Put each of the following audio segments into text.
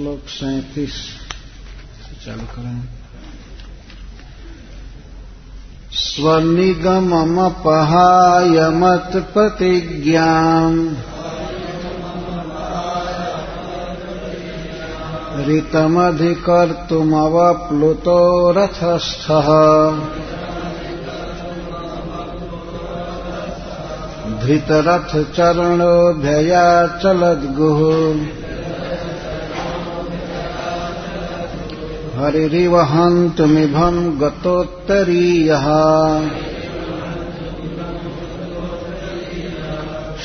श्लोक सैतीस चालू करें। स्वनिगममपहाय मत्प्रतिज्ञाम् ऋतमधिकर्तुमवप्लुतो रथस्थः। धृतरथचरणोऽभ्यया चलद्गुः। हरिरिवहन्तुमिभम् गतोत्तरीयः।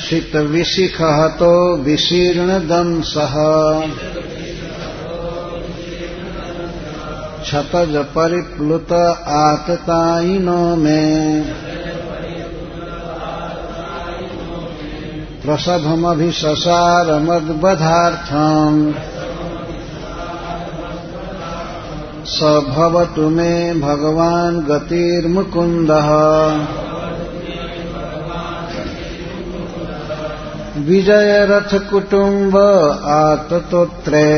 शितविशिखहतो विशीर्णदंसः क्षतज परिप्लुत आततायिनो मे। प्रसभमभिशसारमद्बधार्थम् स भवतु मे भगवान् गतिर्मुकुन्दः। विजयरथकुटुम्ब आततोत्रे।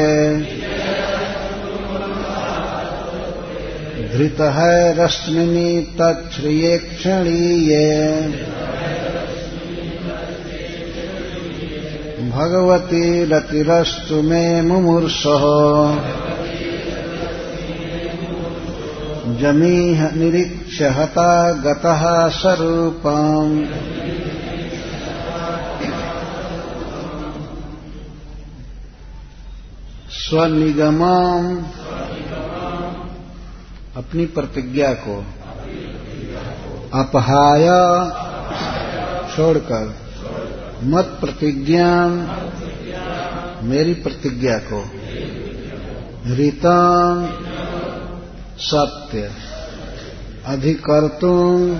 धृतहैरश्मिनि तच्छ्रिये क्षणीये। भगवती रतिरस्तु मे मुमूर्षः। जमीह निरीक्ष्य हता गतः स्वरूपम् स्वनिगमम अपनी प्रतिज्ञा को अपहाय छोड़कर मत प्रतिज्ञा मेरी प्रतिज्ञा को रीतम सत्य। अधिकर्तुम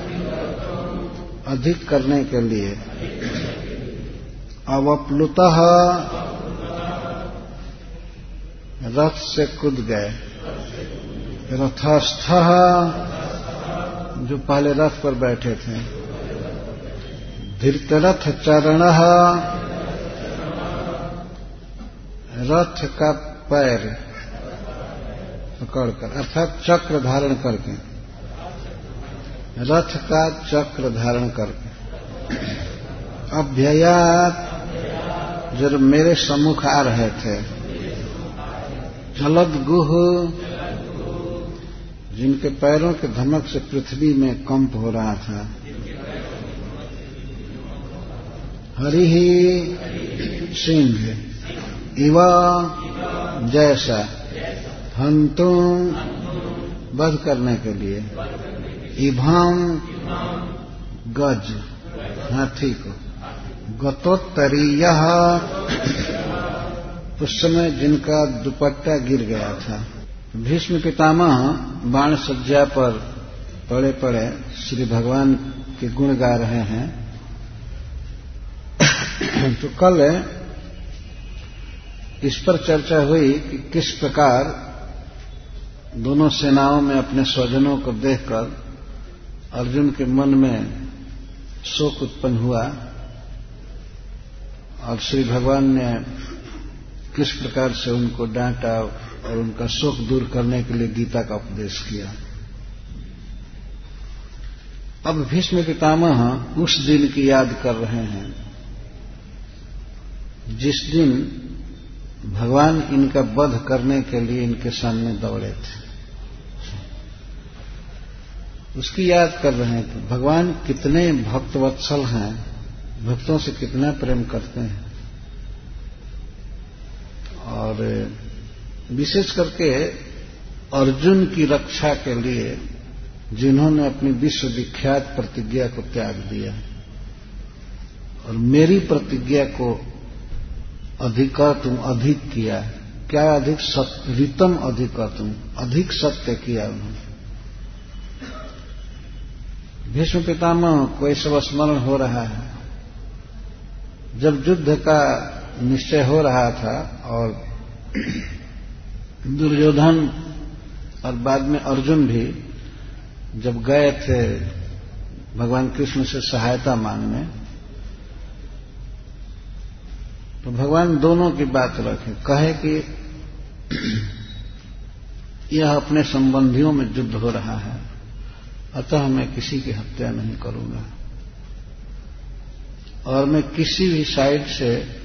अधिक करने के लिए। अवप्लुत रथ से कूद गए। रथस्थ जो पहले रथ पर बैठे थे। धृतरथ चरण। रथ का पैर पकड़कर अर्थात चक्र धारण करके। रथ का चक्र धारण करके। अभ्ययात जो मेरे सम्मुख आ रहे थे जलद गुह जिनके पैरों के धमक से पृथ्वी में कंप हो रहा था, हरि ही सिंह इवा जैसा हंतुम वध करने के लिए। इभाम गज, हाथी को। गतोत्तरीय उस समय जिनका दुपट्टा गिर गया था। भीष्म पितामह बाण सज्जा पर पड़े पड़े श्री भगवान के गुण गा रहे हैं। तो कल इस पर चर्चा हुई कि किस प्रकार दोनों सेनाओं में अपने स्वजनों को देखकर अर्जुन के मन में शोक उत्पन्न हुआ और श्री भगवान ने किस प्रकार से उनको डांटा और उनका शोक दूर करने के लिए गीता का उपदेश किया। अब भीष्म पितामह उस दिन की याद कर रहे हैं। जिस दिन भगवान इनका वध करने के लिए इनके सामने दौड़े थे। उसकी याद कर रहे हैं कि भगवान कितने भक्तवत्सल हैं, भक्तों से कितना प्रेम करते हैं। और विशेष करके अर्जुन की रक्षा के लिए जिन्होंने अपनी विश्व विख्यात प्रतिज्ञा को त्याग दिया, और मेरी प्रतिज्ञा को अधिक तुम अधिक किया क्या अधिक रितम अधिक तुम, अधिक सत्य किया उन्होंने। भीष्म पितामह को सब स्मरण हो रहा है। जब युद्ध का निश्चय हो रहा था और दुर्योधन और बाद में अर्जुन भी जब गए थे भगवान कृष्ण से सहायता मांगने तो भगवान दोनों की बात रखे। कहे कि यह अपने संबंधियों में युद्ध हो रहा है, अतः मैं किसी की हत्या नहीं करूँगा। और मैं किसी भी साइड से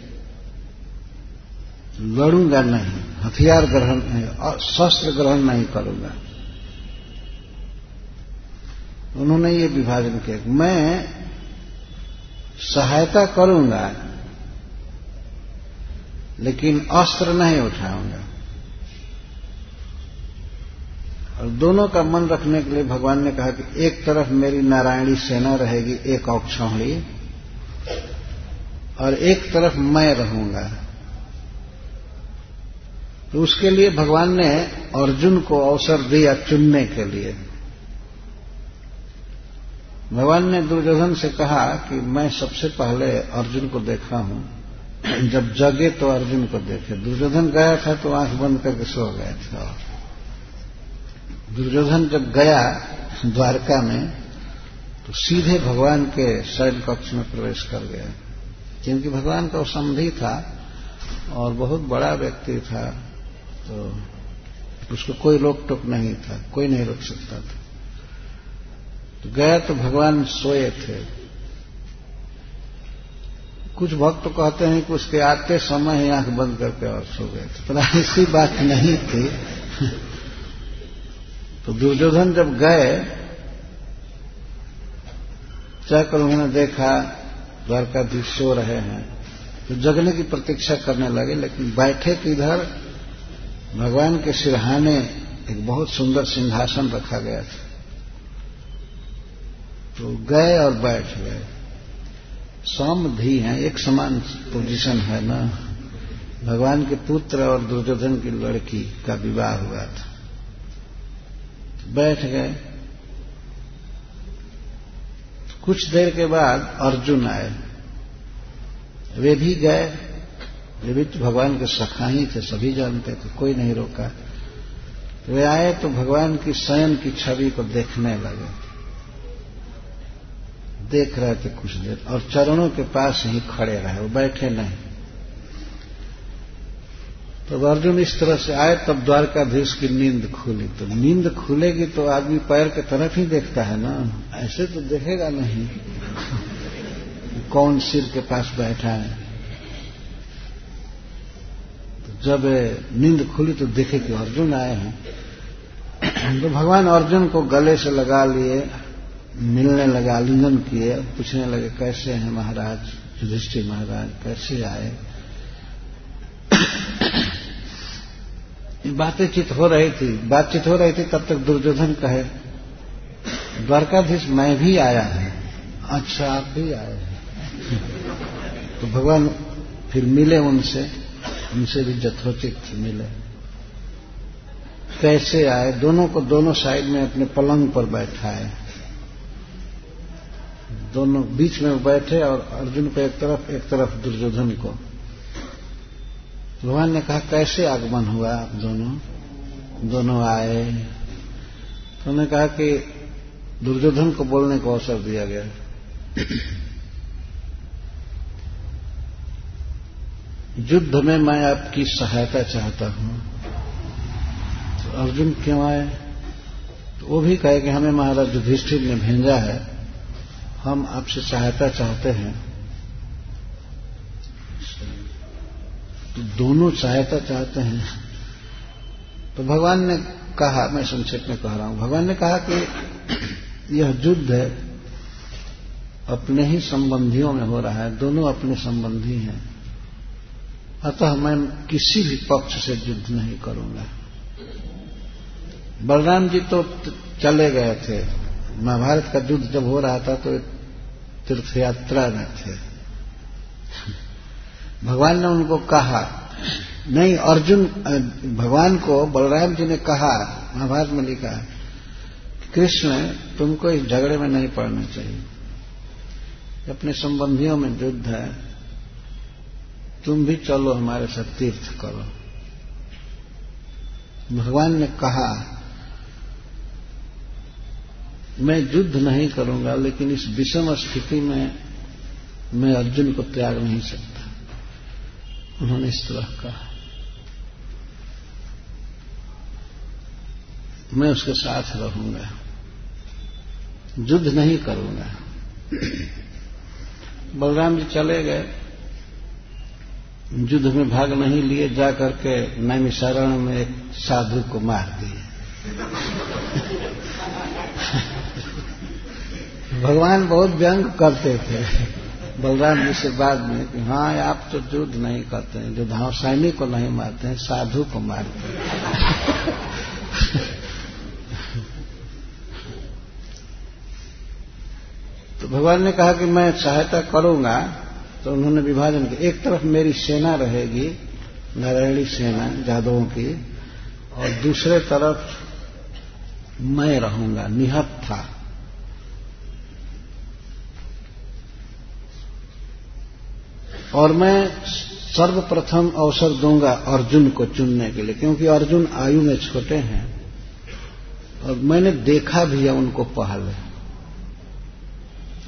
लड़ूँगा नहीं, हथियार ग्रहण नहीं, और शस्त्र ग्रहण नहीं करूँगा। उन्होंने ये विभाजन किया मैं सहायता करूँगा लेकिन अस्त्र नहीं उठाऊँगा। और दोनों का मन रखने के लिए भगवान ने कहा कि एक तरफ़ मेरी नारायणी सेना रहेगी, एक औक्षौड़ी और एक तरफ़ मैं रहूँगा। तो उसके लिए भगवान ने अर्जुन को अवसर दिया चुनने के लिए। भगवान ने दुर्योधन से कहा कि मैं सबसे पहले अर्जुन को देखा हूँ। जब जगे तो अर्जुन को देखे। दुर्योधन गया था तो आँख बंद करके सो गए थे दुर्योधन जब गया द्वारका में तो सीधे भगवान के शैल कक्ष में प्रवेश कर गया। क्योंकि भगवान का समधि था और बहुत बड़ा व्यक्ति था तो उसको कोई रोक टोक नहीं था, कोई नहीं रोक सकता था। तो गया तो भगवान सोए थे। कुछ भक्त तो कहते हैं कि उसके आते समय ही आँख बंद करके और सो गए। थे पर ऐसी बात नहीं थी। तो दुर्योधन जब गए, जाकर उन्होंने देखा, द्वारकाधीश सो रहे हैं। तो जगने की प्रतीक्षा करने लगे, लेकिन बैठे किधर भगवान के सिरहाने एक बहुत सुंदर सिंहासन रखा गया था। तो गए और बैठ गए। समधि हैं, एक समान पोजीशन है ना। भगवान के पुत्र और दुर्योधन की लड़की का विवाह हुआ था। बैठ गए। कुछ देर के बाद अर्जुन आए। वे भी गए। वे भी तो भगवान के सखा ही थे, सभी जानते थे, कोई नहीं रोका। वे आए तो भगवान की शयन की छवि को देखने लगे। देख रहे थे कुछ देर, और चरणों के पास ही खड़े रहे, वो बैठे नहीं। तो अर्जुन इस तरह से आए, तब द्वारकाधीश की नींद खुली। तो नींद खुलेगी तो आदमी पैर के तरफ़ ही देखता है ना, ऐसे तो देखेगा नहीं। कौन सिर के पास बैठा है? तो जब नींद खुली तो देखे कि अर्जुन आए हैं। तो भगवान अर्जुन को गले से लगा लिए। मिलने लगे, आलिंगन किए, पूछने लगे, कैसे हैं महाराज? युधिष्ठिर महाराज, कैसे आए? बातें चित हो रही थी, बातचीत हो रही थी, तब तक दुर्योधन कहे, द्वारकाधीश, मैं भी आया है। अच्छा आप भी आए हैं? तो भगवान फिर मिले उनसे उनसे भी जथोचित मिले। कैसे आए? दोनों को दोनों साइड में अपने पलंग पर बैठाए। दोनों बीच में बैठे और अर्जुन को एक तरफ़ एक तरफ़ दुर्योधन को। भगवान ने कहा, कैसे आगमन हुआ आप दोनों? दोनों आए? तो उन्होंने कहा कि दुर्योधन को बोलने को अवसर दिया गया। युद्ध में मैं आपकी सहायता चाहता हूँ। तो अर्जुन क्यों आए? तो वो भी कहे कि हमें महाराज युधिष्ठिर ने भेजा है। हम आपसे सहायता चाहते हैं तो दोनों सहायता चाहते हैं। तो भगवान ने कहा, मैं संक्षेप में कह रहा हूँ, भगवान ने कहा कि यह युद्ध है अपने ही संबंधियों में हो रहा है, दोनों अपने संबंधी हैं। अतः मैं किसी भी पक्ष से युद्ध नहीं करूँगा। बलराम जी तो चले गए थे। महाभारत का युद्ध जब हो रहा था तो तीर्थ यात्रा में थे। भगवान ने उनको कहा, नहीं, अर्जुन, भगवान को बलराम जी ने कहा, महाभारत में लिखा, कृष्ण, तुमको इस झगड़े में नहीं पड़ना चाहिए। अपने संबंधियों में युद्ध है, तुम भी चलो, हमारे साथ तीर्थ करो। भगवान ने कहा मैं युद्ध नहीं करूँगा, लेकिन इस विषम स्थिति में मैं अर्जुन को त्याग नहीं सकता। उन्होंने इस तरह कहा। मैं उसके साथ रहूँगा। युद्ध नहीं करूँगा। बलराम जी चले गए। युद्ध में भाग नहीं लिए जा करके नैमिशारण में एक साधु को मार दिए। भगवान बहुत व्यंग करते थे। बलराम जी से बाद में कि हाँ आप तो युद्ध नहीं करते हैं जो धाव सैनिक को नहीं मारते हैं, साधु को मारते हैं। तो भगवान ने कहा कि मैं सहायता करूँगा। तो उन्होंने विभाजन किया। एक तरफ़ मेरी सेना रहेगी, नारायणी सेना, जादवों की, और दूसरे तरफ़ मैं रहूँगा निहत था और मैं सर्वप्रथम अवसर दूँगा अर्जुन को चुनने के लिए, क्योंकि अर्जुन आयु में छोटे हैं। और मैंने देखा भी है उनको पहले।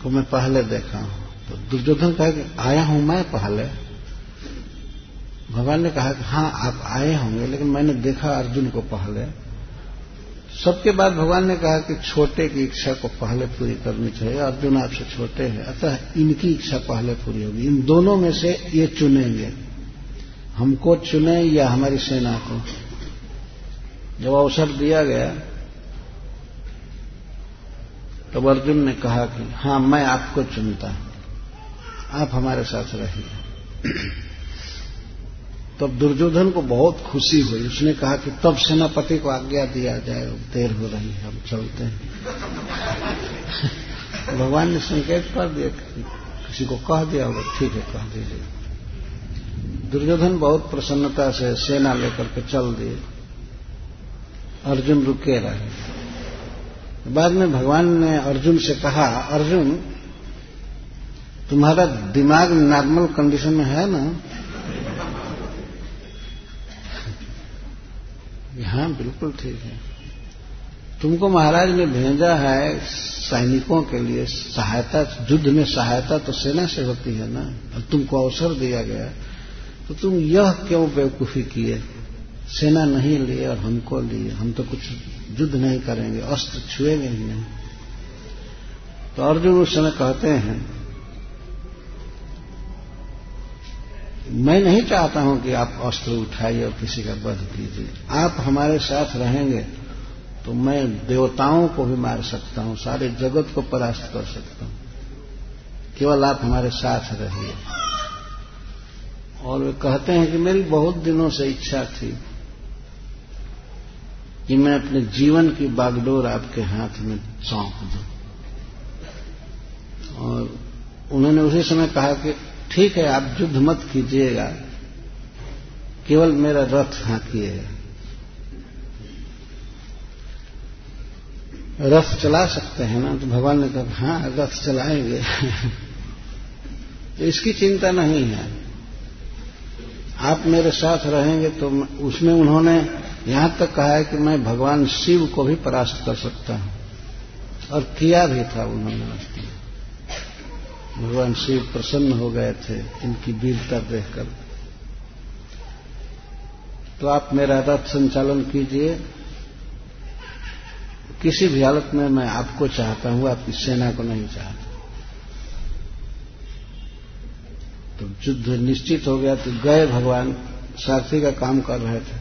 को मैं पहले देखा हूँ। तो दुर्योधन कहा कि, आया हूँ मैं पहले? भगवान ने कहा कि हाँ आप आए होंगे, लेकिन मैंने देखा अर्जुन को पहले। सबके बाद भगवान ने कहा कि छोटे की इच्छा को पहले पूरी करनी चाहिए, अर्जुन आपसे छोटे हैं। अतः इनकी इच्छा पहले पूरी होगी। इन दोनों में से ये चुनेंगे। हमको चुने या हमारी सेना को। जब अवसर दिया गया, तब अर्जुन ने कहा कि हाँ, मैं आपको चुनता हूँ। आप हमारे साथ रहिए। तब दुर्योधन को बहुत खुशी हुई। उसने कहा कि तब सेनापति को आज्ञा दिया जाए देर हो रही है, हम चलते हैं। भगवान ने संकेत कर दिया, किसी को कह दिया होगा ठीक है, कह दीजिए। दुर्योधन बहुत प्रसन्नता से सेना लेकर के चल दिए। अर्जुन रुके रहे। बाद में भगवान ने अर्जुन से कहा, अर्जुन, तुम्हारा दिमाग नॉर्मल कंडीशन में है ना? हाँ बिल्कुल ठीक है। तुमको महाराज ने भेजा है सैनिकों के लिए सहायता, युद्ध में सहायता तो सेना से होती है ना, और तुमको अवसर दिया गया। तो तुम यह क्यों बेवकूफ़ी किए? सेना नहीं लिए और हमको लिए। हम तो कुछ युद्ध नहीं करेंगे, अस्त्र छुएँगे ही नहीं। तो अर्जुन उस समय कहते हैं मैं नहीं चाहता हूँ कि आप अस्त्र उठाइए और किसी का वध कीजिए। आप हमारे साथ रहेंगे तो मैं देवताओं को भी मार सकता हूँ, सारे जगत को परास्त कर सकता हूँ। केवल आप हमारे साथ रहिए। और वे कहते हैं कि मेरी बहुत दिनों से इच्छा थी कि मैं अपने जीवन की बागडोर आपके हाथ में सौंप दूँ। और उन्होंने उसी समय कहा कि ठीक है, आप युद्ध मत कीजिएगा। केवल मेरा रथ हाँकिएगा रथ चला सकते हैं ना? तो भगवान ने कहा हाँ रथ चलाएँगे। तो इसकी चिंता नहीं है। आप मेरे साथ रहेंगे तो उसमें उन्होंने यहाँ तक कहा है कि मैं भगवान शिव को भी परास्त कर सकता हूँ। और किया भी था उन्होंने भगवान शिव प्रसन्न हो गए थे, इनकी वीरता देखकर। तो आप मेरा रथ संचालन कीजिए। किसी भी हालत में मैं आपको चाहता हूँ, आपकी सेना को नहीं चाहता। तो युद्ध निश्चित हो गया तो गए भगवान, सारथी का काम कर रहे थे।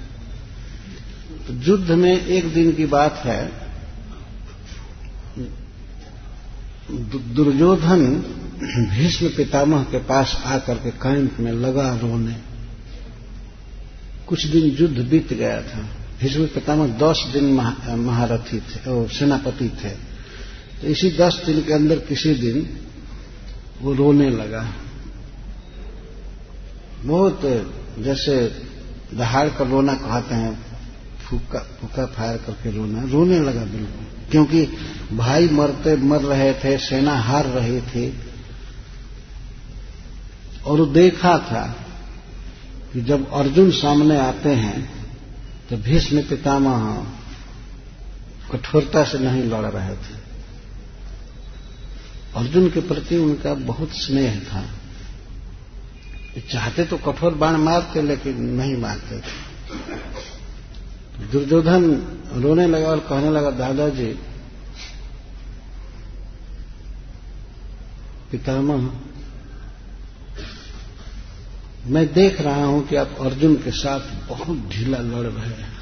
तो युद्ध में एक दिन की बात है। दुर्योधन भीष्म पितामह के पास आकर के कैंप में लगा रोने। कुछ दिन युद्ध बीत गया था। भीष्म पितामह दस दिन महारथी थे और सेनापति थे। तो इसी दस दिन के अंदर किसी दिन वो रोने लगा। बहुत, जैसे दहाड़ कर रोना कहते हैं, फूका फूका फायर करके रोना, रोने लगा बिल्कुल। क्योंकि भाई मरते, मर रहे थे, सेना हार रही थी और देखा था कि जब अर्जुन सामने आते हैं तो भीष्म पितामह कठोरता से नहीं लड़ रहे थे। अर्जुन के प्रति उनका बहुत स्नेह था। चाहते तो कठोर बाण मारते, लेकिन नहीं मारते थे। दुर्योधन रोने लगा और कहने लगा, दादाजी, पितामह मैं देख रहा हूँ कि आप अर्जुन के साथ बहुत ढीला लड़ रहे हैं।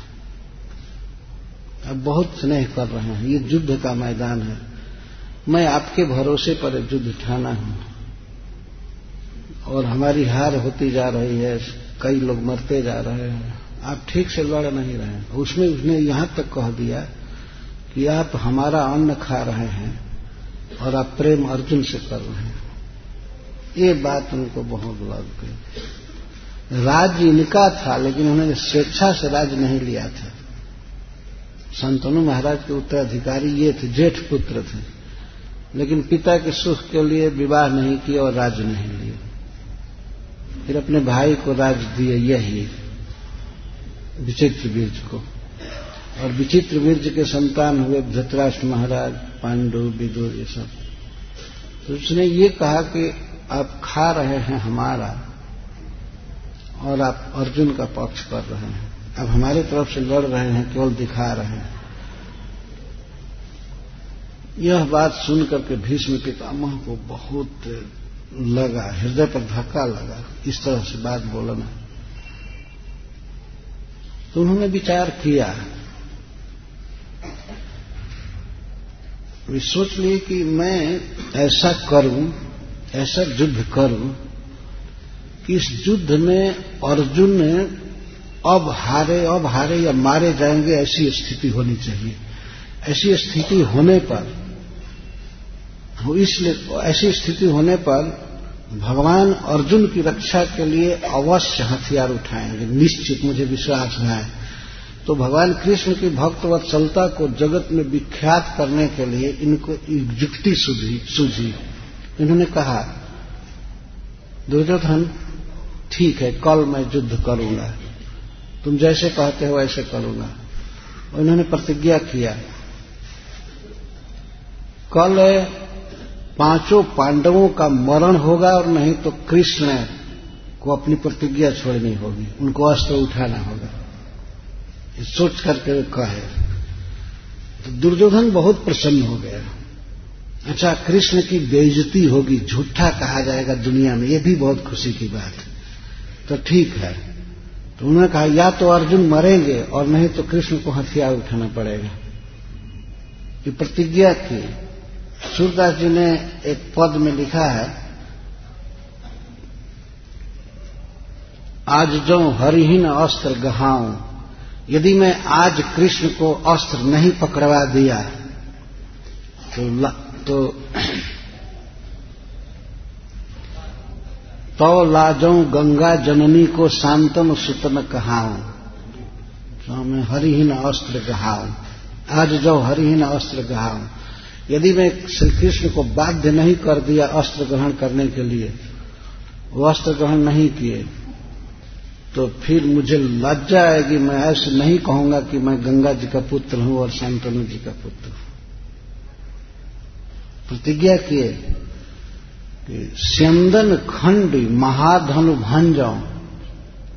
आप बहुत स्नेह कर रहे हैं। ये युद्ध का मैदान है। मैं आपके भरोसे पर युद्ध ठाना हूँ। और हमारी हार होती जा रही है। कई लोग मरते जा रहे हैं। आप ठीक से लड़ नहीं रहे हैं। उसमें उसने यहाँ तक कह दिया कि आप हमारा अन्न खा रहे हैं और आप प्रेम अर्जुन से कर रहे हैं। ये बात उनको बहुत लग गई। राज्य इनका था, लेकिन उन्होंने स्वेच्छा से राज्य नहीं लिया था। संतनु महाराज के उत्तराधिकारी ये थे, जेठ पुत्र थे। लेकिन पिता के सुख के लिए विवाह नहीं किया और राज्य नहीं लिया। फिर अपने भाई को राज दिए यही विचित्र बीर्ज को। और विचित्र बीर्ज के संतान हुए धृतराष्ट्र महाराज, पांडु, विदुर, ये सब। तो उसने ये कहा कि आप खा रहे हैं हमारा और आप अर्जुन का पक्ष कर रहे हैं। अब हमारी तरफ़ से लड़ रहे हैं, केवल दिखा रहे हैं। यह बात सुनकर के भीष्म पितामह को बहुत लगा, हृदय पर धक्का लगा, इस तरह से बात बोलना तो उन्होंने विचार किया। वे सोच लिए कि मैं ऐसा करूँ ऐसा युद्ध करूँ कि इस युद्ध में अर्जुन अब हारे अब हारे या मारे जाएँगे ऐसी स्थिति होनी चाहिए। ऐसी स्थिति होने पर इसलिए, ऐसी स्थिति होने पर भगवान अर्जुन की रक्षा के लिए अवश्य हथियार उठाएँगे। निश्चित मुझे विश्वास है। तो भगवान कृष्ण की भक्त वत्सलता को जगत में विख्यात करने के लिए इनको युक्ति सूझी। इन्होंने कहा, दुर्योधन, ठीक है, कल मैं युद्ध करूँगा। तुम जैसे कहते हो वैसे करूँगा। उन्होंने प्रतिज्ञा किया, कल पाँचों पांडवों का मरण होगा और नहीं तो कृष्ण को अपनी प्रतिज्ञा छोड़नी होगी, उनको अस्त्र उठाना होगा। सोच करके कहे। तो दुर्योधन बहुत प्रसन्न हो गया। अच्छा कृष्ण की बेइज्जती होगी, झूठा कहा जाएगा दुनिया में, ये भी बहुत खुशी की बात तो ठीक है तो उन्होंने कहा, या तो अर्जुन मरेंगे, और नहीं तो कृष्ण को हथियार उठाना पड़ेगा। ये प्रतिज्ञा की। सूरदास जी ने एक पद में लिखा है, आज जो हरिहीन अस्त्र गहाऊं, यदि मैं आज कृष्ण को अस्त्र नहीं पकड़वा दिया तो तो तो लाजो गंगा जननी को शांतम सुतन कहाऊं। तो मैं हरिहीन अस्त्र गहाऊं। आज जो हरिहीन अस्त्र गहाऊं। यदि मैं श्री कृष्ण को बाध्य नहीं कर दिया अस्त्र ग्रहण करने के लिए, वो अस्त्र ग्रहण नहीं किए तो फिर मुझे लज्जा आएगी। मैं ऐसे नहीं कहूँगा कि मैं गंगा जी का पुत्र हूँ और शांतनु जी का पुत्र हूँ। प्रतिज्ञा किए कि स्यंदन खंड महाधनु भंजाऊं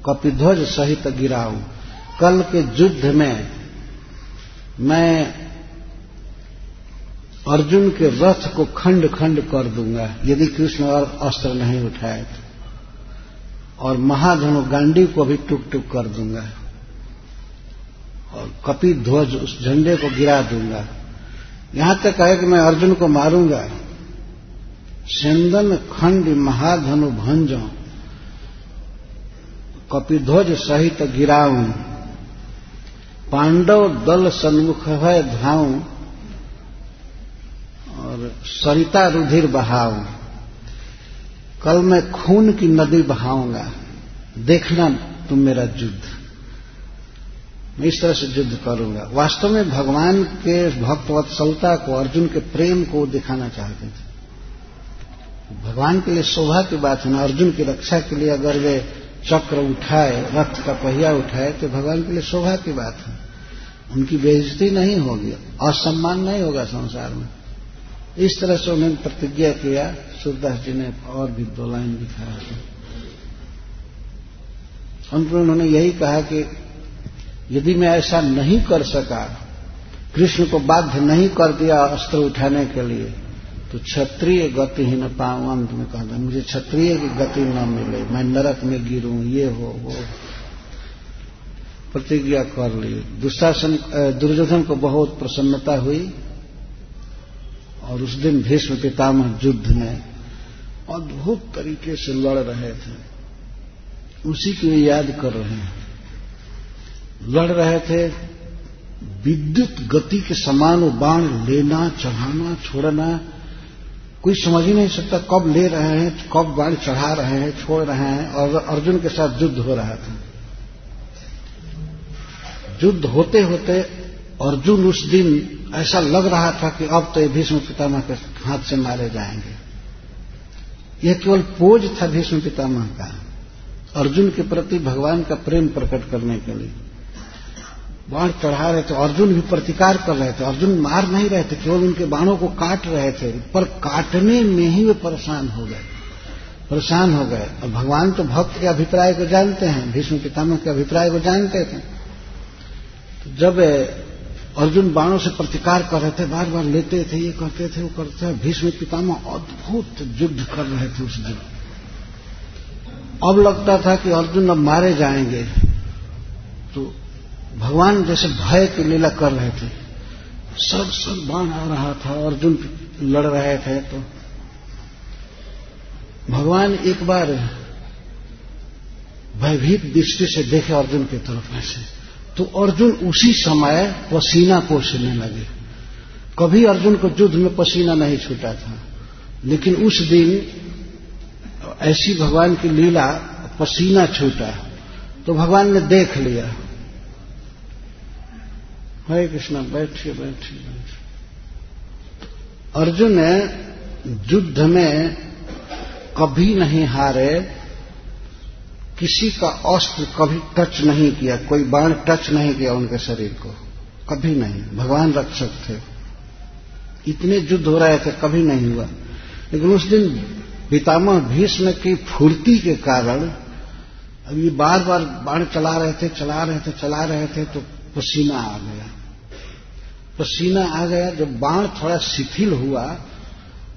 कपिध्वज सहित गिराऊं। कल के युद्ध में मैं अर्जुन के रथ को खंड खंड कर दूँगा, यदि कृष्ण और अस्त्र नहीं उठाए तो। और महाधनु गांडी को भी टुक टुक कर दूँगा। और कपि ध्वज उस झंडे को गिरा दूँगा। यहाँ तक है कि मैं अर्जुन को मारूँगा। सेंदन खंड महाधनु भंजो, कपिध्वज सहित गिराऊं। पांडव दल सन्मुख है धाऊं, और सरिता रुधिर बहाऊं। कल मैं खून की नदी बहाऊँगा। देखना तुम मेरा युद्ध। मैं इस तरह से युद्ध करूँगा। वास्तव में भगवान के भक्तवत्सलता को, अर्जुन के प्रेम को दिखाना चाहते थे। भगवान के लिए शोभा की बात है ना, अर्जुन की रक्षा के लिए अगर वे चक्र उठाए रथ का पहिया उठाए तो भगवान के लिए शोभा की बात है। उनकी बेइज्जती नहीं होगी, असम्मान नहीं होगा संसार में। इस तरह से उन्होंने प्रतिज्ञा किया, सूरदास जी ने और भी दो लाइन दिखाया था अंत उन्होंने यही कहा कि यदि मैं ऐसा नहीं कर सका, कृष्ण को बाध्य नहीं कर दिया अस्त्र उठाने के लिए तो क्षत्रिय गति ही न पाऊँ अंत में कहता मुझे क्षत्रिय की गति न मिले, मैं नरक में गिरूं, ये हो, वो प्रतिज्ञा कर ली। दुशासन दुर्योधन को बहुत प्रसन्नता हुई, और उस दिन भीष्म पितामह युद्ध में अद्भुत तरीके से लड़ रहे थे। उसी की याद कर रहे हैं। लड़ रहे थे, विद्युत गति के समान वो बाण लेना, चढ़ाना, छोड़ना, कोई समझ ही नहीं सकता कब ले रहे हैं, कब बाण चढ़ा रहे हैं, छोड़ रहे हैं, और अर्जुन के साथ युद्ध हो रहा था। युद्ध होते होते अर्जुन उस दिन ऐसा लग रहा था कि अब तो ये भीष्म पितामह के हाथ से मारे जाएँगे। यह केवल पोज था भीष्म पितामह का, अर्जुन के प्रति भगवान का प्रेम प्रकट करने के लिए। बाण चढ़ा रहे थे अर्जुन भी प्रतिकार कर रहे थे। अर्जुन मार नहीं रहे थे, केवल उनके बाणों को काट रहे थे। पर काटने में ही वे परेशान हो गए। परेशान हो गए। और भगवान तो भक्त के अभिप्राय को जानते हैं, भीष्म पितामह के अभिप्राय को जानते थे। तो जब अर्जुन बाणों से प्रतिकार कर रहे थे बार बार लेते थे, ये करते थे, वो करते थे। भीष्म पितामह अद्भुत युद्ध कर रहे थे उस दिन। अब लगता था कि अर्जुन अब मारे जाएँगे। तो भगवान जैसे भय की लीला कर रहे थे। सब सब बाण आ रहा था अर्जुन लड़ रहे थे तो। भगवान एक बार भयभीत दृष्टि से देखे अर्जुन की तरफ़ ऐसे। तो अर्जुन उसी समय पसीना पोषने लगे। कभी अर्जुन को युद्ध में पसीना नहीं छूटा था। लेकिन उस दिन ऐसी भगवान की लीला पसीना छूटा। तो भगवान ने देख लिया। हरे कृष्णा, बैठिए बैठिए बैठिए। अर्जुन ने युद्ध में कभी नहीं हारे, किसी का अस्त्र कभी टच नहीं किया, कोई बाण टच नहीं किया उनके शरीर को। कभी नहीं, भगवान रक्षक थे। इतने युद्ध हो रहे थे, कभी नहीं हुआ। लेकिन उस दिन पितामह भीष्म की फूर्ति के कारण ये बार बार बाण चला रहे थे, चला रहे थे, चला रहे थे तो पसीना आ गया। पसीना आ गया। जब बाण थोड़ा शिथिल हुआ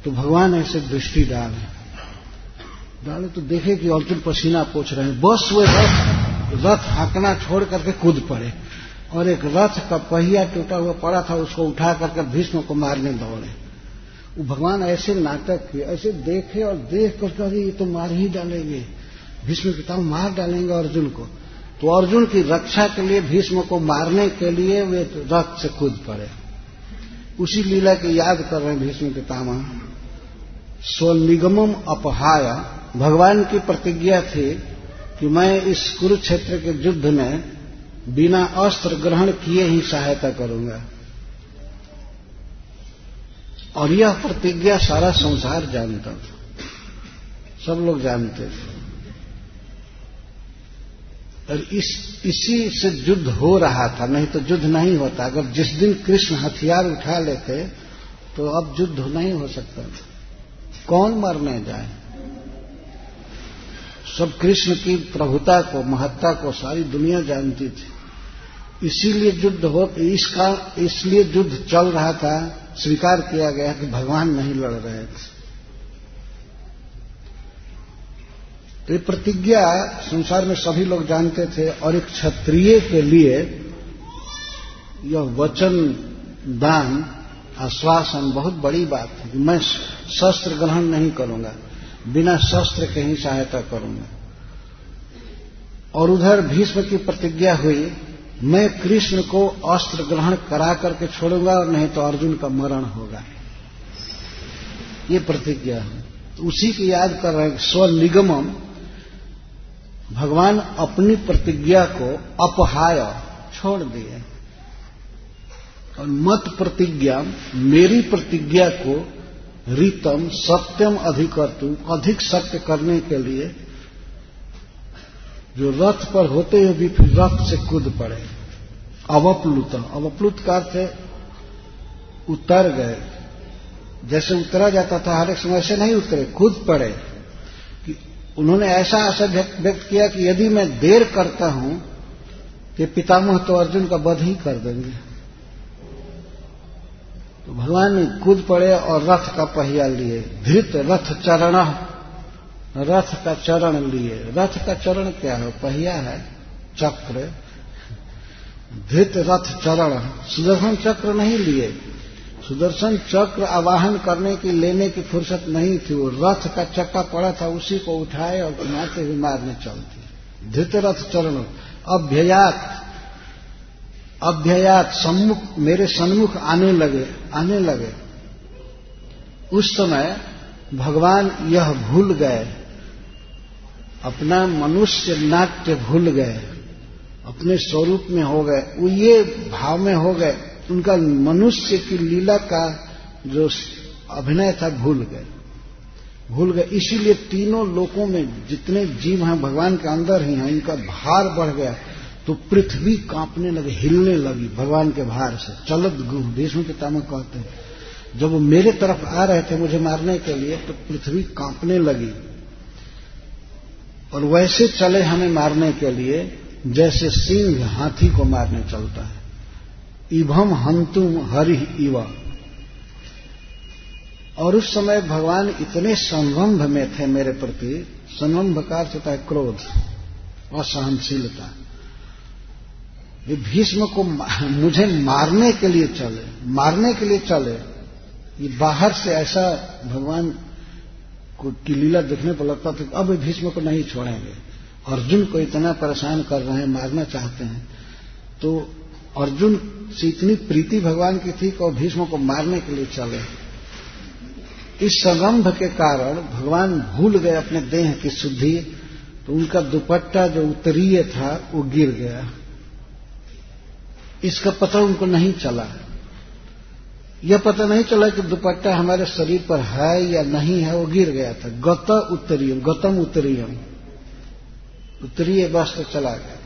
तो भगवान ऐसे दृष्टि डाले। डाले तो देखे कि अर्जुन पसीना पोछ रहे हैं। बस वे रथ रथ हाँकना छोड़ करके कूद पड़े। और एक रथ का पहिया टूटा हुआ पड़ा था, उसको उठा करके भीष्म को मारने दौड़े। वो भगवान ऐसे नाटक किए, ऐसे देखे और देख करके अरे, ये तो मार ही डालेंगे। भीष्म पिता मार डालेंगे अर्जुन को। तो अर्जुन की रक्षा के लिए भीष्म को मारने के लिए वे रथ से कूद पड़े। उसी लीला की याद कर रहे हैं भीष्म पितामह स्वनिगमम अपहाया। भगवान की प्रतिज्ञा थी कि मैं इस कुरुक्षेत्र के युद्ध में बिना अस्त्र ग्रहण किए ही सहायता करूँगा। और यह प्रतिज्ञा सारा संसार जानता था। सब लोग जानते थे। और इस, इसी से युद्ध हो रहा था, नहीं तो युद्ध नहीं होता। अगर जिस दिन कृष्ण हथियार उठा लेते तो अब युद्ध नहीं हो सकता कौन मरने जाए? सब कृष्ण की प्रभुता को, महत्ता को सारी दुनिया जानती थी। इसीलिए युद्ध हो, इसका, इसलिए युद्ध चल रहा था, स्वीकार किया गया कि भगवान नहीं लड़ रहे थे। तो ये प्रतिज्ञा संसार में सभी लोग जानते थे और एक क्षत्रिय के लिए यह वचन, दान, आश्वासन बहुत बड़ी बात है कि मैं शस्त्र ग्रहण नहीं करूँगा, बिना शस्त्र के ही सहायता करूँगा। और उधर भीष्म की प्रतिज्ञा हुई, मैं कृष्ण को अस्त्र ग्रहण करा करके छोड़ूँगा और नहीं तो अर्जुन का मरण होगा। ये प्रतिज्ञा है। तो उसी की याद कर रहे हैं स्वनिगमम भगवान अपनी प्रतिज्ञा को अपहाय छोड़ दिए। और मत प्रतिज्ञा, मेरी प्रतिज्ञा को रीतम, सत्यम अधिकर्तु, अधिक सत्य करने के लिए जो रथ पर होते हुए भी फिर रथ से कूद पड़े। अवप्लुत अवप्लुत का अर्थ उतर गए। जैसे उतरा जाता था, हर एक समय से नहीं उतरे, कूद पड़े। उन्होंने ऐसा आशा व्यक्त किया कि यदि मैं देर करता हूँ, कि पितामह तो अर्जुन का वध ही कर देंगे। तो भगवान कूद पड़े और रथ का पहिया लिए। धृत रथ चरण, रथ का चरण लिए। रथ का चरण क्या है? पहिया है चक्र। धृत रथ चरण। सुदर्शन चक्र नहीं लिए। सुदर्शन चक्र आवाहन करने की लेने की फुर्सत नहीं थी। वो रथ का चक्का पड़ा था, उसी को उठाए और घुमाते हुए मारने चलती। धृत रथ चरण, अभ्ययात अभ्ययात, सम्मुख, मेरे सन्मुख आने लगे आने लगे। उस समय भगवान यह भूल गए। अपना मनुष्य नाट्य भूल गए। अपने स्वरूप में हो गए। वो ये भाव में हो गए। उनका मनुष्य की लीला का जो अभिनय था, भूल गए। भूल गए। इसीलिए तीनों लोकों में जितने जीव हैं, भगवान के अंदर ही हैं, इनका भार बढ़ गया तो पृथ्वी कांपने लगे, हिलने लगी भगवान के भार से। चलत गुह भीष्म पितामह कहते हैं। जब वो मेरे तरफ़ आ रहे थे मुझे मारने के लिए तो पृथ्वी कांपने लगी। और वैसे चले हमें मारने के लिए, जैसे सिंह हाथी को मारने चलता है। इभम हंतुम हरि इवा। और उस समय भगवान इतने संरंभ में थे मेरे प्रति संरंभ का अर्थ होता है क्रोध, असहनशीलता। ये भीष्म को मुझे मारने के लिए चले, मारने के लिए चले। ये बाहर से ऐसा भगवान को की लीला देखने पर लगता था अब भीष्म को नहीं छोड़ेंगे। अर्जुन को इतना परेशान कर रहे हैं, मारना चाहते हैं। तो अर्जुन से इतनी प्रीति भगवान की थी कि भीष्म को मारने के लिए चले। इस संरंभ के कारण भगवान भूल गए अपने देह की शुद्धि तो उनका दुपट्टा जो उत्तरीय था, वो गिर गया। इसका पता उनको नहीं चला। यह पता नहीं चला कि दुपट्टा हमारे शरीर पर है या नहीं है, वो गिर गया था। गत उत्तरीयम, गतम उत्तरीयम। उत्तरीय वस्त्र चला गया।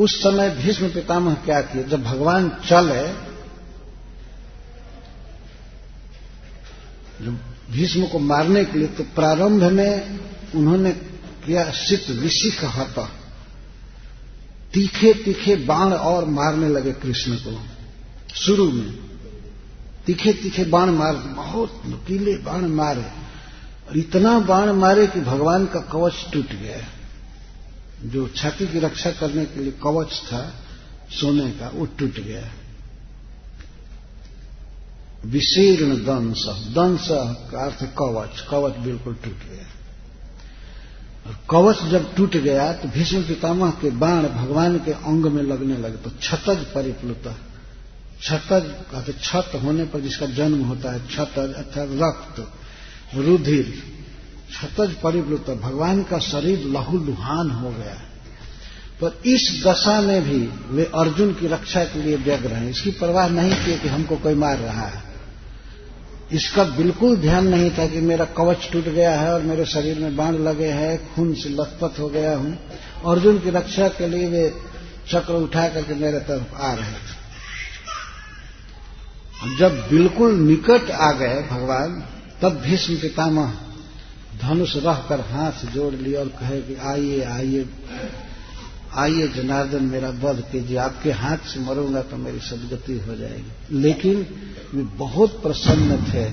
उस समय भीष्म पितामह क्या किए? जब भगवान चले जो भीष्म को मारने के लिए तो प्रारंभ में उन्होंने किया शीत विशिख हता तीखे तीखे बाण और मारने लगे कृष्ण को। शुरू में तीखे तीखे बाण मार, बहुत नुकीले बाण मारे, और इतना बाण मारे कि भगवान का कवच टूट गया। जो छाती की रक्षा करने के लिए कवच था, सोने का, वो टूट गया। विशीर्ण दंश दंश का अर्थ कवच कवच बिल्कुल टूट गया। और कवच जब टूट गया तो भीष्म पितामह के बाण भगवान के अंग में लगने लगे तो छतज परिप्लुत। छतज कहते छत होने पर जिसका जन्म होता है छतज अर्थात रक्त, रुधिर। छतज परिप्लुत भगवान का शरीर लहूलुहान हो गया पर इस दशा में भी वे अर्जुन की रक्षा के लिए व्यग्र हैं। इसकी परवाह नहीं की कि हमको कोई मार रहा है। इसका बिल्कुल ध्यान नहीं था कि मेरा कवच टूट गया है और मेरे शरीर में बाण लगे हैं, खून से लथपथ हो गया हूँ। अर्जुन की रक्षा के लिए वे चक्र उठा करके मेरे तरफ़ आ रहे थे। जब बिल्कुल निकट आ गए भगवान, तब भीष्म पितामह धनुष रह कर हाथ जोड़ लिया और कहे कि आइए आइए आइए जनार्दन, मेरा वध कीजिए। आपके हाथ से मरूँगा तो मेरी सदगति हो जाएगी। लेकिन वे बहुत प्रसन्न थे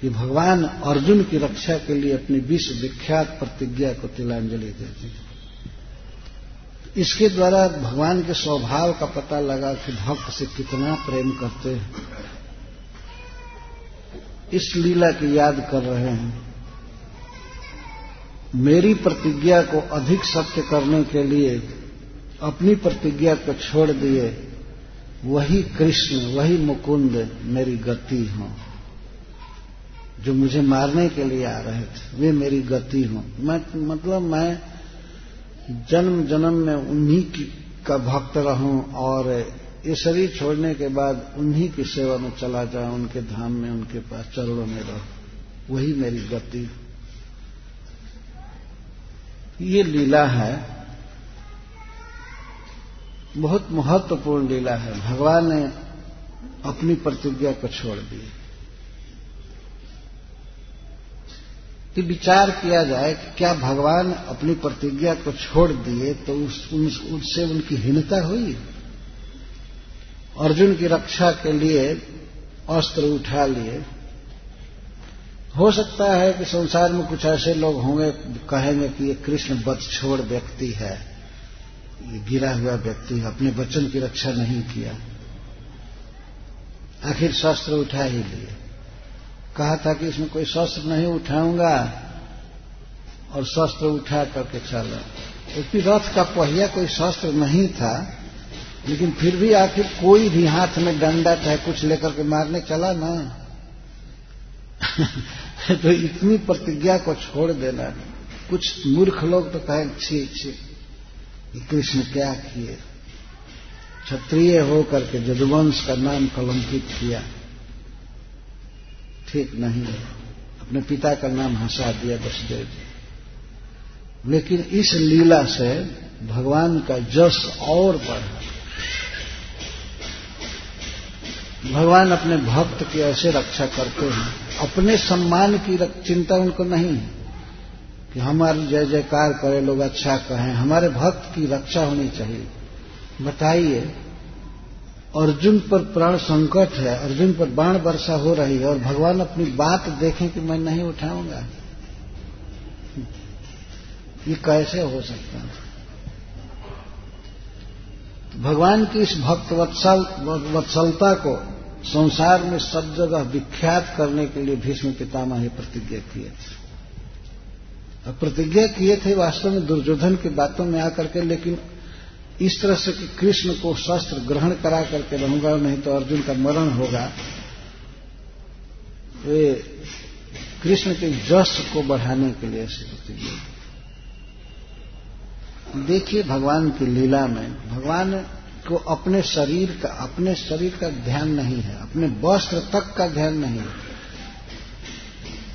कि भगवान अर्जुन की रक्षा के लिए अपनी विश्व विख्यात प्रतिज्ञा को तिलांजलि देते इसके द्वारा भगवान के स्वभाव का पता लगा कि भक्त से कितना प्रेम करते हैं। इस लीला की याद कर रहे हैं। मेरी प्रतिज्ञा को अधिक सत्य करने के लिए अपनी प्रतिज्ञा को छोड़ दिए, वही कृष्ण, वही मुकुंद मेरी गति हो। जो मुझे मारने के लिए आ रहे थे, वे मेरी गति हो। मैं मतलब मैं जन्म जन्म में उन्हीं की, का भक्त रहूँ और ये शरीर छोड़ने के बाद उन्हीं की सेवा में चला जाऊँ, उनके धाम में, उनके पास चरणों में रहूँ। वही मेरी गति। ये लीला है बहुत महत्वपूर्ण लीला है। भगवान ने अपनी प्रतिज्ञा को छोड़ दी। कि विचार किया जाए कि क्या भगवान अपनी प्रतिज्ञा को छोड़ दिए तो उस, उससे उनकी हीनता हुई? अर्जुन की रक्षा के लिए अस्त्र उठा लिए। हो सकता है कि संसार में कुछ ऐसे लोग होंगे, कहेंगे कि ये कृष्ण बद छोड़ व्यक्ति है। ये गिरा हुआ व्यक्ति है, अपने वचन की रक्षा नहीं किया। आखिर शस्त्र उठा ही लिए। कहा था कि इसमें कोई शस्त्र नहीं उठाऊँगा, और शस्त्र उठा करके चला। क्योंकि रथ का पहिया कोई शस्त्र नहीं था, लेकिन फिर भी आखिर कोई भी हाथ में डंडा चाहे कुछ लेकर के मारने चला ना। तो इतनी प्रतिज्ञा को छोड़ देना कुछ मूर्ख लोग तो कहें, छी छी कृष्ण क्या किए? क्षत्रिय होकर के जदुवंश का नाम कलंकित किया। ठीक नहीं है। अपने पिता का नाम हंसा दिया वसुदेव जी। लेकिन इस लीला से भगवान का जस और बढ़ा। भगवान अपने भक्त की ऐसे रक्षा करते हैं। अपने सम्मान की चिंता उनको नहीं है कि हमारी जय जयकार करे, लोग अच्छा कहें। हमारे भक्त की रक्षा होनी चाहिए। बताइए, अर्जुन पर प्राण संकट है, अर्जुन पर बाण वर्षा हो रही है और भगवान अपनी बात देखें कि मैं नहीं उठाऊँगा। ये कैसे हो सकता है? भगवान की इस भक्त वत्सल वत्सलता को संसार में सब जगह विख्यात करने के लिए भीष्म पितामह प्रतिज्ञा किए थे। प्रतिज्ञा किए थे वास्तव में दुर्योधन की बातों में आकर के, लेकिन इस तरह से कि कृष्ण को शस्त्र ग्रहण करा करके रहूँगा, नहीं तो अर्जुन का मरण होगा। वे कृष्ण के जस को बढ़ाने के लिए ऐसी प्रतिज्ञा देखिए भगवान की लीला में, भगवान को अपने शरीर का, अपने शरीर का ध्यान नहीं है, अपने वस्त्र तक का ध्यान नहीं है।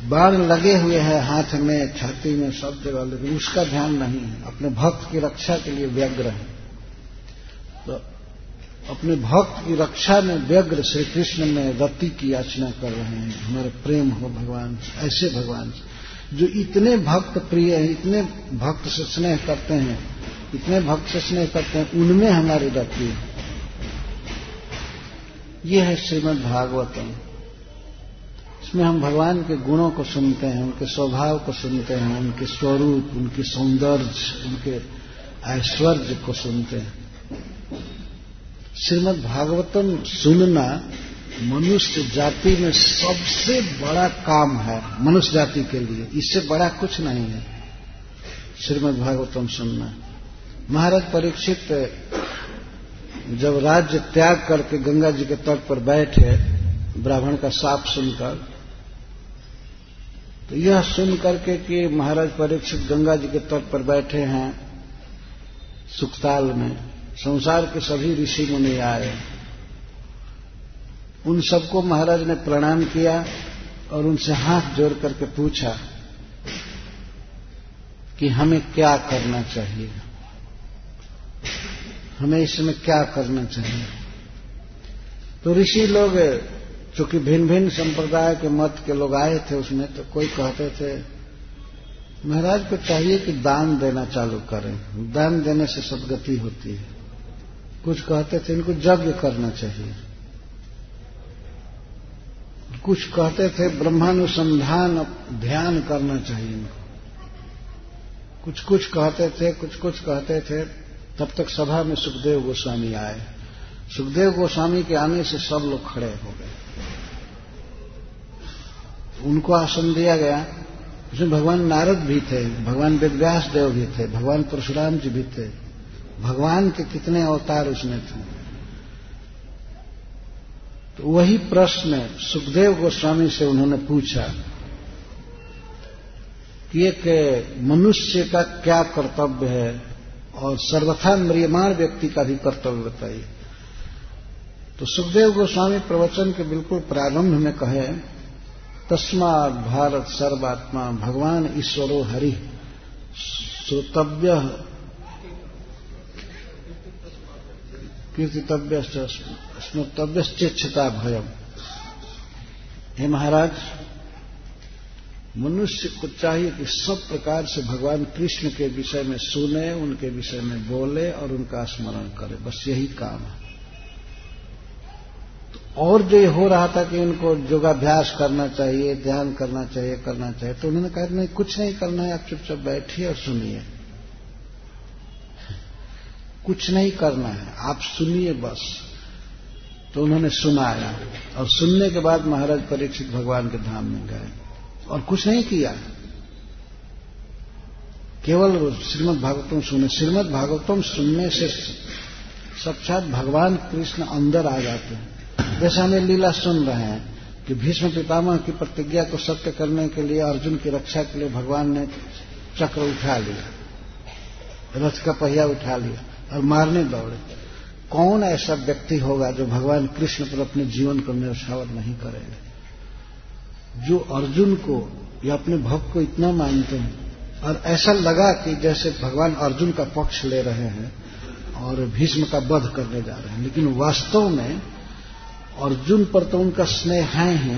बाण लगे हुए हैं हाथ में, छाती में, सब जगह, लेकिन उसका ध्यान नहीं है। अपने भक्त की रक्षा के लिए व्यग्र है। तो अपने भक्त की रक्षा में व्यग्र श्री कृष्ण में रति की याचना कर रहे हैं। हमारे प्रेम हो भगवान, ऐसे भगवान, जो इतने भक्त प्रिय हैं, इतने भक्त से स्नेह करते हैं। इतने भक्त स्नेह करते हैं, उनमें हमारी रति है। ये है श्रीमद भागवतम। इसमें हम भगवान के गुणों को सुनते हैं, उनके स्वभाव को सुनते हैं, उनके स्वरूप, उनके सौंदर्य, उनके ऐश्वर्य को सुनते हैं। श्रीमद भागवतम सुनना मनुष्य जाति में सबसे बड़ा काम है, मनुष्य जाति के लिए। इससे बड़ा कुछ नहीं है। श्रीमद भागवतम सुनना। महाराज परीक्षित जब राज्य त्याग करके गंगा जी के तट पर बैठे ब्राह्मण का साप सुनकर तो यह सुन करके कि महाराज परीक्षित गंगा जी के तट पर बैठे हैं सुखताल में। संसार के सभी ऋषि मुनि आए। उन सबको महाराज ने प्रणाम किया और उनसे हाथ जोड़ करके पूछा कि हमें क्या करना चाहिए? हमें इसमें क्या करना चाहिए? तो ऋषि लोग, चूँकि भिन्न भिन्न संप्रदाय के मत के लोग आए थे उसमें तो कोई कहते थे, महाराज को चाहिए कि दान देना चालू करें। दान देने से सदगति होती है। कुछ कहते थे, इनको यज्ञ करना चाहिए। कुछ कहते थे, ब्रह्मानुसंधान, ध्यान करना चाहिए इनको। कुछ कुछ कहते थे कुछ कुछ कहते थे तब तक सभा में सुखदेव गोस्वामी आए। सुखदेव गोस्वामी के आने से सब लोग खड़े हो गए। उनको आसन दिया गया। उसमें भगवान नारद भी थे, भगवान वेदव्यास देव भी थे, भगवान परशुराम जी भी थे। भगवान के कितने अवतार उसमें थे। तो वही प्रश्न सुखदेव गोस्वामी से उन्होंने पूछा कि एक मनुष्य का क्या कर्तव्य है? और सर्वथा म्रियमाण व्यक्ति का भी कर्तव्य बताइए। तो सुखदेव गोस्वामी प्रवचन के बिल्कुल प्रारंभ में कहे तस्मात भारत सर्वात्मा भगवान ईश्वरो हरि, श्रोतव्य कीर्तितव्य स्मृतव्यश्चेच्छता भयम। हे महाराज मनुष्य को चाहिए कि सब प्रकार से भगवान कृष्ण के विषय में सुने, उनके विषय में बोले और उनका स्मरण करे। बस यही काम है। तो और जो हो रहा था कि उनको योगाभ्यास करना चाहिए, ध्यान करना चाहिए करना चाहिए तो उन्होंने कहा, नहीं, कुछ नहीं करना है, आप चुपचाप बैठिए और सुनिए। कुछ नहीं करना है, आप सुनिए बस। तो उन्होंने सुनाया और सुनने के बाद महाराज परीक्षित भगवान के धाम में गए। और कुछ नहीं किया। केवल श्रीमद भागवतम सुने श्रीमद भागवतम सुनने से साक्षात भगवान कृष्ण अंदर आ जाते हैं। जैसे हमें लीला सुन रहे हैं कि भीष्म पितामह की प्रतिज्ञा को सत्य करने के लिए अर्जुन की रक्षा के लिए भगवान ने चक्र उठा लिया, रथ का पहिया उठा लिया और मारने दौड़े। कौन ऐसा व्यक्ति होगा जो भगवान कृष्ण पर अपने जीवन को निर्षावर नहीं करेगा? जो अर्जुन को या अपने भक्त को इतना मानते हैं, और ऐसा लगा कि जैसे भगवान अर्जुन का पक्ष ले रहे हैं और भीष्म का वध करने जा रहे हैं, लेकिन वास्तव में अर्जुन पर तो उनका स्नेह है ही,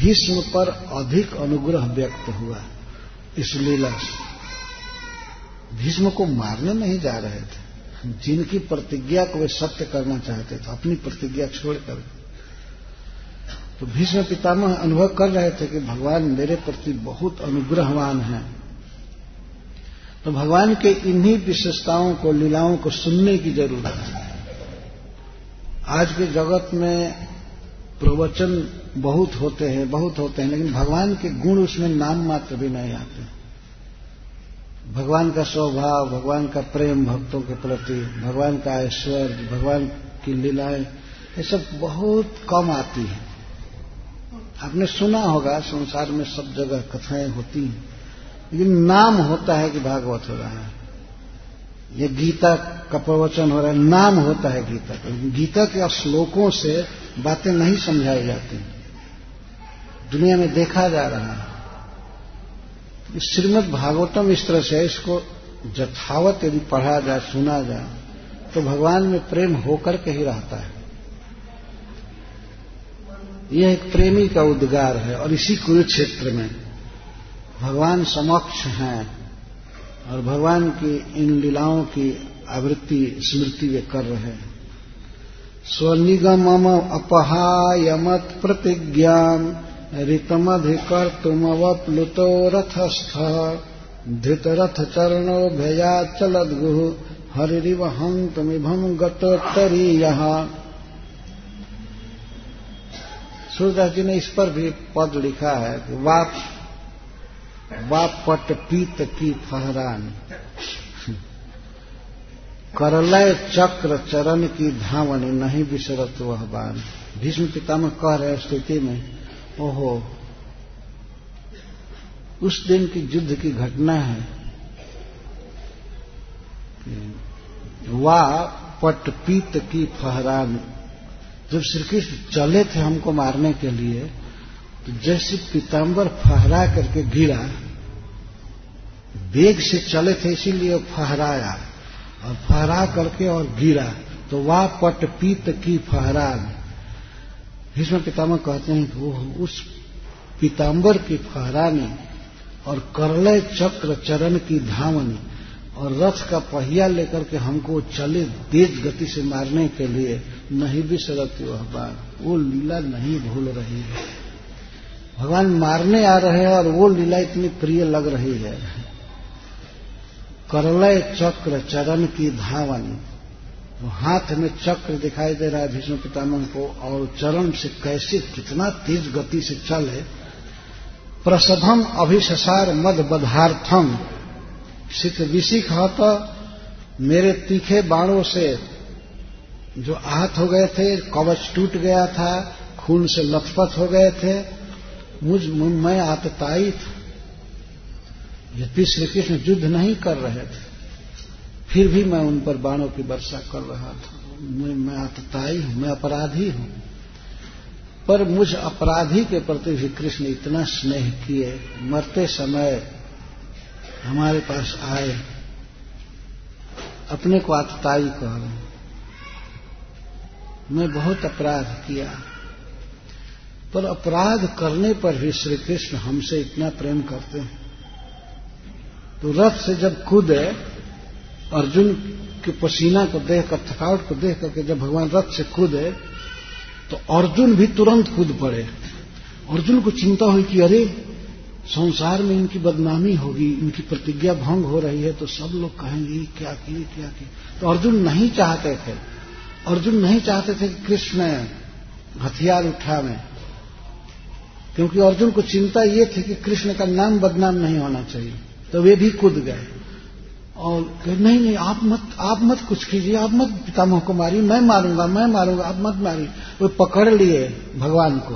भीष्म पर अधिक अनुग्रह व्यक्त हुआ इस लीला से। भीष्म को मारने नहीं जा रहे थे, जिनकी प्रतिज्ञा को वे सत्य करना चाहते थे, अपनी प्रतिज्ञा छोड़कर तो भीष्म पितामह अनुभव कर रहे थे कि भगवान मेरे प्रति बहुत अनुग्रहवान हैं। तो भगवान के इन्हीं विशेषताओं को, लीलाओं को सुनने की ज़रूरत है। आज के जगत में प्रवचन बहुत होते हैं, बहुत होते हैं, लेकिन भगवान के गुण उसमें नाम मात्र भी नहीं आते। भगवान का स्वभाव, भगवान का प्रेम भक्तों के प्रति, भगवान का ऐश्वर्य, भगवान की लीलाएँ, ये सब बहुत कम आती है। आपने सुना होगा, संसार में सब जगह कथाएँ होती हैं, लेकिन नाम होता है कि भागवत हो रहा है। ये गीता का प्रवचन हो रहा है, नाम होता है गीता का। गीता के श्लोकों से बातें नहीं समझाई जाती। दुनिया में देखा जा रहा है। श्रीमद भागवतम इस तरह से इसको जथावत यदि पढ़ा जाए, सुना जाए तो भगवान में प्रेम होकर के ही रहता है। यह एक प्रेमी का उद्गार है और इसी कुरुक्षेत्र में भगवान समक्ष हैं और भगवान की इन लीलाओं की आवृत्ति, स्मृति वे कर रहे हैं। स्वनिगम अपहायमत प्रतिज्ञा ऋतमधिकर्तुमवप्लुतो रथस्थ धृतरथ चरणो भया चलद्गुः हरिव हंग तुम इभम हंतमिभम गतोत्तरीय सूरदास जी ने इस पर भी पद लिखा है कि वाप वाप पट पीत की फहरान। करलय चक्र चरण की धावनी नहीं विसरत वह बान भीष्म पितामह कह रहे स्थिति में, ओहो, उस दिन की युद्ध की घटना है वाह पटपीत की फहरान। जब श्री कृष्ण चले थे हमको मारने के लिए तो जैसे पीताम्बर फहरा करके गिरा वेग से चले थे इसीलिए फहराया। और फहरा करके और गिरा तो वाह पटपीत की फहरान। भीष्म पितामह कहते हैं वो उस पीताम्बर की फहरानी और करलय चक्र चरण की धावनी और रथ का पहिया लेकर के हमको चले तेज गति से मारने के लिए नहीं भी सरती वह बात। वो लीला नहीं भूल रही है। भगवान मारने आ रहे हैं और वो लीला इतनी प्रिय लग रही है। करलय चक्र चरण की धावन। तो हाथ में चक्र दिखाई दे रहा है भीष्म पितामह को और चरण से कैसे कितना तेज गति से चले। प्रसभम अभिशसार मद बधार्थम। शीत विशिख तो मेरे तीखे बाणों से जो आहत हो गए थे कवच टूट गया था खून से लथपथ हो गए थे मुझ मैं आतताई था। यद्यपि श्री कृष्ण युद्ध नहीं कर रहे थे। फिर भी मैं उन पर बाणों की वर्षा कर रहा था। मैं, मैं अतताई हूँ मैं अपराधी हूँ। पर मुझ अपराधी के प्रति भी कृष्ण इतना स्नेह किए मरते समय हमारे पास आए, अपने को आतताई कह मैं बहुत अपराध किया, पर अपराध करने पर भी श्री कृष्ण हमसे इतना प्रेम करते हैं। तो रथ से जब कूदे अर्जुन के पसीना को देखकर, थकावट को देख करके जब भगवान रथ से कूदे तो अर्जुन भी तुरंत कूद पड़े। अर्जुन को चिंता हुई कि अरे संसार में इनकी बदनामी होगी, इनकी प्रतिज्ञा भंग हो रही है तो सब लोग कहेंगे क्या किए क्या किए? तो अर्जुन नहीं चाहते थे। अर्जुन नहीं चाहते थे कि कृष्ण हथियार उठा में क्योंकि अर्जुन को चिंता ये थी कि कृष्ण का नाम बदनाम नहीं होना चाहिए तो वे भी कूद गए। और नहीं नहीं, आप मत आप मत कुछ कीजिए, आप मत पितामह को मारिए मैं मारूँगा मैं मारूँगा, आप मत मारिए। वो पकड़ लिए भगवान को,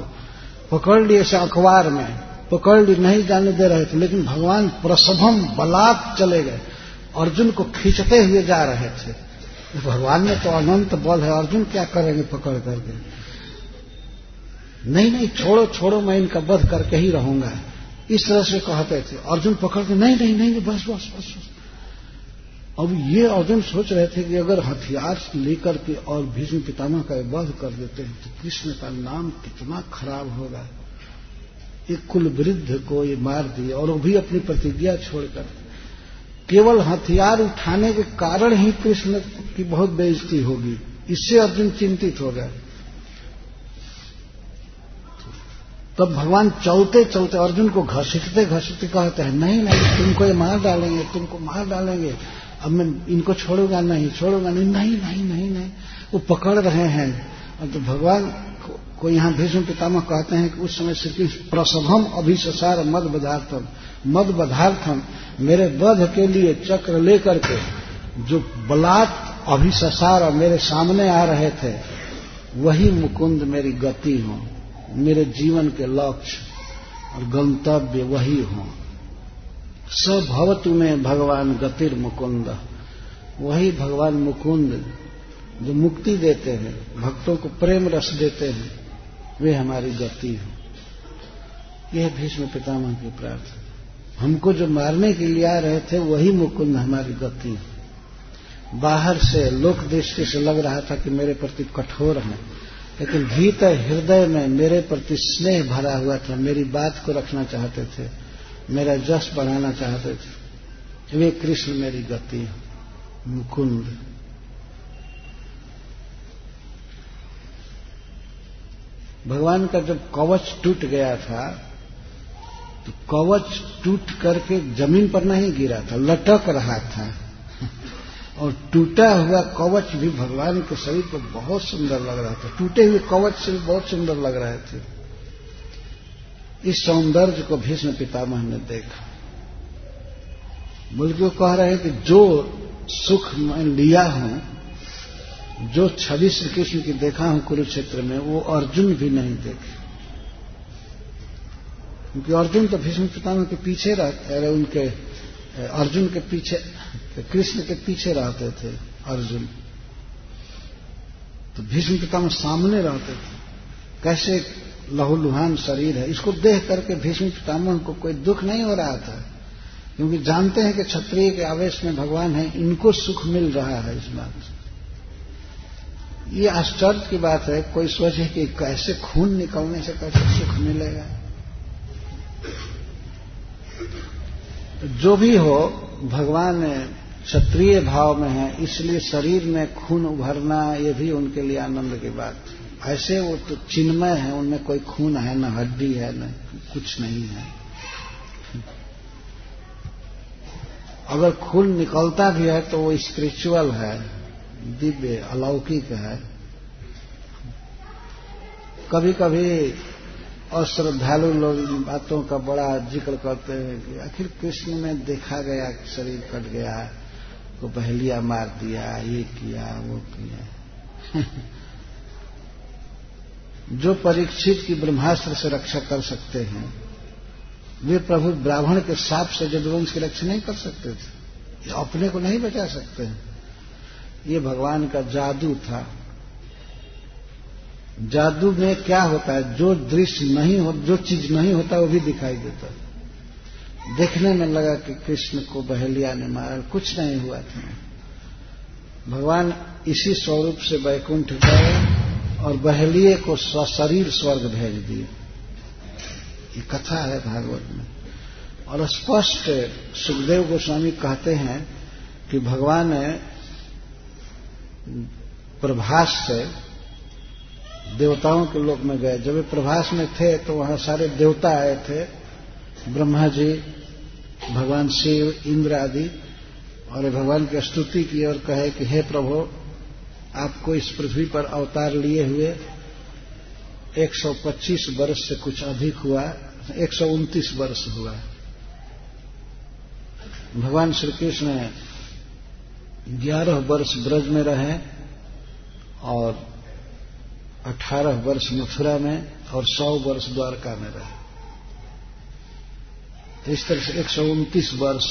पकड़ लिए अखबार में। पकड़ लिए नहीं जाने दे रहे थे, लेकिन भगवान प्रसभम बलात् चले गए। अर्जुन को खींचते हुए जा रहे थे। भगवान में तो अनंत बल है, अर्जुन क्या करेंगे पकड़ करके? नहीं नहीं, छोड़ो छोड़ो, मैं इनका वध करके ही रहूँगा। इस तरह से कहते थे। अर्जुन पकड़ के नहीं नहीं नहीं, बस बस बस बस। अब ये अर्जुन सोच रहे थे कि अगर हथियार लेकर के और भीष्म पितामह का वध कर देते हैं तो कृष्ण का नाम कितना खराब होगा। एक कुल वृद्ध को ये मार दिए और वो भी अपनी प्रतिज्ञा छोड़कर। केवल हथियार उठाने के कारण ही कृष्ण की बहुत बेइज्जती होगी। इससे अर्जुन चिंतित हो गए तब भगवान चलते चलते अर्जुन को घसीटते घसीटते कहते हैं, नहीं नहीं, तुमको ये मार डालेंगे, तुमको मार डालेंगे। अब मैं इनको छोड़ूँगा नहीं छोड़ूँगा नहीं नहीं नहीं नहीं नहीं। वो पकड़ रहे हैं। और तो भगवान को यहाँ भीष्म पितामह कहते हैं कि उस समय श्री कृष्ण प्रसभम अभिससार मद बधार्थम। मद बधार्थम मेरे वध के लिए चक्र लेकर के जो बलात् अभिससार मेरे सामने आ रहे थे, वही मुकुंद मेरी गति हो, मेरे जीवन के लक्ष्य और गंतव्य वही हो। सब भवतु में भगवान गतिर मुकुंद। वही भगवान मुकुंद जो मुक्ति देते हैं, भक्तों को प्रेम रस देते हैं। वे हमारी गति हो। यह भीष्म पितामह की प्रार्थना हमको जो मारने के लिए आ रहे थे, वही मुकुंद हमारी गति हो। बाहर से, लोक दृष्टि से लग रहा था कि मेरे प्रति कठोर हैं। लेकिन भीतर हृदय में मेरे प्रति स्नेह भरा हुआ था। मेरी बात को रखना चाहते थे, मेरा जस बढ़ाना चाहते थे। वे कृष्ण मेरी गति मुकुंद भगवान का जब कवच टूट गया था तो कवच टूट करके ज़मीन पर नहीं गिरा था, लटक रहा था। और टूटा हुआ कवच भी भगवान के शरीर पर बहुत सुंदर लग रहा था। टूटे हुए कवच से भी बहुत सुंदर लग रहे थे। इस सौंदर्य को भीष्म पितामह ने देखा। बल्कि वो कह रहे हैं कि जो सुख मैं लिया हूँ जो छवि श्री कृष्ण की देखा हूँ कुरुक्षेत्र में, वो अर्जुन भी नहीं देखे। क्योंकि अर्जुन तो भीष्म पितामह के पीछे रहते, अरे उनके अर्जुन के पीछे, कृष्ण के पीछे रहते थे अर्जुन। तो भीष्म पितामह सामने रहते थे। कैसे लहूलुहान शरीर है, इसको देख करके भीष्म पितामह को कोई दुख नहीं हो रहा था। क्योंकि जानते हैं कि क्षत्रिय के आवेश में भगवान है, इनको सुख मिल रहा है इस बात ये आश्चर्य की बात है, कोई सोचे कि कैसे खून निकलने से कैसे सुख मिलेगा। जो भी हो, भगवान क्षत्रिय भाव में है, इसलिए शरीर में खून उभरना, ये भी उनके लिए आनंद की बात। है ऐसे वो तो चिन्मय है, उनमें कोई खून है, न हड्डी है, न कुछ नहीं है। अगर खून निकलता भी है तो वो स्पिरिचुअल है। दिव्य अलौकिक है। कभी कभी और श्रद्धालु लोग इन बातों का बड़ा ज़िक्र करते हैं कि आखिर कृष्ण में देखा गया शरीर कट गया को बहलिया मार दिया, ये किया, वो किया। जो परीक्षित की ब्रह्मास्त्र से रक्षा कर सकते हैं, वे प्रभु ब्राह्मण के साप से जदुवंश की रक्षा नहीं कर सकते थे। अपने को नहीं बचा सकते हैं। ये भगवान का जादू था। जादू में क्या होता है? जो दृश्य नहीं हो, जो चीज़ नहीं होता, वो भी दिखाई देता। देखने में लगा कि कृष्ण को बहेलिया ने मारा, कुछ नहीं हुआ था। भगवान इसी स्वरूप से वैकुंठ गए और बहेलिए को सशरीर स्वर्ग भेज दिए। ये कथा है भागवत में। और स्पष्ट सुखदेव गोस्वामी कहते हैं कि भगवान प्रभास से देवताओं के लोक में गए। जब वे प्रभास में थे तो वहाँ सारे देवता आए थे। ब्रह्मा जी, भगवान शिव, इंद्र आदि। और भगवान की स्तुति की और कहे कि, हे प्रभु, आपको इस पृथ्वी पर अवतार लिए हुए 125 वर्ष से कुछ अधिक हुआ, एक सौ उनतीस वर्ष हुआ। भगवान श्री कृष्ण ग्यारह वर्ष ब्रज में रहे और अठारह वर्ष मथुरा में और सौ वर्ष द्वारका में रहे। तो इस तरह से एक सौ उनतीस वर्ष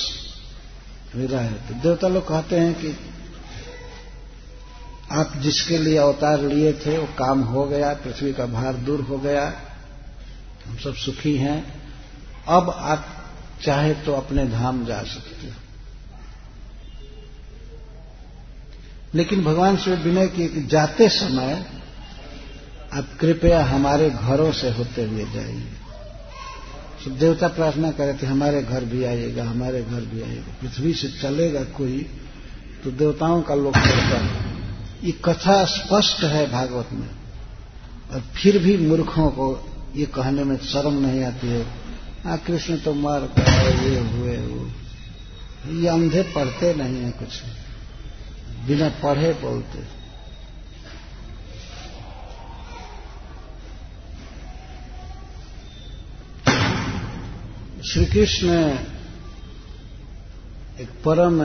में रहे। तो देवता लोग कहते हैं कि आप जिसके लिए अवतार लिए थे, वो काम हो गया, पृथ्वी का भार दूर हो गया, हम सब सुखी हैं। अब आप चाहे तो अपने धाम जा सकते हो। लेकिन भगवान से विनय की जाते समय आप कृपया हमारे घरों से होते हुए जाइए। तो देवता प्रार्थना करे थे, हमारे घर भी आइएगा हमारे घर भी आइएगा पृथ्वी से चलेगा कोई तो देवताओं का लोग करता है। ये कथा स्पष्ट है भागवत में। और फिर भी मूर्खों को ये कहने में शर्म नहीं आती है हाँ कृष्ण तो मर गए ये हुए, वो। ये अंधे पढ़ते नहीं है कुछ। बिना पढ़े बोलते। श्री कृष्ण एक परम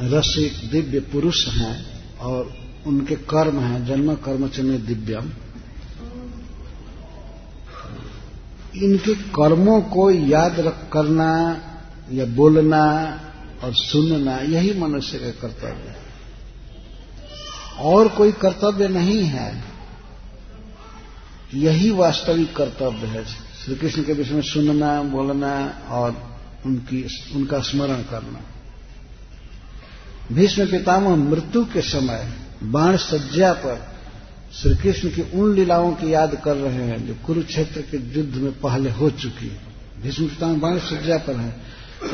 रसिक दिव्य पुरुष हैं और उनके कर्म हैं, जन्म कर्म चमे दिव्यम। इनके कर्मों को याद रख करना या बोलना और सुनना, यही मनुष्य का कर्तव्य है। और कोई कर्तव्य नहीं है। यही वास्तविक कर्तव्य है। श्री कृष्ण के विषय में सुनना, बोलना और उनकी, उनका स्मरण करना। भीष्म पितामह मृत्यु के समय बाण सज्जा पर श्री कृष्ण की उन लीलाओं की याद कर रहे हैं जो कुरुक्षेत्र के युद्ध में पहले हो चुकी भीष्म पितामह बाण सज्जा पर है,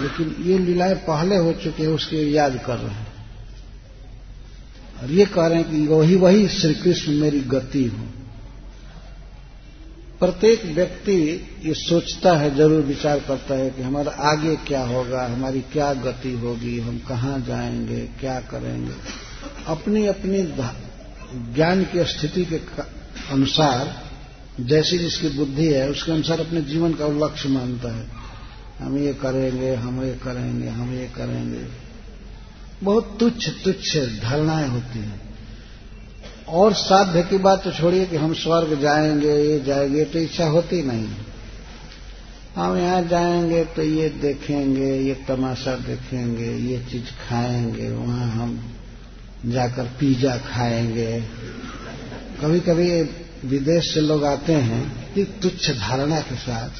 लेकिन ये लीलाएँ पहले हो चुकी है, उसकी याद कर रहे हैं। और ये कह रहे हैं कि वही वही श्री कृष्ण मेरी गति हूँ। प्रत्येक व्यक्ति ये सोचता है, ज़रूर विचार करता है कि हमारा आगे क्या होगा, हमारी क्या गति होगी, हम कहाँ जाएँगे, क्या करेंगे। अपनी अपनी ज्ञान की स्थिति के अनुसार, जैसी जिसकी बुद्धि है, उसके अनुसार अपने जीवन का लक्ष्य मानता है। हम ये करेंगे, हम ये करेंगे, हम ये करेंगे। बहुत तुच्छ तुच्छ धारणाएँ होती हैं। और साध्य की बात तो छोड़िए कि हम स्वर्ग जाएँगे, ये जाएँगे तो इच्छा होती नहीं हम यहाँ जाएँगे तो ये देखेंगे, ये तमाशा देखेंगे, ये चीज़ खाएँगे, वहाँ हम जाकर पिज्जा खाएँगे। कभी कभी विदेश से लोग आते हैं कि तुच्छ धारणा के साथ।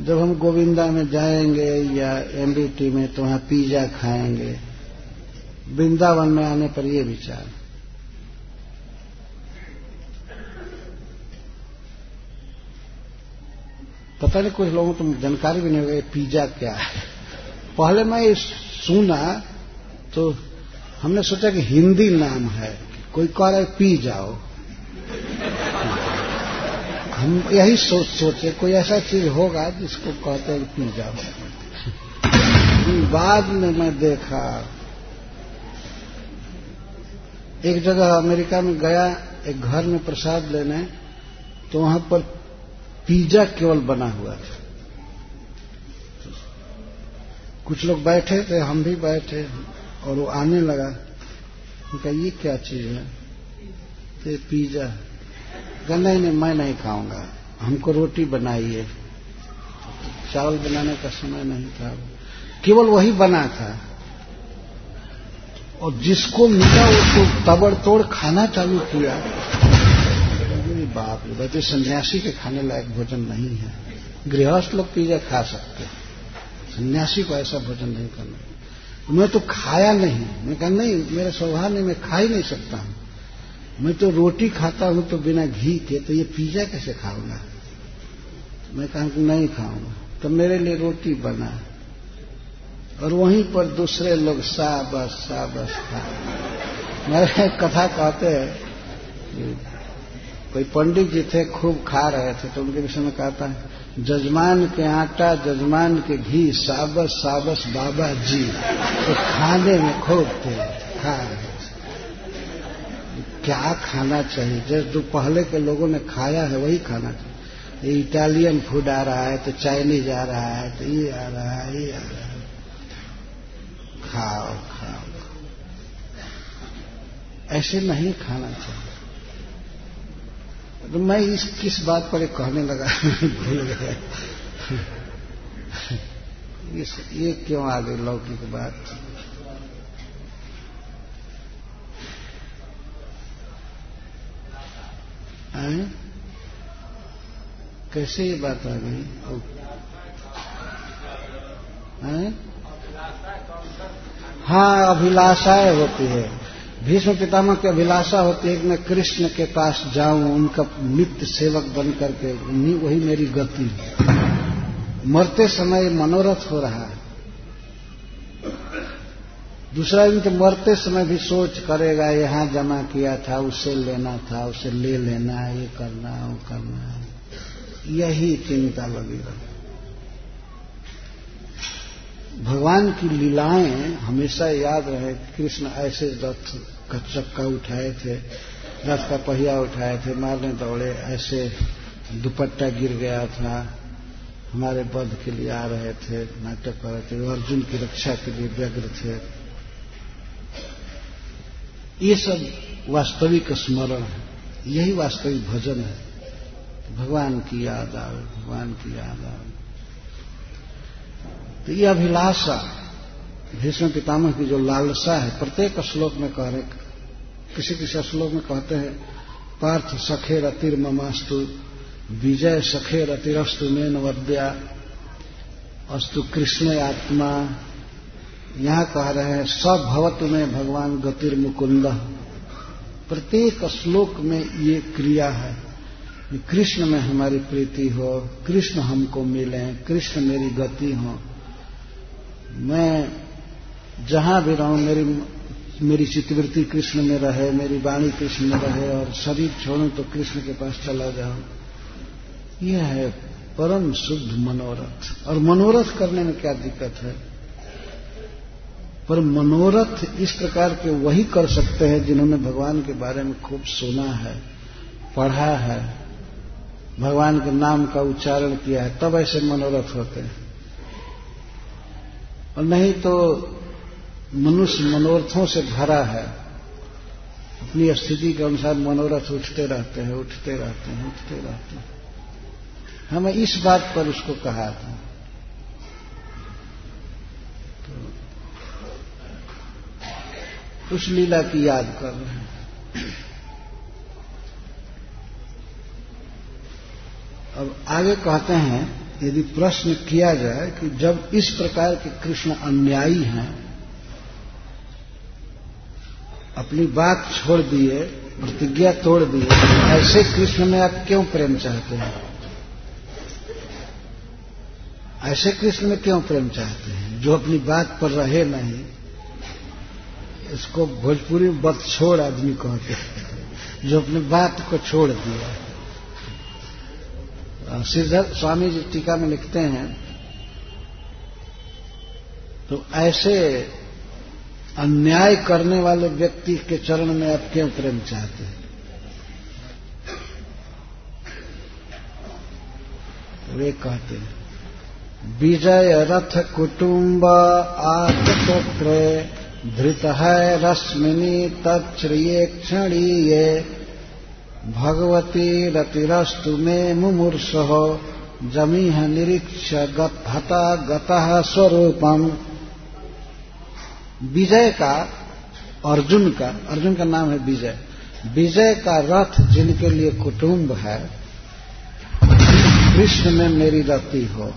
जब हम गोविंदा में जाएँगे या एमबीटी में तो वहाँ पिज्जा खाएँगे। वृंदावन में आने पर ये विचार। पता नहीं, कुछ लोगों को तो जानकारी भी नहीं होगा, पिज्जा क्या है। पहले मैं ये सुना तो हमने सोचा कि हिंदी नाम है कोई कह रहा है पी जाओ हम यही सोच सोचे, कोई ऐसा चीज़ होगा जिसको कहते हैं जाओ। बाद में मैं देखा, एक जगह अमेरिका में गया, एक घर में प्रसाद लेने तो वहाँ पर पिज्जा केवल बना हुआ था। कुछ लोग बैठे थे, हम भी बैठे, और वो आने लगा। उनका, ये क्या चीज़ है? तो पिज्जा। नहीं नहीं, मैं नहीं खाऊँगा। हमको रोटी बनाइए चावल बनाने का समय नहीं था। केवल वही बना था। और जिसको मिला उसको तबड़ तोड़ खाना चालू किया। बाप रे सन्यासी के खाने लायक भोजन नहीं है। गृहस्थ लोग पिज्जा खा सकते सन्यासी को ऐसा भोजन नहीं करना। मैं तो खाया नहीं। मैं कहा, नहीं, मेरे स्वभाव नहीं, मैं खा ही नहीं सकता हूँ। मैं तो रोटी खाता हूँ तो बिना घी के तो ये पिज्जा कैसे खाऊँगा? मैं कहा कि नहीं खाऊँगा। तो मेरे लिए रोटी बना। और वहीं पर दूसरे लोग सा बस सा बस खा। मेरे कथा कहते हैं कोई पंडित जी थे, खूब खा रहे थे तो उनके विषय में कहता है, जजमान के आटा, जजमान के घी साबस साबस बाबा जी। तो खाने में खूब थे खा रहे। क्या खाना चाहिए? जैसे जो पहले के लोगों ने खाया है, वही खाना चाहिए। इटालियन फ़ूड आ रहा है तो चाइनीज़ आ रहा है तो ये आ रहा है, ये आ रहा है। खाओ खाओ ऐसे नहीं खाना चाहिए। तो मैं इस, किस बात पर कहने लगा? भूल गया। ये क्यों आ गई लौकिक बात? आए? कैसे ये बात आ गई? हाँ अभिलाषाएँ होती है। भीष्म पितामह की अभिलाषा होती है कि मैं कृष्ण के पास जाऊँ, उनका नित्य सेवक बन करके वही मेरी गति। मरते समय मनोरथ हो रहा है। दूसरा दिन तो मरते समय भी सोच करेगा, यहाँ जमा किया था, उसे लेना था, उसे ले लेना ये करना वो करना यही चिंता लगी रही। भगवान की लीलाएँ हमेशा याद रहे, कृष्ण ऐसे रथ का चक्का उठाए थे, रथ का पहिया उठाए थे, मारने दौड़े, ऐसे दुपट्टा गिर गया था। हमारे वध के लिए आ रहे थे, नाटक कर रहे थे अर्जुन की रक्षा के लिए व्यग्र थे। ये सब वास्तविक स्मरण है। यही वास्तविक भजन है। भगवान की याद आवे, भगवान की याद आवे। तो ये अभिलाषा, भीष्म पितामह की जो लालसा है, प्रत्येक श्लोक में कह रहे, किसी किसी श्लोक में कहते हैं, पार्थ सखे रतिर ममास्तु विजय सखे रतिरस्तु मेन नवद्या अस्तु कृष्ण आत्मा। यहाँ कह रहे हैं सब भवत में भगवान गतिर मुकुंद प्रत्येक श्लोक में ये क्रिया है कृष्ण में हमारी प्रीति हो, कृष्ण हमको मिले, कृष्ण मेरी गति हो। मैं जहाँ भी रहूँ, मेरी मेरी चित्तवृत्ति कृष्ण में रहे, मेरी वाणी कृष्ण में रहे और शरीर छोड़ूं तो कृष्ण के पास चला जाऊँ। यह है परम शुद्ध मनोरथ। और मनोरथ करने में क्या दिक्कत है? पर मनोरथ इस प्रकार के वही कर सकते हैं जिन्होंने भगवान के बारे में खूब सुना है, पढ़ा है। भगवान के नाम का उच्चारण किया है, तब ऐसे मनोरथ होते हैं। और नहीं तो मनुष्य मनोरथों से भरा है। अपनी स्थिति के अनुसार मनोरथ उठते रहते हैं, उठते रहते हैं, उठते रहते हैं। हमें इस बात पर उसको कहा था। उस लीला की याद कर रहे हैं। अब आगे कहते हैं, यदि प्रश्न किया जाए कि जब इस प्रकार के कृष्ण अन्यायी हैं, अपनी बात छोड़ दिए, प्रतिज्ञा तोड़ दिए, ऐसे कृष्ण में आप क्यों प्रेम चाहते हैं? ऐसे कृष्ण में क्यों प्रेम चाहते हैं? जो अपनी बात पर रहे नहीं इसको भोजपुरी बत छोड़ आदमी कहते हैं, जो अपने बात को छोड़ दिया। श्रीधर स्वामी जी टीका में लिखते हैं तो ऐसे अन्याय करने वाले व्यक्ति के चरण में आप क्यों प्रेम चाहते हैं? वे कहते हैं, विजय रथ कुटुंब आत्मपुत्र धृत है रश्मिनी तत्श्रिये क्षणीये। भगवती रतिरस्तु मे मुमूर्ष। जमी है निरीक्ष हता गतः स्वरूपम। विजय का अर्जुन का अर्जुन का नाम है विजय। विजय का रथ जिनके लिए कुटुंब है, कृष्ण में मेरी रति हो।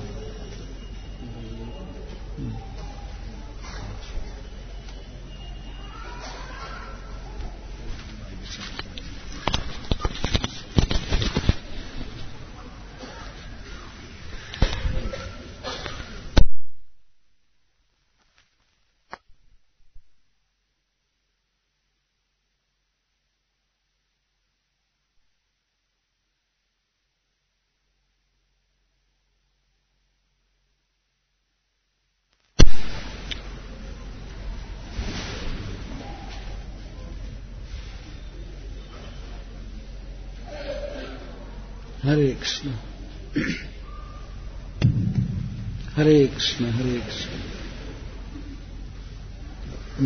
हरे कृष्ण। हरे कृष्ण हरे कृष्ण।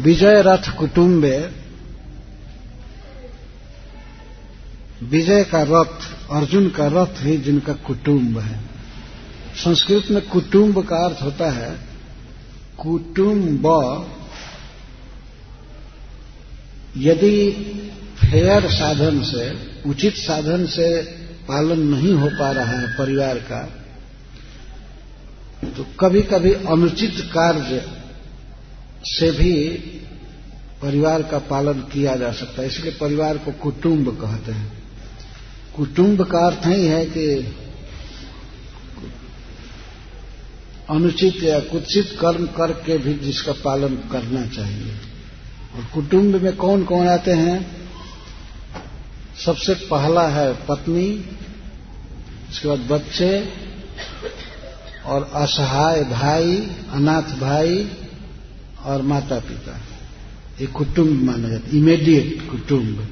विजय रथ कुटुम्बे विजय का रथ, अर्जुन का रथ ही जिनका कुटुंब है। संस्कृत में कुटुंब का अर्थ होता है, कुटुंब। यदि फेयर साधन से, उचित साधन से पालन नहीं हो पा रहा है परिवार का तो कभी कभी अनुचित कार्य से भी परिवार का पालन किया जा सकता है। इसलिए परिवार को कुटुंब कहते हैं। कुटुंब का अर्थ ही है कि अनुचित या कुत्सित कर्म करके भी जिसका पालन करना चाहिए। और कुटुंब में कौन कौन आते हैं? सबसे पहला है पत्नी उसके बाद बच्चे और असहाय भाई, अनाथ भाई और माता पिता ये कुटुंब माना जाता इमीडिएट कुटुंब।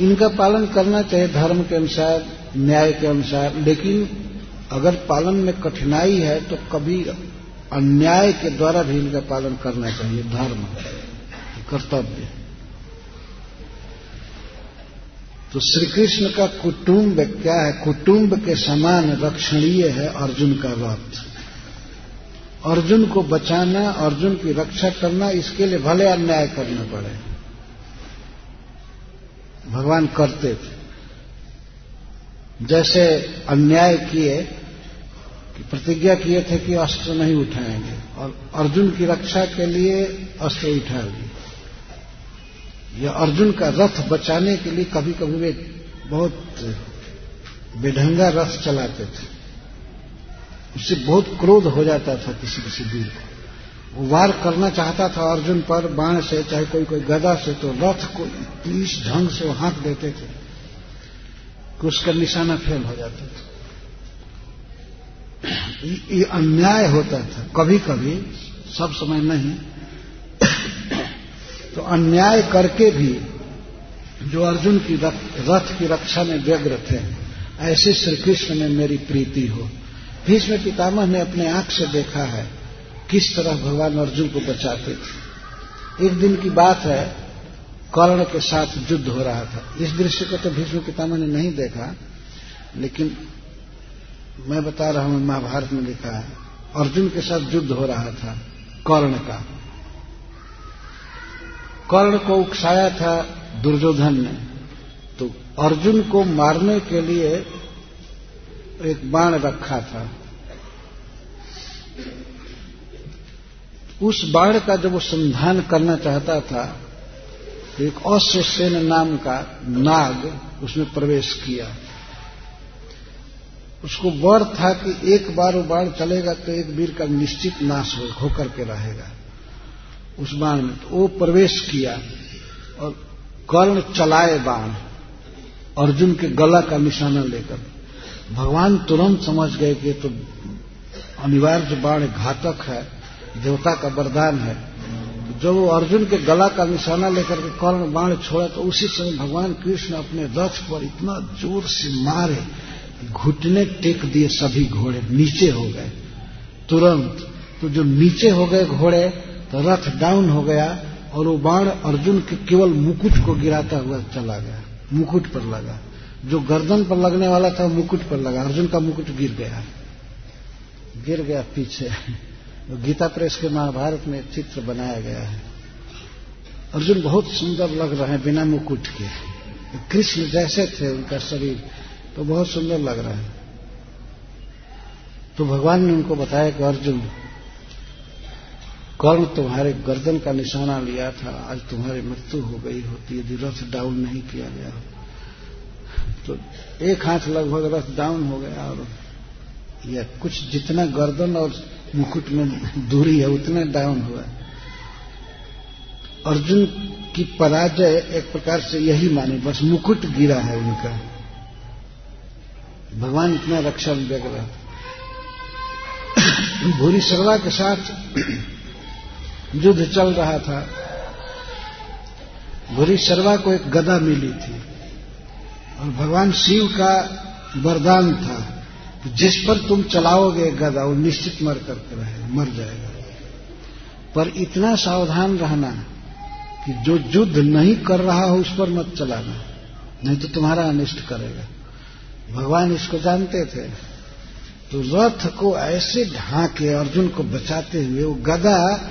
इनका पालन करना चाहिए धर्म के अनुसार, न्याय के अनुसार, लेकिन अगर पालन में कठिनाई है तो कभी अन्याय के द्वारा भी इनका पालन करना चाहिए, धर्म, कर्तव्य। तो श्री कृष्ण का कुटुंब क्या है? कुटुंब के समान रक्षणीय है अर्जुन का रथ। अर्जुन को बचाना, अर्जुन की रक्षा करना, इसके लिए भले अन्याय करना पड़े। भगवान करते थे। जैसे अन्याय किए, कि प्रतिज्ञा किए थे कि अस्त्र नहीं उठाएँगे, और अर्जुन की रक्षा के लिए अस्त्र उठा लिए यह अर्जुन का रथ बचाने के लिए कभी कभी वे बहुत बेढंगा रथ चलाते थे। उससे बहुत क्रोध हो जाता था किसी किसी वीर को। वो वार करना चाहता था अर्जुन पर, बाण से, चाहे कोई कोई गदा से तो रथ को इस ढंग से वो हाथ देते थे कि उसका निशाना फेल हो जाता था। ये अन्याय होता था। कभी कभी सब समय नहीं तो अन्याय करके भी जो अर्जुन की रथ की रक्षा में व्यग्र थे, ऐसे श्री कृष्ण में मेरी प्रीति हो। भीष्म पितामह ने अपने आँख से देखा है, किस तरह भगवान अर्जुन को बचाते थे। एक दिन की बात है, कर्ण के साथ युद्ध हो रहा था। इस दृश्य को तो भीष्म पितामह ने नहीं देखा, लेकिन मैं बता रहा हूँ, महाभारत में लिखा है, अर्जुन के साथ युद्ध हो रहा था, कर्ण का। कर्ण को उकसाया था दुर्योधन ने। तो अर्जुन को मारने के लिए एक बाण रखा था। उस बाण का जब वो संधान करना चाहता था तो एक अश्वसेन नाम का नाग उसमें प्रवेश किया। उसको वर था कि एक बार वो बाण चलेगा तो एक वीर का निश्चित नाश होकर के रहेगा। उस बाण में। तो वो प्रवेश किया और कर्ण चलाए बाण। अर्जुन के गला का निशाना लेकर। भगवान तुरंत समझ गए कि तो अनिवार्य बाण घातक है, देवता का वरदान है। जब वो अर्जुन के गला का निशाना लेकर के कर्ण बाण छोड़ा तो उसी समय भगवान कृष्ण अपने रथ पर इतना ज़ोर से मारे घुटने टेक दिए सभी घोड़े, नीचे हो गए। तुरंत तो जो नीचे हो गए घोड़े तो रथ डाउन हो गया और वो बाण अर्जुन के केवल मुकुट को गिराता हुआ चला गया, मुकुट पर लगा। जो गर्दन पर लगने वाला था, मुकुट पर लगा। अर्जुन का मुकुट गिर गया। गिर गया पीछे। गीता प्रेस के महाभारत में चित्र बनाया गया है। अर्जुन बहुत सुंदर लग रहे हैं बिना मुकुट के। कृष्ण जैसे थे उनका शरीर तो बहुत सुंदर लग रहा है। तो भगवान ने उनको बताया कि अर्जुन कर्ण तुम्हारे गर्दन का निशाना लिया था? आज तुम्हारी मृत्यु हो गई होती यदि रथ डाउन नहीं किया गया तो एक हाथ लगभग रथ डाउन हो गया और या कुछ जितना गर्दन और मुकुट में दूरी है, उतना डाउन हुआ। अर्जुन की पराजय एक प्रकार से यही माने, बस मुकुट गिरा है उनका। भगवान इतना रक्षा व्यग रहा भूरी सरला के साथ युद्ध चल रहा था। भूरी सरवा को एक गदा मिली थी और भगवान शिव का वरदान था जिस पर तुम चलाओगे गदा, वो निश्चित मर करके रहे, मर जाएगा। पर इतना सावधान रहना कि जो युद्ध नहीं कर रहा हो, उस पर मत चलाना, नहीं तो तुम्हारा अनिष्ट करेगा। भगवान इसको जानते थे। तो रथ को ऐसे ढांके अर्जुन को बचाते हुए वो गदा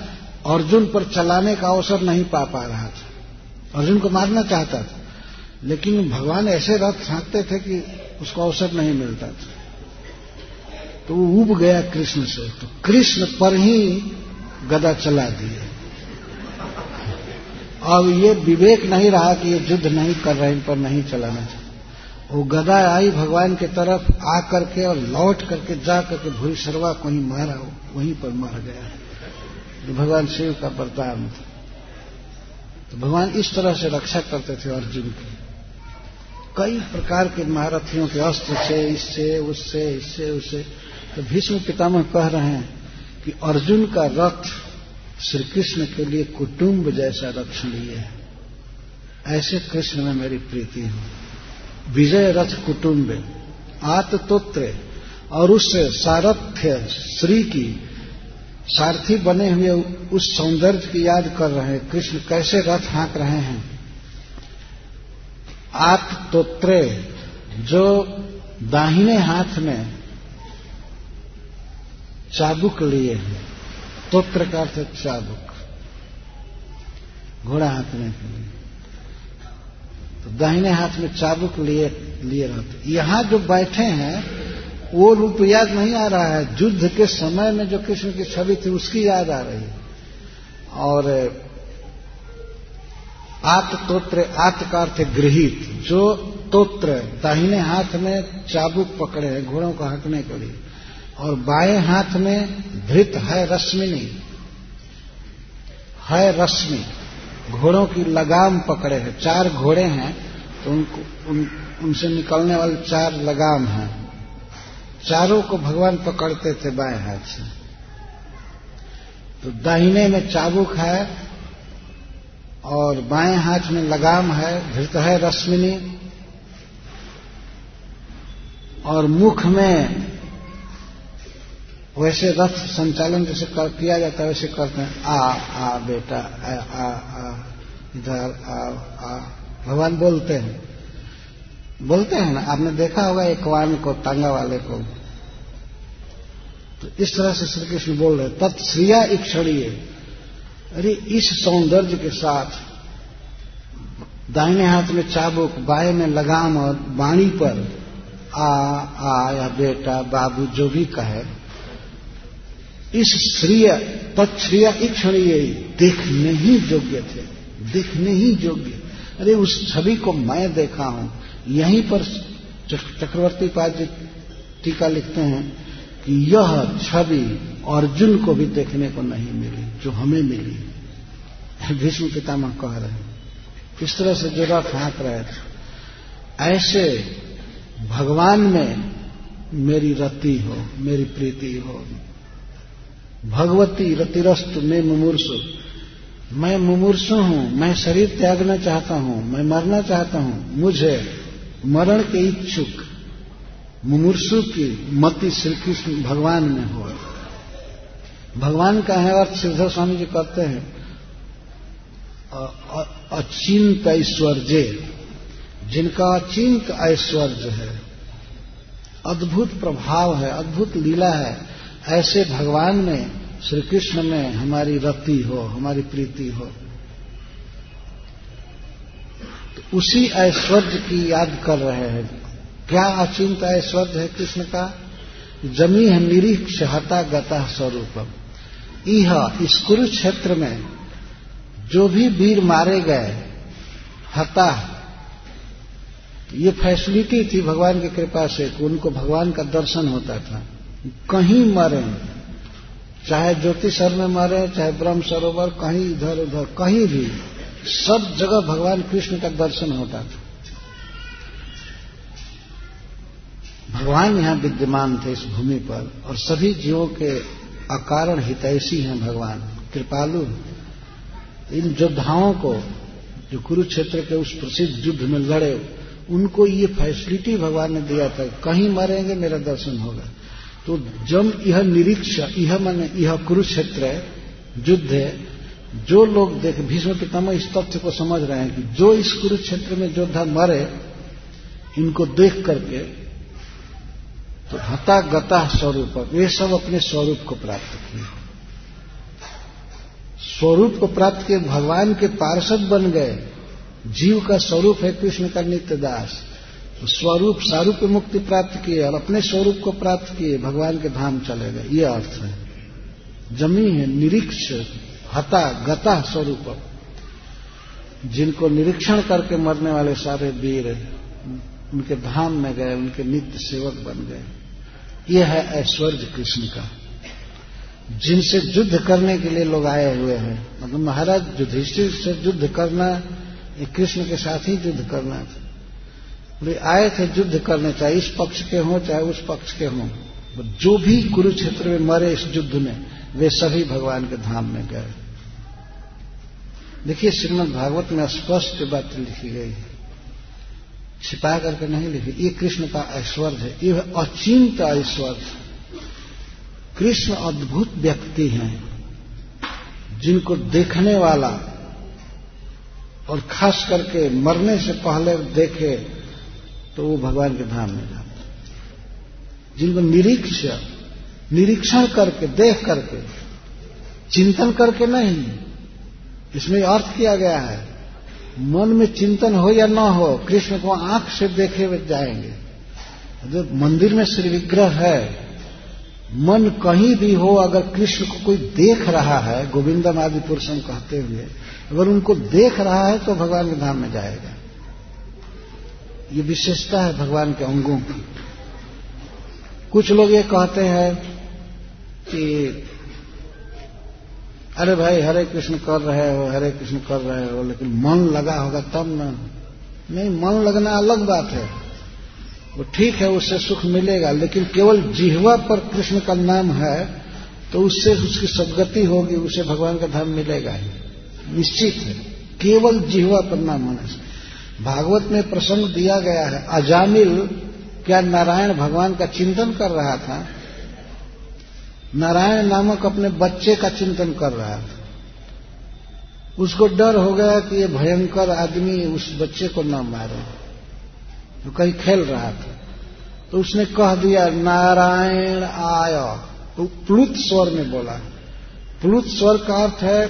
अर्जुन पर चलाने का अवसर नहीं पा पा रहा था। अर्जुन को मारना चाहता था, लेकिन भगवान ऐसे रथ हाँकते थे कि उसको अवसर नहीं मिलता था। तो वो उब गया कृष्ण से तो कृष्ण पर ही गदा चला दिए अब ये विवेक नहीं रहा कि ये युद्ध नहीं कर रहे, इन पर नहीं चलाना चाहिए। वो गदा आई भगवान के तरफ़ आ करके और लौट करके जा करके भूरी सरवा को ही मारा, वहीं पर मर गया। भगवान शिव का वरदान था। तो भगवान इस तरह से रक्षा करते थे अर्जुन की। कई प्रकार के महारथियों के अस्त्र से, इससे, उससे इससे, उससे। तो भीष्म पितामह कह रहे हैं कि अर्जुन का रथ श्री कृष्ण के लिए कुटुंब जैसा रक्षणीय है। ऐसे कृष्ण में मेरी प्रीति हो। विजय रथ कुटुंब, आत्तोत्र और उस सारथ्य श्री की सारथी बने हुए उस सौंदर्य की याद कर रहे हैं। कृष्ण कैसे रथ हाँक रहे हैं? आत्तोत्रे, जो दाहिने हाथ में चाबुक लिए हैं। तोत्र का अर्थ चाबुक। घोड़ा के लिए तो दाहिने हाथ में चाबुक लिए लिए रहते यहाँ जो बैठे हैं वो रूप याद नहीं आ रहा है। युद्ध के समय में जो कृष्ण की छवि थी उसकी याद आ रही है। और आत तोत्र आत का अर्थ गृहित जो तोत्र दाहिने हाथ में चाबुक पकड़े हैं घोड़ों को हकने के लिए और बाएँ हाथ में धृत है रश्मिनी है रश्मि घोड़ों की लगाम पकड़े हैं। चार घोड़े हैं तो उनको उन, उनसे निकलने वाले चार लगाम हैं। चारों को भगवान पकड़ते थे बाएँ हाथ से। तो दाहिने में चाबुक है और बाएँ हाथ में लगाम है धृत है रश्मिनी। और मुख में वैसे रथ संचालन जैसे कर, किया जाता है वैसे करते हैं। आ आ बेटा आ आ, आ इधर आ आ भगवान बोलते हैं। बोलते हैं ना आपने देखा होगा एक वान को तांगा वाले को? तो इस तरह से श्री कृष्ण बोल रहे तत्श्रिया इक्षणीय। अरे, इस सौंदर्य के साथ दाहिने हाथ में चाबुक, बाएँ में लगाम और बाणी पर आ आ या बेटा, बाबू जो भी कहे, इस श्रिय, तत्श्रिय इक्षणीय देखने ही योग्य थे, देखने ही योग्य। अरे, उस छवि को मैं देखा हूँ। यहीं पर चक्रवर्ती पाद जी टीका लिखते हैं कि यह छवि अर्जुन को भी देखने को नहीं मिली, जो हमें मिली। भीष्म पितामह कह रहे हैं, इस तरह से जो रथ हाँक रहे थे। ऐसे भगवान में मेरी रति हो, मेरी प्रीति हो, भगवती रतिरस्तु में मुमूर्सु। मैं मुमूर्सु हूँ, मैं शरीर त्यागना चाहता हूँ, मैं मरना चाहता हूँ, मुझे मरण के इच्छुक मुमूर्सु की मति श्री कृष्ण भगवान में हो। भगवान का है अर्थ श्रीधर स्वामी जी कहते हैं अचिंत ऐश्वर्य। जिनका अचिंत ऐश्वर्य है, अद्भुत प्रभाव है, अद्भुत लीला है, ऐसे भगवान में श्री कृष्ण में हमारी रति हो, हमारी प्रीति हो। तो उसी ऐश्वर्य की याद कर रहे हैं। क्या अचिंत ऐश्वर्य है कृष्ण का? जमी है निरीक्ष हता गता स्वरूपम। यह इस कुरुक्षेत्र में जो भी वीर मारे गए, हता, ये फैसिलिटी थी भगवान की कृपा से कि उनको भगवान का दर्शन होता था। कहीं मरे, चाहे ज्योतिषर में मरे, चाहे ब्रह्म सरोवर, कहीं इधर उधर कहीं भी, सब जगह भगवान कृष्ण का दर्शन होता था। भगवान यहाँ विद्यमान थे इस भूमि पर और सभी जीवों के अकारण हितैषी हैं भगवान। कृपालु। इन योद्धाओं को, जो कुरुक्षेत्र के उस प्रसिद्ध युद्ध में लड़े, उनको ये फैसिलिटी भगवान ने दिया था, कहीं मरेंगे, मेरा दर्शन होगा। तो जब यह निरीक्ष, यह मन यह कुरुक्षेत्र युद्ध है, जो लोग देख, भीष्म पितामह इस तथ्य को समझ रहे हैं कि जो इस कुरुक्षेत्र में योद्धा मरे, इनको देख करके तो हता गता स्वरूप, ये सब अपने स्वरूप को प्राप्त किए। स्वरूप को प्राप्त किए, भगवान के पार्षद बन गए। जीव का स्वरूप है कृष्ण का नित्य दास तो स्वरूप सारूप मुक्ति प्राप्त किए और अपने स्वरूप को प्राप्त किए, भगवान के धाम चले गए। ये अर्थ है। जमी है निरीक्ष, हता गता स्वरूप। जिनको निरीक्षण करके मरने वाले सारे वीर उनके धाम में गए, उनके नित्य सेवक बन गए। यह है ऐश्वर्य कृष्ण का। जिनसे युद्ध करने के लिए लोग आए हुए हैं। मतलब महाराज युधिष्ठिर से युद्ध करना कृष्ण के साथ ही युद्ध करना वे आए थे युद्ध करने, चाहे इस पक्ष के हों, चाहे उस पक्ष के हों। जो भी कुरुक्षेत्र में मरे इस युद्ध में, वे सभी भगवान के धाम में गए। देखिए श्रीमद भागवत में स्पष्ट बात लिखी गई है। छिपा करके नहीं लिखी। ये कृष्ण का ऐश्वर्य है। ये अचिंत ऐश्वर्य कृष्ण अद्भुत व्यक्ति हैं, जिनको देखने वाला और खास करके मरने से पहले देखे तो वो भगवान के धाम में जाते जिनको निरीक्ष, निरीक्षण करके, देख करके, चिंतन करके नहीं। इसमें अर्थ किया गया है मन में चिंतन हो या ना हो, कृष्ण को आँख से देखे जाएँगे। जो मंदिर में श्री विग्रह है, मन कहीं भी हो, अगर कृष्ण को कोई देख रहा है, गोविंदम आदि पुरुषम कहते हुए, अगर उनको देख रहा है तो भगवान के धाम में जाएगा। ये विशेषता है भगवान के अंगों की। कुछ लोग ये कहते हैं कि अरे भाई, हरे कृष्ण कर रहे हो, हरे कृष्ण कर रहे हो, लेकिन मन लगा होगा तब न। नहीं, मन लगना अलग बात है। वो ठीक है, उससे सुख मिलेगा, लेकिन केवल जिहवा पर कृष्ण का नाम है तो उससे उसकी सदगति होगी, उसे भगवान का धाम मिलेगा ही। निश्चित है। केवल जिहवा पर नाम होने से भागवत में प्रसंग दिया गया है, अजामिल क्या नारायण भगवान का चिंतन कर रहा था नारायण नामक अपने बच्चे का चिंतन कर रहा था। उसको डर हो गया कि ये भयंकर आदमी उस बच्चे को न मारे। तो कहीं खेल रहा था। तो उसने कह दिया, नारायण आय। तो प्लुत स्वर में बोला। प्लुत स्वर का अर्थ है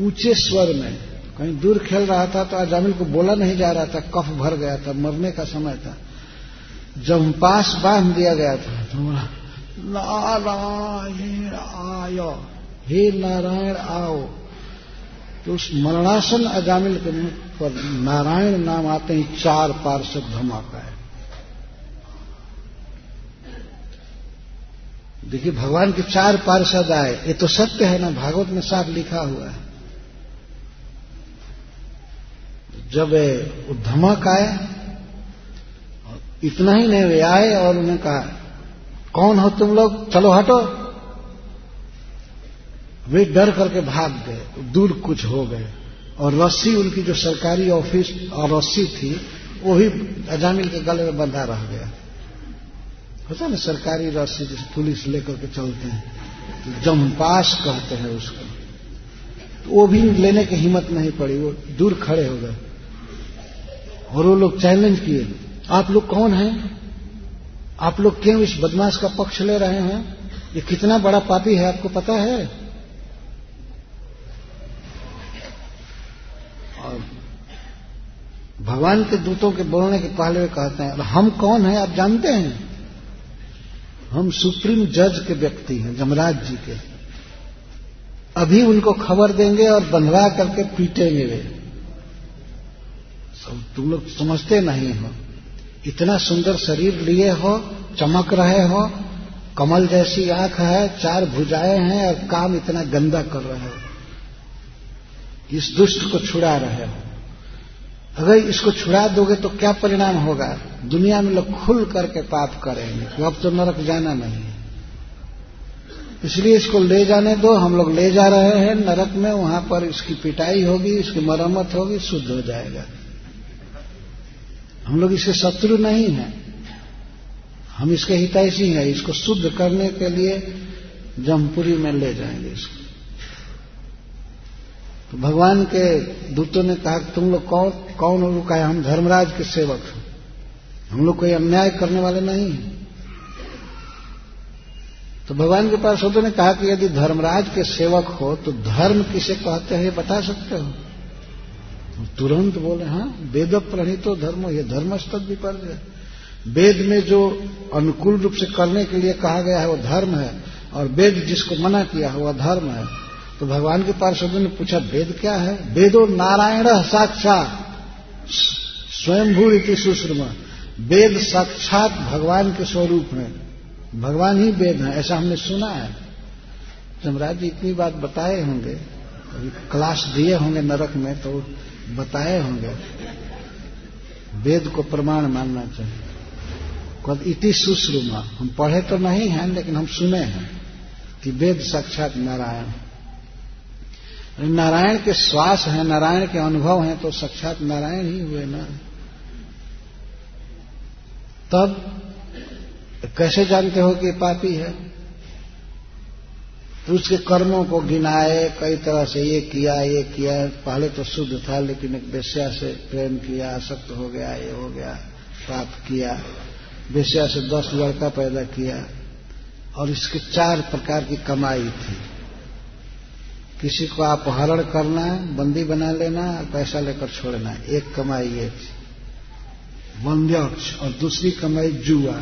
ऊँचे स्वर में। कहीं दूर खेल रहा था तो अजामिल को बोला नहीं जा रहा था। कफ भर गया था, मरने का समय था। जब पास बाँध दिया गया था। तो बोला नारायण आय। हे नारायण आओ। तो उस मरणासन अजामिल के मुख पर नारायण नाम आते ही, चार पार्षद धमाका है। देखिए, भगवान के चार पार्षद आए। ये तो सत्य है ना, भागवत में साफ़ लिखा हुआ है। जब वो धमक आए इतना ही नहीं, वे आए और उन्हें कहा कौन हो तुम लोग? चलो हटो। वे डर करके भाग गए। दूर कुछ हो गए। और रस्सी, उनकी जो सरकारी ऑफ़िस और रस्सी थी, वो भी अजामिल के गले में बंधा रह गया। होता ना, सरकारी रस्सी जिसे पुलिस लेकर के चलते हैं जमपास कहते हैं उसको। तो वो भी लेने की हिम्मत नहीं पड़ी, वो दूर खड़े हो गए। और वो लोग चैलेंज किए, आप लोग कौन हैं? आप लोग क्यों इस बदमाश का पक्ष ले रहे हैं? ये कितना बड़ा पापी है, आपको पता है? और भगवान के दूतों के बोलने के पहले वे कहते हैं हम कौन हैं? आप जानते हैं? हम सुप्रीम जज के व्यक्ति हैं, जमराज जी के। अभी उनको खबर देंगे और बंधवा करके पीटेंगे वे। सब तुम लोग समझते नहीं हो। इतना सुंदर शरीर लिए हो, चमक रहे हो, कमल जैसी आँख है, चार भुजाएँ हैं और काम इतना गंदा कर रहे हो। इस दुष्ट को छुड़ा रहे हो। अगर इसको छुड़ा दोगे तो क्या परिणाम होगा? दुनिया में लोग खुल करके पाप करेंगे तो अब तो नरक जाना नहीं इसलिए इसको ले जाने दो, हम लोग ले जा रहे हैं, नरक में, वहाँ पर इसकी पिटाई होगी, इसकी मरम्मत होगी, शुद्ध हो जाएगा। हम लोग इसके शत्रु नहीं हैं। हम इसके हितैषी हैं, इसको शुद्ध करने के लिए जमपुरी में ले जाएँगे इसको। तो भगवान के दूतों ने कहा कि तुम लोग कौन कौन हो? कहा हम धर्मराज के सेवक हैं। हम लोग कोई अन्याय करने वाले नहीं हैं। तो भगवान के पास होते ने कहा कि यदि धर्मराज के सेवक हो तो धर्म किसे कहते हैं बता सकते हो? तुरंत बोले हाँ वेद प्रणीतो धर्म, ये धर्म स्तद विपर्य वेद में जो अनुकूल रूप से करने के लिए कहा गया है, वो धर्म है, और वेद जिसको मना किया है वह धर्म है। तो भगवान के पार्षदों ने पूछा, वेद क्या है? वेदो नारायण साक्षात स्वयंभू इति सुश्रमा। वेद साक्षात भगवान के स्वरूप में। भगवान ही वेद है, ऐसा हमने सुना है। जमराज जी इतनी बात बताए होंगे क्लास दिए होंगे नरक में तो बताए होंगे। वेद को प्रमाण मानना चाहिए। कद इति सुश्रुमा। हम पढ़े तो नहीं हैं, लेकिन हम सुने हैं कि वेद साक्षात नारायण नारायण के श्वास है, नारायण के अनुभव हैं तो साक्षात नारायण ही हुए ना। तब कैसे जानते हो कि पापी है? उसके कर्मों को गिनाए, कई तरह से ये किया ये किया। पहले तो शुद्ध था, लेकिन एक वेश्या से प्रेम किया, आसक्त हो गया, ये हो गया, पाप किया। वेश्या से दस लड़का पैदा किया, और इसके चार प्रकार की कमाई थी। किसी को अपहरण करना, बंदी बना लेना और पैसा लेकर छोड़ना, एक कमाई ये थी। वंद्यक्ष और दूसरी कमाई जुआ।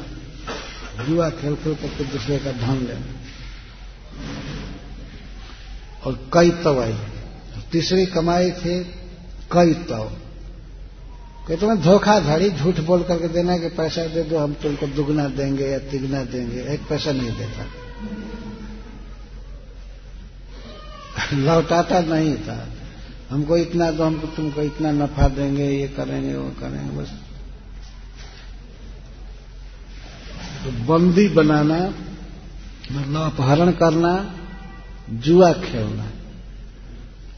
जुआ खेल खेल करके दूसरे का धन लेना। और कई तवाई तीसरी कमाई थी कई तव। कहते हैं, धोखाधड़ी, झूठ बोल करके देना कि पैसा दे दो, हम तुमको दुगना देंगे या तिगना देंगे, एक पैसा नहीं देता। लौटाता नहीं था। हमको इतना दो, हमको तुमको इतना नफा देंगे, ये करेंगे, वो करेंगे, बस। तो बंदी बनाना मतलब अपहरण करना जुआ खेलना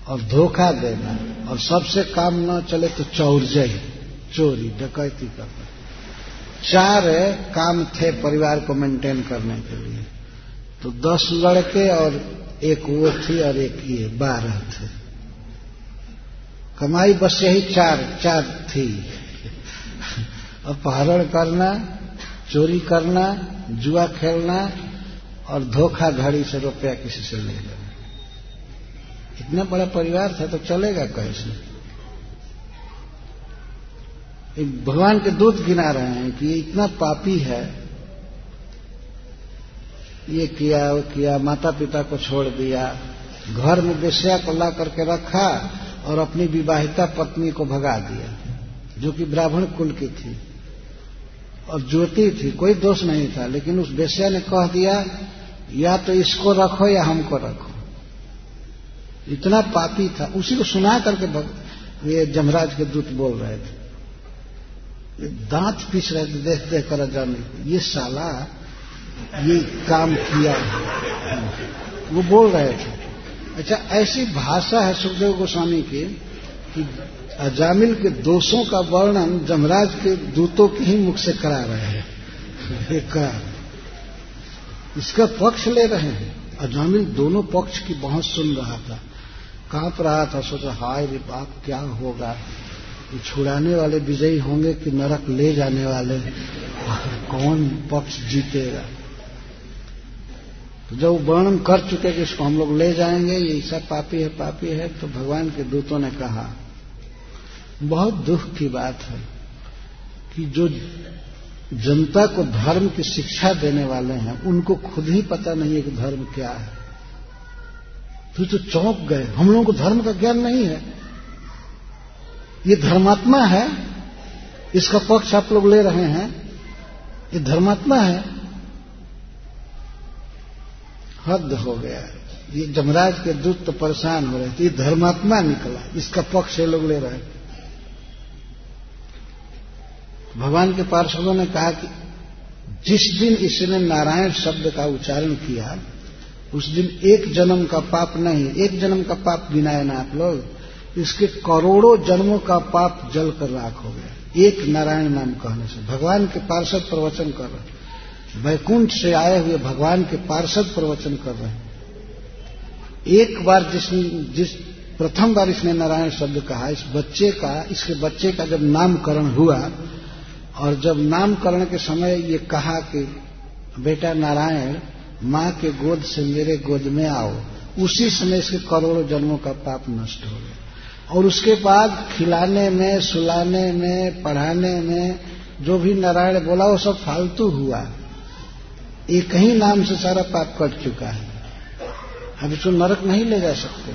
और धोखा देना और सबसे काम न चले तो चौरजई चोरी, डकैती करना। चार काम थे परिवार को मेंटेन करने के लिए। तो दस लड़के और एक वो थी और एक ये बारह थे। कमाई बस यही चार चार थी। अपहरण करना, चोरी करना, जुआ खेलना और धोखाधड़ी से रुपया किसी से ले लेना। इतना बड़ा परिवार था तो चलेगा कैसे? भगवान के दूत गिना रहे हैं कि ये इतना पापी है, ये किया वो किया माता पिता को छोड़ दिया, घर में बेस्या को ला करके रखा और अपनी विवाहिता पत्नी को भगा दिया, जो कि ब्राह्मण कुल की थी। और ज्योति थी, कोई दोष नहीं था, लेकिन उस बेस्या ने कह दिया, या तो इसको रखो या हमको रखो। इतना पापी था। उसी को सुना करके. ये जमराज के दूत बोल रहे थे। दांत पीस रहे थे, देख देख कर जाने ये साला, ये काम किया। वो बोल रहे थे। अच्छा ऐसी भाषा है सुखदेव गोस्वामी की कि अजामिल के दोषों का वर्णन जमराज के दूतों के ही मुख से करा रहे हैं। का इसका पक्ष ले रहे हैं। अजामिल दोनों पक्ष की बहुत सुन रहा था। काँप रहा था, सोचा, हाय रे बाप, क्या होगा? छुड़ाने वाले विजयी होंगे कि नरक ले जाने वाले? कौन पक्ष जीतेगा? तो जब वर्णन कर चुके कि इसको हम लोग ले जाएँगे, ये ऐसा पापी है पापी है तो भगवान के दूतों ने कहा बहुत दुख की बात है कि जो जनता को धर्म की शिक्षा देने वाले हैं, उनको खुद ही पता नहीं है कि धर्म क्या है। फिर तो चौंक गए। हम लोगों को धर्म का ज्ञान नहीं है। ये धर्मात्मा है। इसका पक्ष आप लोग ले रहे हैं। ये धर्मात्मा है। हद हो गया। ये जमराज के दूत तो परेशान हो रहे थे। ये धर्मात्मा निकला। इसका पक्ष ये लोग ले रहे थे भगवान के पार्षदों ने कहा कि जिस दिन इसने नारायण शब्द का उच्चारण किया, उस दिन एक जन्म का पाप नहीं, एक जन्म का पाप गिनाए ना आप लोग, इसके करोड़ों जन्मों का पाप जल कर राख हो गया। एक नारायण नाम कहने से। भगवान के पार्षद प्रवचन कर रहे वैकुंठ से आए हुए भगवान के पार्षद प्रवचन कर रहे हैं। एक बार जिस जिस प्रथम बार इसने नारायण शब्द कहा, इस बच्चे का, इसके बच्चे का जब नामकरण हुआ और जब नामकरण के समय ये कहा कि बेटा नारायण माँ के गोद से मेरे गोद में आओ। उसी समय इसके करोड़ों जन्मों का पाप नष्ट हो गया। और उसके बाद खिलाने में सुलाने में पढ़ाने में जो भी नारायण बोला वो सब फालतू हुआ। एक ही नाम से सारा पाप कट चुका है। अब इसको नरक नहीं ले जा सकते।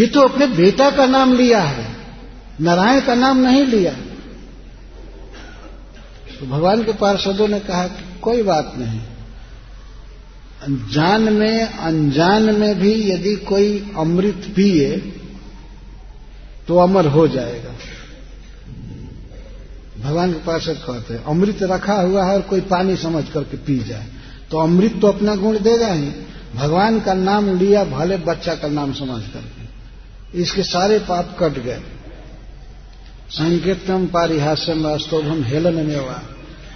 ये तो अपने बेटा का नाम लिया है। नारायण का नाम नहीं लिया। तो भगवान के पार्षदों ने कहा कि कोई बात नहीं। जान में, अनजान में भी यदि कोई अमृत पिए तो अमर हो जाएगा। भगवान के पार्षद कहते हैं, अमृत रखा हुआ है और कोई पानी समझ करके पी जाए। तो अमृत तो अपना गुण देगा ही। भगवान का नाम लिया, भले बच्चा का नाम समझ करके। इसके सारे पाप कट गए। संकेतम पारिहास्यम वास्तव हेलन में हुआ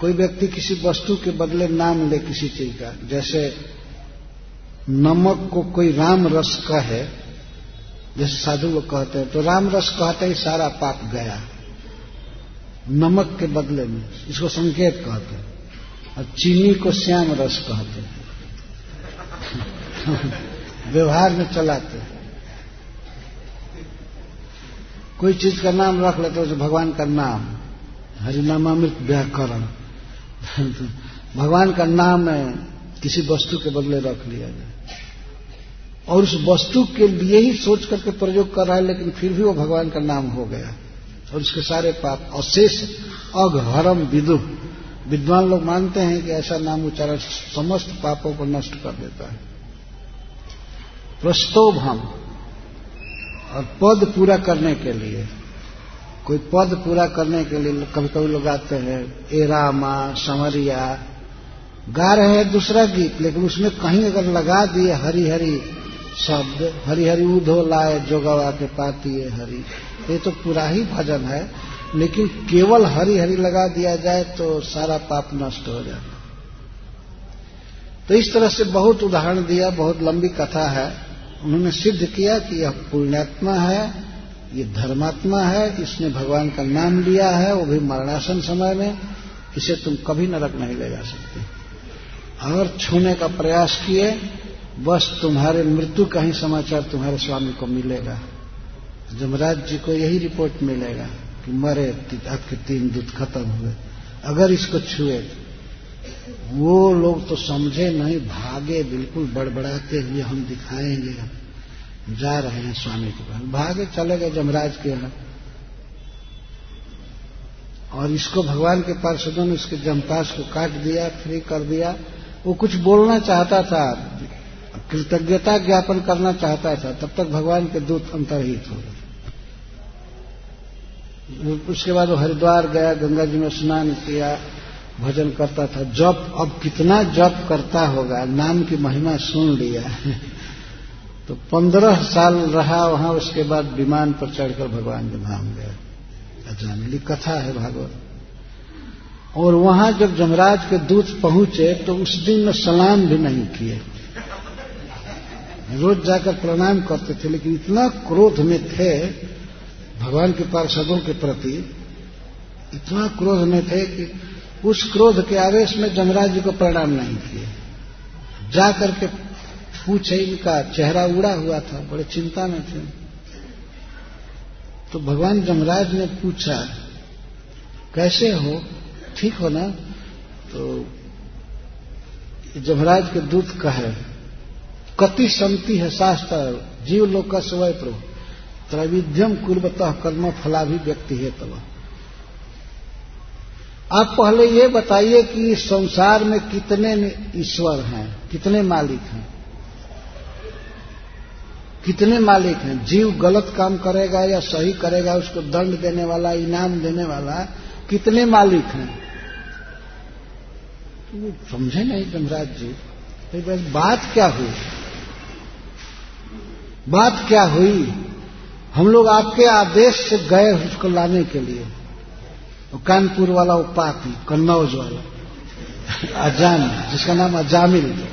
कोई व्यक्ति किसी वस्तु के बदले नाम ले किसी चीज़ का। जैसे नमक को कोई राम रस कहे, जैसे साधु लोग कहते हैं तो राम रस कहते ही सारा पाप गया। नमक के बदले में, इसको संकेत कहते हैं। और चीनी को श्याम रस कहते हैं। व्यवहार में चलाते हैं। कोई चीज़ का नाम रख लेते हो भगवान का नाम। हरिनामामृत व्याकरण। भगवान का नाम है, किसी वस्तु के बदले रख लिया जाए। और उस वस्तु के लिए ही सोच करके प्रयोग कर रहा है, लेकिन फिर भी वो भगवान का नाम हो गया। और उसके सारे पाप अशेष अघहरम विदु। विद्वान लोग मानते हैं कि ऐसा नाम उच्चारण समस्त पापों को नष्ट कर देता है। प्रस्तोभ हम और पद पूरा करने के लिए कोई पद पूरा करने के लिए कभी कभी लोग आते हैं, ए रामा, समरिया। गा रहे हैं दूसरा गीत, लेकिन उसमें कहीं अगर लगा दिए हरी हरी शब्द हरी हरी उधो लाए, जोगवा के पाती है हरी। ये तो पूरा ही भजन है, लेकिन केवल हरी हरी लगा दिया जाए तो सारा पाप नष्ट हो जाए तो इस तरह से बहुत उदाहरण दिया, बहुत लंबी कथा है। उन्होंने सिद्ध किया कि यह पुण्यात्मा है ये धर्मात्मा है, इसने भगवान का नाम लिया है, वो भी मरणासन समय में, इसे तुम कभी नरक नहीं ले जा सकते। और छूने का प्रयास किए, बस तुम्हारे मृत्यु का ही समाचार तुम्हारे स्वामी को मिलेगा। जमराज जी को यही रिपोर्ट मिलेगा कि मरे, आपके तीन दूत खत्म हुए। अगर इसको छुए, वो लोग तो समझे नहीं, भागे, बिल्कुल बड़बड़ाते हुए हम दिखाएँगे। जा रहे हैं स्वामी के पास। भागे चले गए जमराज के यहाँ। और इसको भगवान के पार्षदों ने उसके जमपास को काट दिया फ्री कर दिया। वो कुछ बोलना चाहता था कृतज्ञता ज्ञापन करना चाहता था, तब तक भगवान के दूत अंतरहित हो गए। उसके बाद वो हरिद्वार गया, गंगा जी में स्नान किया, भजन करता था। जप, अब कितना जप करता होगा, नाम की महिमा सुन लिया। तो पंद्रह साल रहा, वहाँ उसके बाद विमान पर चढ़कर भगवान के धाम गया। जाने कथा है भागवत। और वहाँ जब जमराज के दूत पहुँचे तो उस दिन में सलाम भी नहीं किए। रोज जाकर प्रणाम करते थे, लेकिन इतना क्रोध में थे भगवान के पार्षदों के प्रति, इतना क्रोध में थे कि उस क्रोध के आवेश में जमराज जी को प्रणाम नहीं किए। जा करके पूछे इनका चेहरा उड़ा हुआ था, बड़े चिंता में थे। तो भगवान जमराज ने पूछा, कैसे हो? ठीक हो ना? तो जमराज के दूत कहे, कति संति है शास्त्र, जीव लोक का स्वय प्रभु। त्रैविध्यम कुर्बतः कर्म फला भी व्यक्ति है तब आप पहले ये बताइए कि संसार में कितने ईश्वर हैं, कितने मालिक हैं? कितने मालिक हैं? जीव गलत काम करेगा या सही करेगा, उसको दंड देने वाला, इनाम देने वाला, कितने मालिक हैं? तो वो समझे नहीं धनराज जी। तो बात क्या हुई? बात क्या हुई? हम लोग आपके आदेश से गए उसको लाने के लिए। कानपुर वाला वो पापी कन्नौज वाला। अजान, जिसका नाम अजामिल।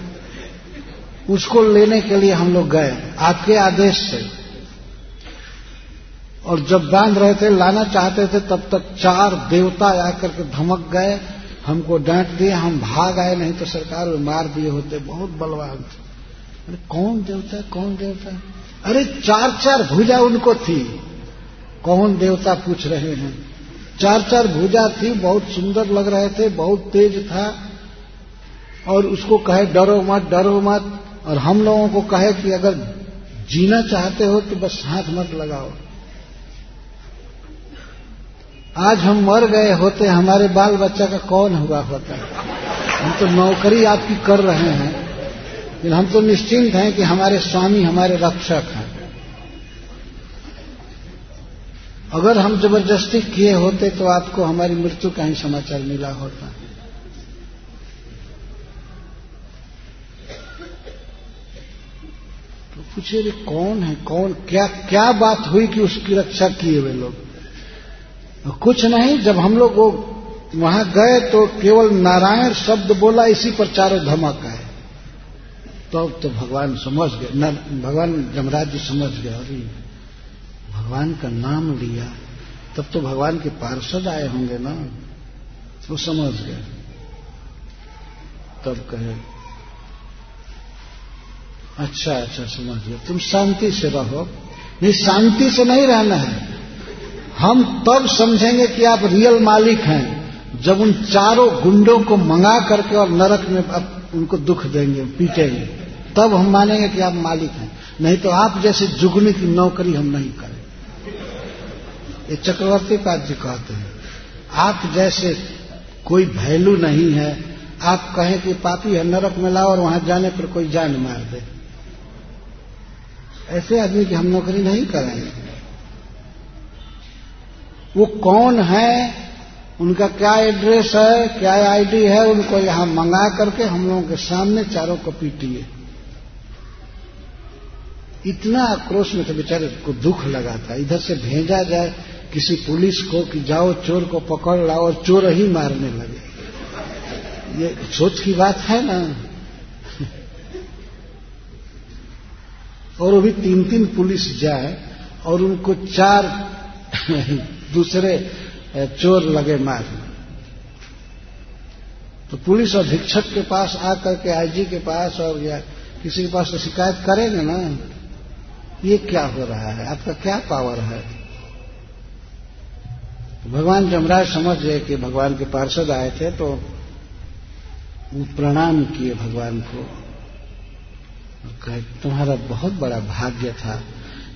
उसको लेने के लिए हम लोग गए, आपके आदेश से। और जब बाँध रहे थे, लाना चाहते थे, तब तक चार देवता आकर के धमक गए, हमको डांट दिए, हम भाग आए, नहीं तो सरकार में मार दिए होते, बहुत बलवान थे। अरे, कौन देवता कौन देवता? अरे, चार चार भुजा उनको थी। कौन देवता पूछ रहे हैं? चार चार भुजा थी, बहुत सुंदर लग रहे थे, बहुत तेज था। और उसको कहे, डरो मत डरो मत। और हम लोगों को कहे कि अगर जीना चाहते हो तो बस हाथ मत लगाओ। आज हम मर गए होते, हमारे बाल बच्चा का कौन हुआ होता? हम तो नौकरी आपकी कर रहे हैं, लेकिन हम तो निश्चिंत हैं कि हमारे स्वामी हमारे रक्षक हैं। अगर हम ज़बरदस्ती किए होते तो आपको हमारी मृत्यु का ही समाचार मिला होता। तो पूछे रे कौन है? कौन? क्या क्या बात हुई कि उसकी रक्षा किए हुए लोग? कुछ नहीं जब हम लोग वो वहाँ गए तो केवल नारायण शब्द बोला इसी पर चारों धमक है। तो, तो भगवान समझ गए। भगवान जमराज जी समझ गए अरे भगवान का नाम लिया तब तो भगवान के पार्षद आए होंगे ना? वो समझ गए। तब कहे अच्छा अच्छा समझ गया। तुम शांति से रहो। नहीं, शांति से नहीं रहना है। हम तब समझेंगे कि आप रियल मालिक हैं, जब उन चारों गुंडों को मंगा करके और नरक में अब उनको दुख देंगे, पीटेंगे। तब हम मानेंगे कि आप मालिक हैं। नहीं तो आप जैसे जुगनी की नौकरी हम नहीं करें। ये चक्रवर्ती पाद जी कहते हैं, आप जैसे कोई वैल्यू नहीं है, आप कहें कि पापी है, नरक में लाओ और वहाँ जाने पर कोई जान मार दे। ऐसे आदमी की हम नौकरी नहीं करेंगे। वो कौन है, उनका क्या एड्रेस है, क्या आईडी है, उनको यहाँ मंगा करके हम लोगों के सामने चारों को पीटिए। इतना आक्रोश में तो बेचारे को दुख लगा था इधर से भेजा जाए किसी पुलिस को कि जाओ चोर को पकड़ लाओ और चोर ही मारने लगे। ये सोच की बात है ना। और वो भी तीन तीन पुलिस जाए और उनको चार दूसरे चोर लगे मार। तो पुलिस अधीक्षक के पास आकर के, आईजी के पास और या किसी के पास तो शिकायत करेंगे ना, ये क्या हो रहा है? आपका क्या पावर है? तो भगवान जमराज समझ गए कि भगवान के पार्षद आए थे तो प्रणाम किए भगवान को। तुम्हारा बहुत बड़ा भाग्य था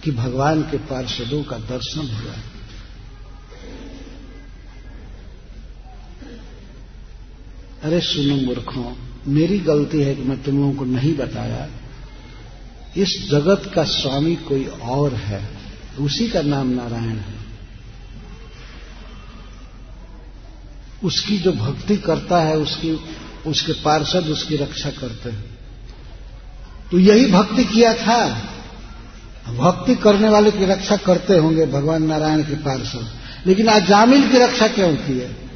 कि भगवान के पार्षदों का दर्शन हुआ। अरे सुनो मूर्खों, मेरी गलती है कि मैं तुम लोगों को नहीं बताया। इस जगत का स्वामी कोई और है, उसी का नाम नारायण है। उसकी जो भक्ति करता है, उसकी, उसके पार्षद उसकी रक्षा करते हैं। तो यही भक्ति किया था। भक्ति करने वाले की रक्षा करते होंगे, भगवान नारायण के पार्षद लेकिन आज जामिल की रक्षा क्यों की है?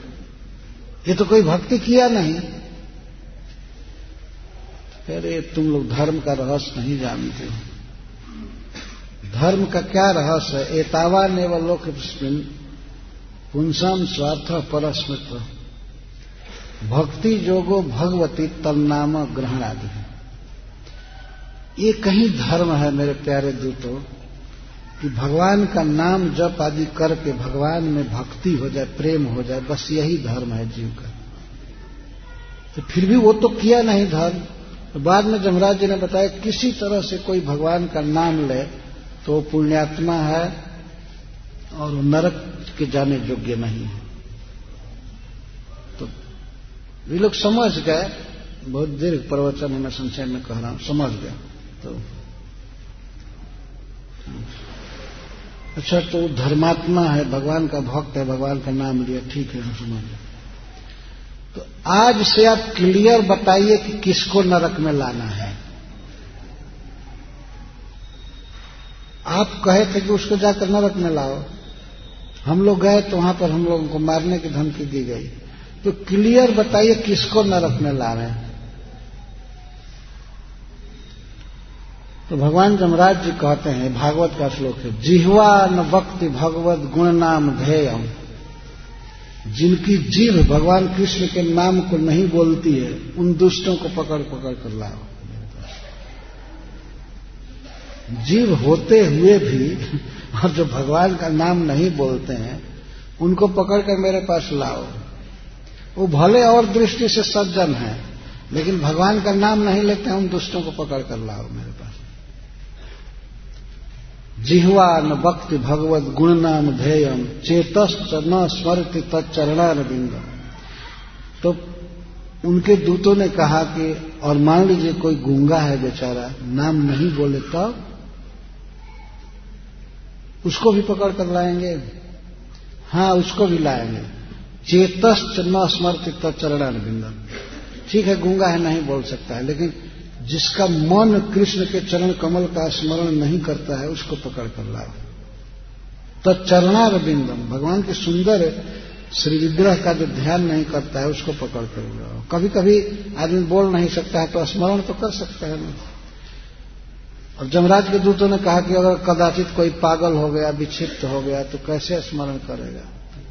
ये तो कोई भक्ति किया नहीं। अरे, तुम लोग धर्म का रहस्य नहीं जानते हो। धर्म का क्या रहस्य है? एतावा नेव लोक पुंसम स्वार्थ परस्मृत। भक्ति जोगो भगवती तलनाम ग्रहण आदि ये कहीं धर्म है मेरे प्यारे दूतों, कि भगवान का नाम जप आदि करके भगवान में भक्ति हो जाए, प्रेम हो जाए, बस यही धर्म है जीव का। तो फिर भी वो तो किया नहीं धर्म। तो बाद में जमराज जी ने बताया, किसी तरह से कोई भगवान का नाम ले तो वो पुण्यात्मा है और नरक के जाने योग्य नहीं है। तो ये लोग समझ गए, बहुत दीर्घ प्रवचन में संशय में कह रहा हूँ, समझ गए। तो। अच्छा तो धर्मात्मा है, भगवान का भक्त है, भगवान का नाम लिया, ठीक है, हम समझ तो आज से आप क्लियर बताइए कि किसको नरक में लाना है। आप कहे थे कि उसको जाकर नरक में लाओ। हम लोग गए तो वहाँ पर हम लोगों को मारने की धमकी दी गई। तो क्लियर बताइए किसको नरक में ला रहे हैं। तो भगवान जमराज जी कहते हैं, भागवत का श्लोक है, जिहवा न वक्ति भगवत गुण नाम ध्येयम जिनकी जीव भगवान कृष्ण के नाम को नहीं बोलती है, उन दुष्टों को पकड़ पकड़ कर लाओ। जीव होते हुए भी, और जो भगवान का नाम नहीं बोलते हैं, उनको पकड़कर मेरे पास लाओ। वो भले और दृष्टि से सज्जन है, लेकिन भगवान का नाम नहीं लेते हैं उन दुष्टों को पकड़ कर लाओ मेरे जिहवा न भक्ति भगवत गुण नाम ध्येयम, चेतश्च न स्मृति तत्चरणार बिंदम तो उनके दूतों ने कहा कि, और मान लीजिए कोई गूँगा है बेचारा, नाम नहीं बोले तब तो उसको भी पकड़ कर लाएँगे। हाँ उसको भी लाएँगे। चेतश्च न स्मृति तत्चरणार बिंदम ठीक है, गूँगा है, नहीं बोल सकता है, लेकिन जिसका मन कृष्ण के चरण कमल का स्मरण नहीं करता है, उसको पकड़ कर लाओ तो चरणार बिंदम। भगवान के सुंदर श्री विग्रह का जो ध्यान नहीं करता है, उसको पकड़ कर लाओ। कभी कभी आदमी बोल नहीं सकता है तो स्मरण तो कर सकता है ना। और जमराज के दूतों ने कहा कि अगर कदाचित कोई पागल हो गया, विक्षिप्त हो गया तो कैसे स्मरण करेगा?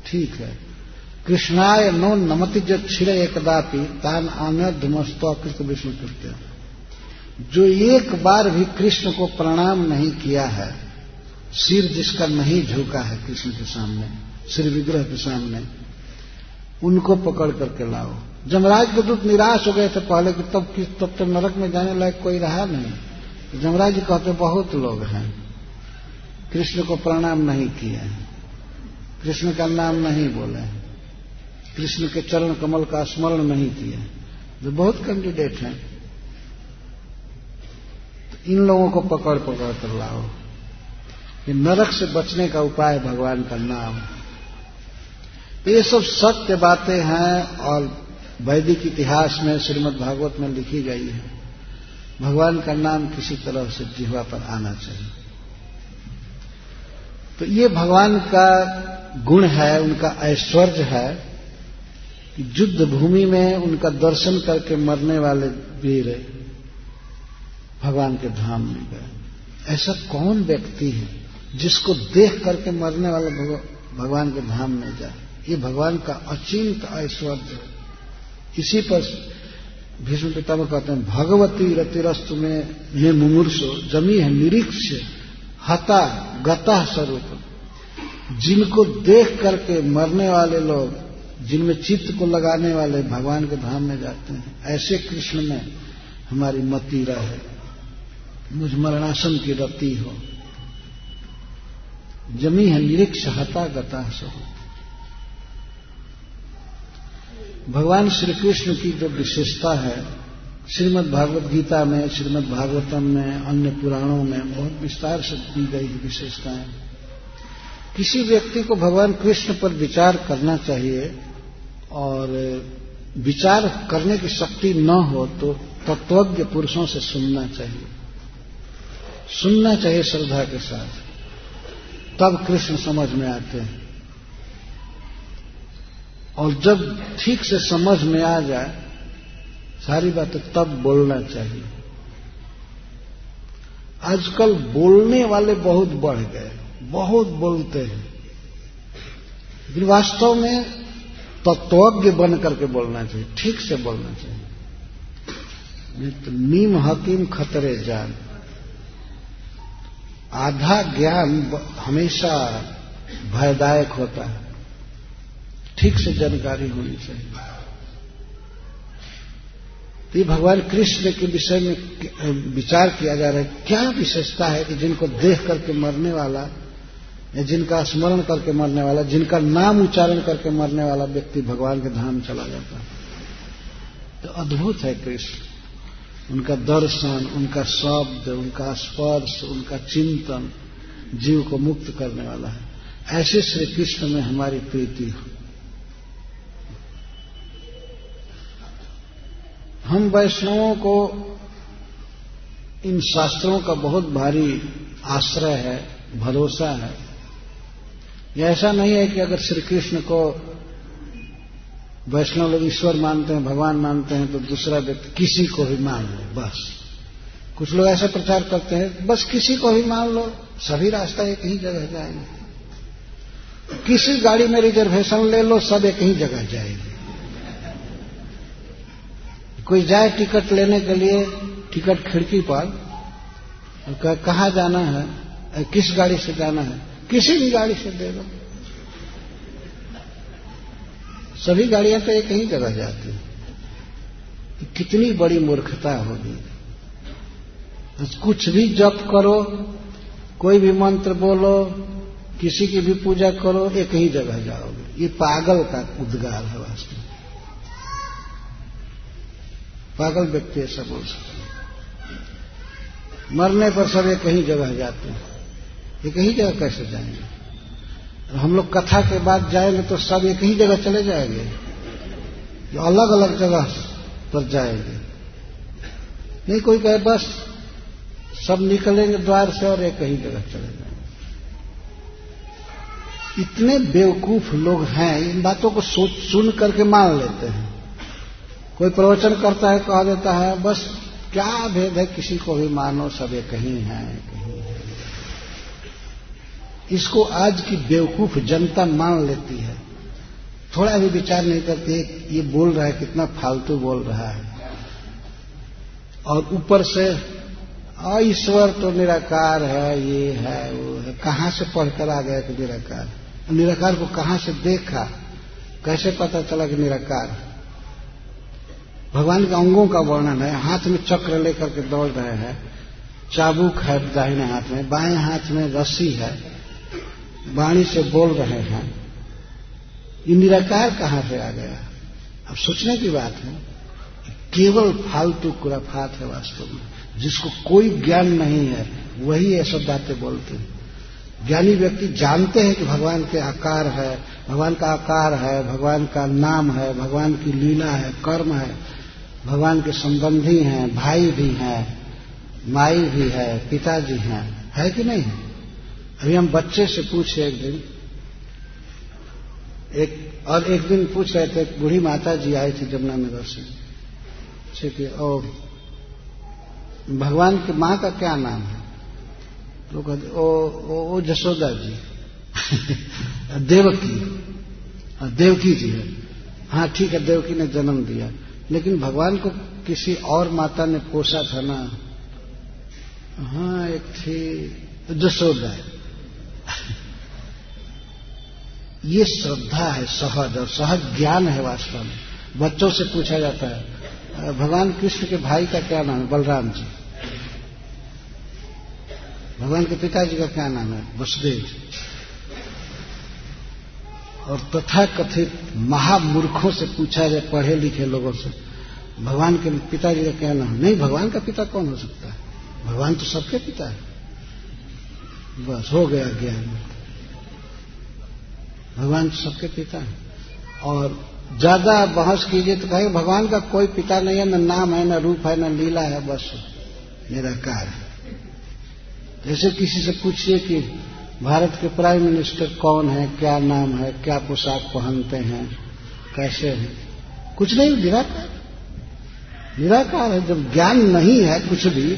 ठीक है। कृष्णाय नो नमति जो छिड़े एकदापि, तान आनंद धुमस्तो कृष्ण विष्णु कृत्य जो एक बार भी कृष्ण को प्रणाम नहीं किया है, सिर जिसका नहीं झुका है कृष्ण के सामने श्री विग्रह के सामने, उनको पकड़ करके लाओ। जमराज के दूत निराश हो गए थे पहले कि तब किस तब तो नरक में जाने लायक कोई रहा नहीं। जमराज जी कहते, बहुत लोग हैं। कृष्ण को प्रणाम नहीं किए कृष्ण का नाम नहीं बोले कृष्ण के चरण कमल का स्मरण नहीं किए जो बहुत कैंडिडेट हैं। इन लोगों को पकड़ पकड़ कर लाओ। ये नरक से बचने का उपाय भगवान का नाम। ये सब सत्य बातें हैं और वैदिक इतिहास में, श्रीमद् भागवत में लिखी गई है। भगवान का नाम किसी तरह से जिहवा पर आना चाहिए। तो ये भगवान का गुण है, उनका ऐश्वर्य है कि युद्ध भूमि में उनका दर्शन करके मरने वाले वीर भगवान के धाम में गए। ऐसा कौन व्यक्ति है जिसको देख करके मरने वाला भगवान के धाम में जाए? ये भगवान का अचिंत ऐश्वर्य इसी पर भीष्म पितामह कहते हैं, भगवती रतिरस्तु में ये मुमूर्षो, जमी है निरीक्ष, हता गता स्वरूप। जिनको देख करके मरने वाले लोग, जिनमें चित्त को लगाने वाले भगवान के धाम में जाते हैं, ऐसे कृष्ण में हमारी मती रहे। मुझ मरणासन की रति हो। जमी है निरीक्ष हता गता सो भगवान श्री कृष्ण की जो विशेषता है, श्रीमद् भागवत गीता में, श्रीमद् भागवतम में, अन्य पुराणों में बहुत विस्तार से दी गई है विशेषताएँ। किसी व्यक्ति को भगवान कृष्ण पर विचार करना चाहिए और विचार करने की शक्ति न हो तो तत्वज्ञ पुरुषों से सुनना चाहिए। सुनना चाहिए श्रद्धा के साथ। तब कृष्ण समझ में आते हैं। और जब ठीक से समझ में आ जाए, सारी बातें तब बोलना चाहिए। आजकल बोलने वाले बहुत बढ़ गए, बहुत बोलते हैं। लेकिन वास्तव में तत्वज्ञ बन करके बोलना चाहिए, ठीक से बोलना चाहिए। नहीं तो नीम हकीम खतरे जान। आधा ज्ञान हमेशा भयदायक होता है। ठीक से जानकारी होनी चाहिए। तो ये भगवान कृष्ण के विषय में विचार किया जा रहा है, क्या विशेषता है कि जिनको देख करके मरने वाला, या जिनका स्मरण करके मरने वाला, जिनका नाम उच्चारण करके मरने वाला व्यक्ति भगवान के धाम चला जाता है? तो अद्भुत है कृष्ण। उनका दर्शन, उनका शब्द, उनका स्पर्श, उनका चिंतन जीव को मुक्त करने वाला है। ऐसे श्री कृष्ण में हमारी प्रीति हो। हम वैष्णवों को इन शास्त्रों का बहुत भारी आश्रय है, भरोसा है। यह ऐसा नहीं है कि अगर श्री कृष्ण को वैष्णव लोग ईश्वर मानते हैं, भगवान मानते हैं तो दूसरा व्यक्ति किसी को भी मान लो, बस। कुछ लोग ऐसा प्रचार करते हैं, बस किसी को भी मान लो, सभी रास्ता एक ही जगह जाएँगे। किसी गाड़ी में रिजर्वेशन ले लो, सब एक ही जगह जाएँगे। कोई जाए टिकट लेने के लिए, टिकट खिड़की पर कहा जाना है, किस गाड़ी से जाना है, किसी भी गाड़ी से दे दो। सभी गाड़ियाँ तो एक ही जगह जाती हैं। कितनी बड़ी मूर्खता होगी। कुछ भी जप करो, कोई भी मंत्र बोलो, किसी की भी पूजा करो, एक ही जगह जाओगे। ये पागल का उद्गार है वास्तव में। पागल व्यक्ति ऐसा बोल सकते मरने पर सब एक ही जगह जाते हैं। एक ही जगह कैसे जाएँगे? हम लोग कथा के बाद जाएँगे तो सब एक ही जगह चले जाएँगे। जो अलग अलग जगह पर जाएँगे। नहीं, कोई कहे, बस, सब निकलेंगे द्वार से और एक ही जगह चले जाएँगे। इतने बेवकूफ़ लोग हैं, इन बातों को सोच, सुन करके मान लेते हैं। कोई प्रवचन करता है, कह देता है, बस, क्या भेद है? किसी को भी मानो, सब एक ही है कहीं इसको आज की बेवकूफ़ जनता मान लेती है। थोड़ा भी विचार नहीं करती, ये बोल रहा है, कितना फालतू बोल रहा है। और ऊपर से ईश्वर तो निराकार है, ये है, वो है। कहाँ से पढ़कर आ गया कि निराकार? निराकार को कहाँ से देखा? कैसे पता चला कि निराकार? भगवान के अंगों का वर्णन है, हाथ में चक्र लेकर के दौड़ रहे हैं। चाबुक है दाहिने हाथ में, बाएँ हाथ में रस्सी है। वाणी से बोल रहे हैं। ये निराकार कहाँ से आ गया? अब सोचने की बात है, केवल फालतू कुराफात है वास्तव में। जिसको कोई ज्ञान नहीं है, वही ये सब बातें बोलते हैं। ज्ञानी व्यक्ति जानते हैं कि भगवान के आकार है, भगवान का आकार है, भगवान का नाम है, भगवान की लीला है, कर्म है, भगवान के संबंधी हैं, भाई भी हैं, माई भी है, पिताजी हैं, है कि नहीं? अभी हम बच्चे से पूछे एक दिन। एक और एक दिन पूछ रहे थे बूढ़ी माता जी आई थी जमुना नगर से है और भगवान की माँ का क्या नाम है? लोग कहते ओ, ओ, ओ जसोदा जी। देवकी। देवकी जी है। हाँ ठीक है देवकी ने जन्म दिया। लेकिन भगवान को किसी और माता ने पोसा था ना। हाँ एक थी जसोदा। ये श्रद्धा है, सहज, और सहज ज्ञान है वास्तव में। बच्चों से पूछा जाता है भगवान कृष्ण के भाई का क्या नाम है? बलराम जी। भगवान के पिताजी का क्या नाम है? वसुदेव और तथा कथित महामूर्खों से पूछा जाए, पढ़े लिखे लोगों से, भगवान के पिताजी का क्या नाम? है नहीं, भगवान का पिता कौन हो सकता है? भगवान तो सबके पिता है। बस, हो गया ज्ञान। भगवान सबके पिता है। और ज़्यादा बहस कीजिए तो कहेंगे, भगवान का कोई पिता नहीं है, न नाम है, न रूप है, न लीला है, बस निराकार है। जैसे किसी से पूछिए कि भारत के प्राइम मिनिस्टर कौन है, क्या नाम है, क्या पोशाक पहनते हैं, कैसे हैं? कुछ नहीं, निराकार। निराकार है, जब ज्ञान नहीं है कुछ भी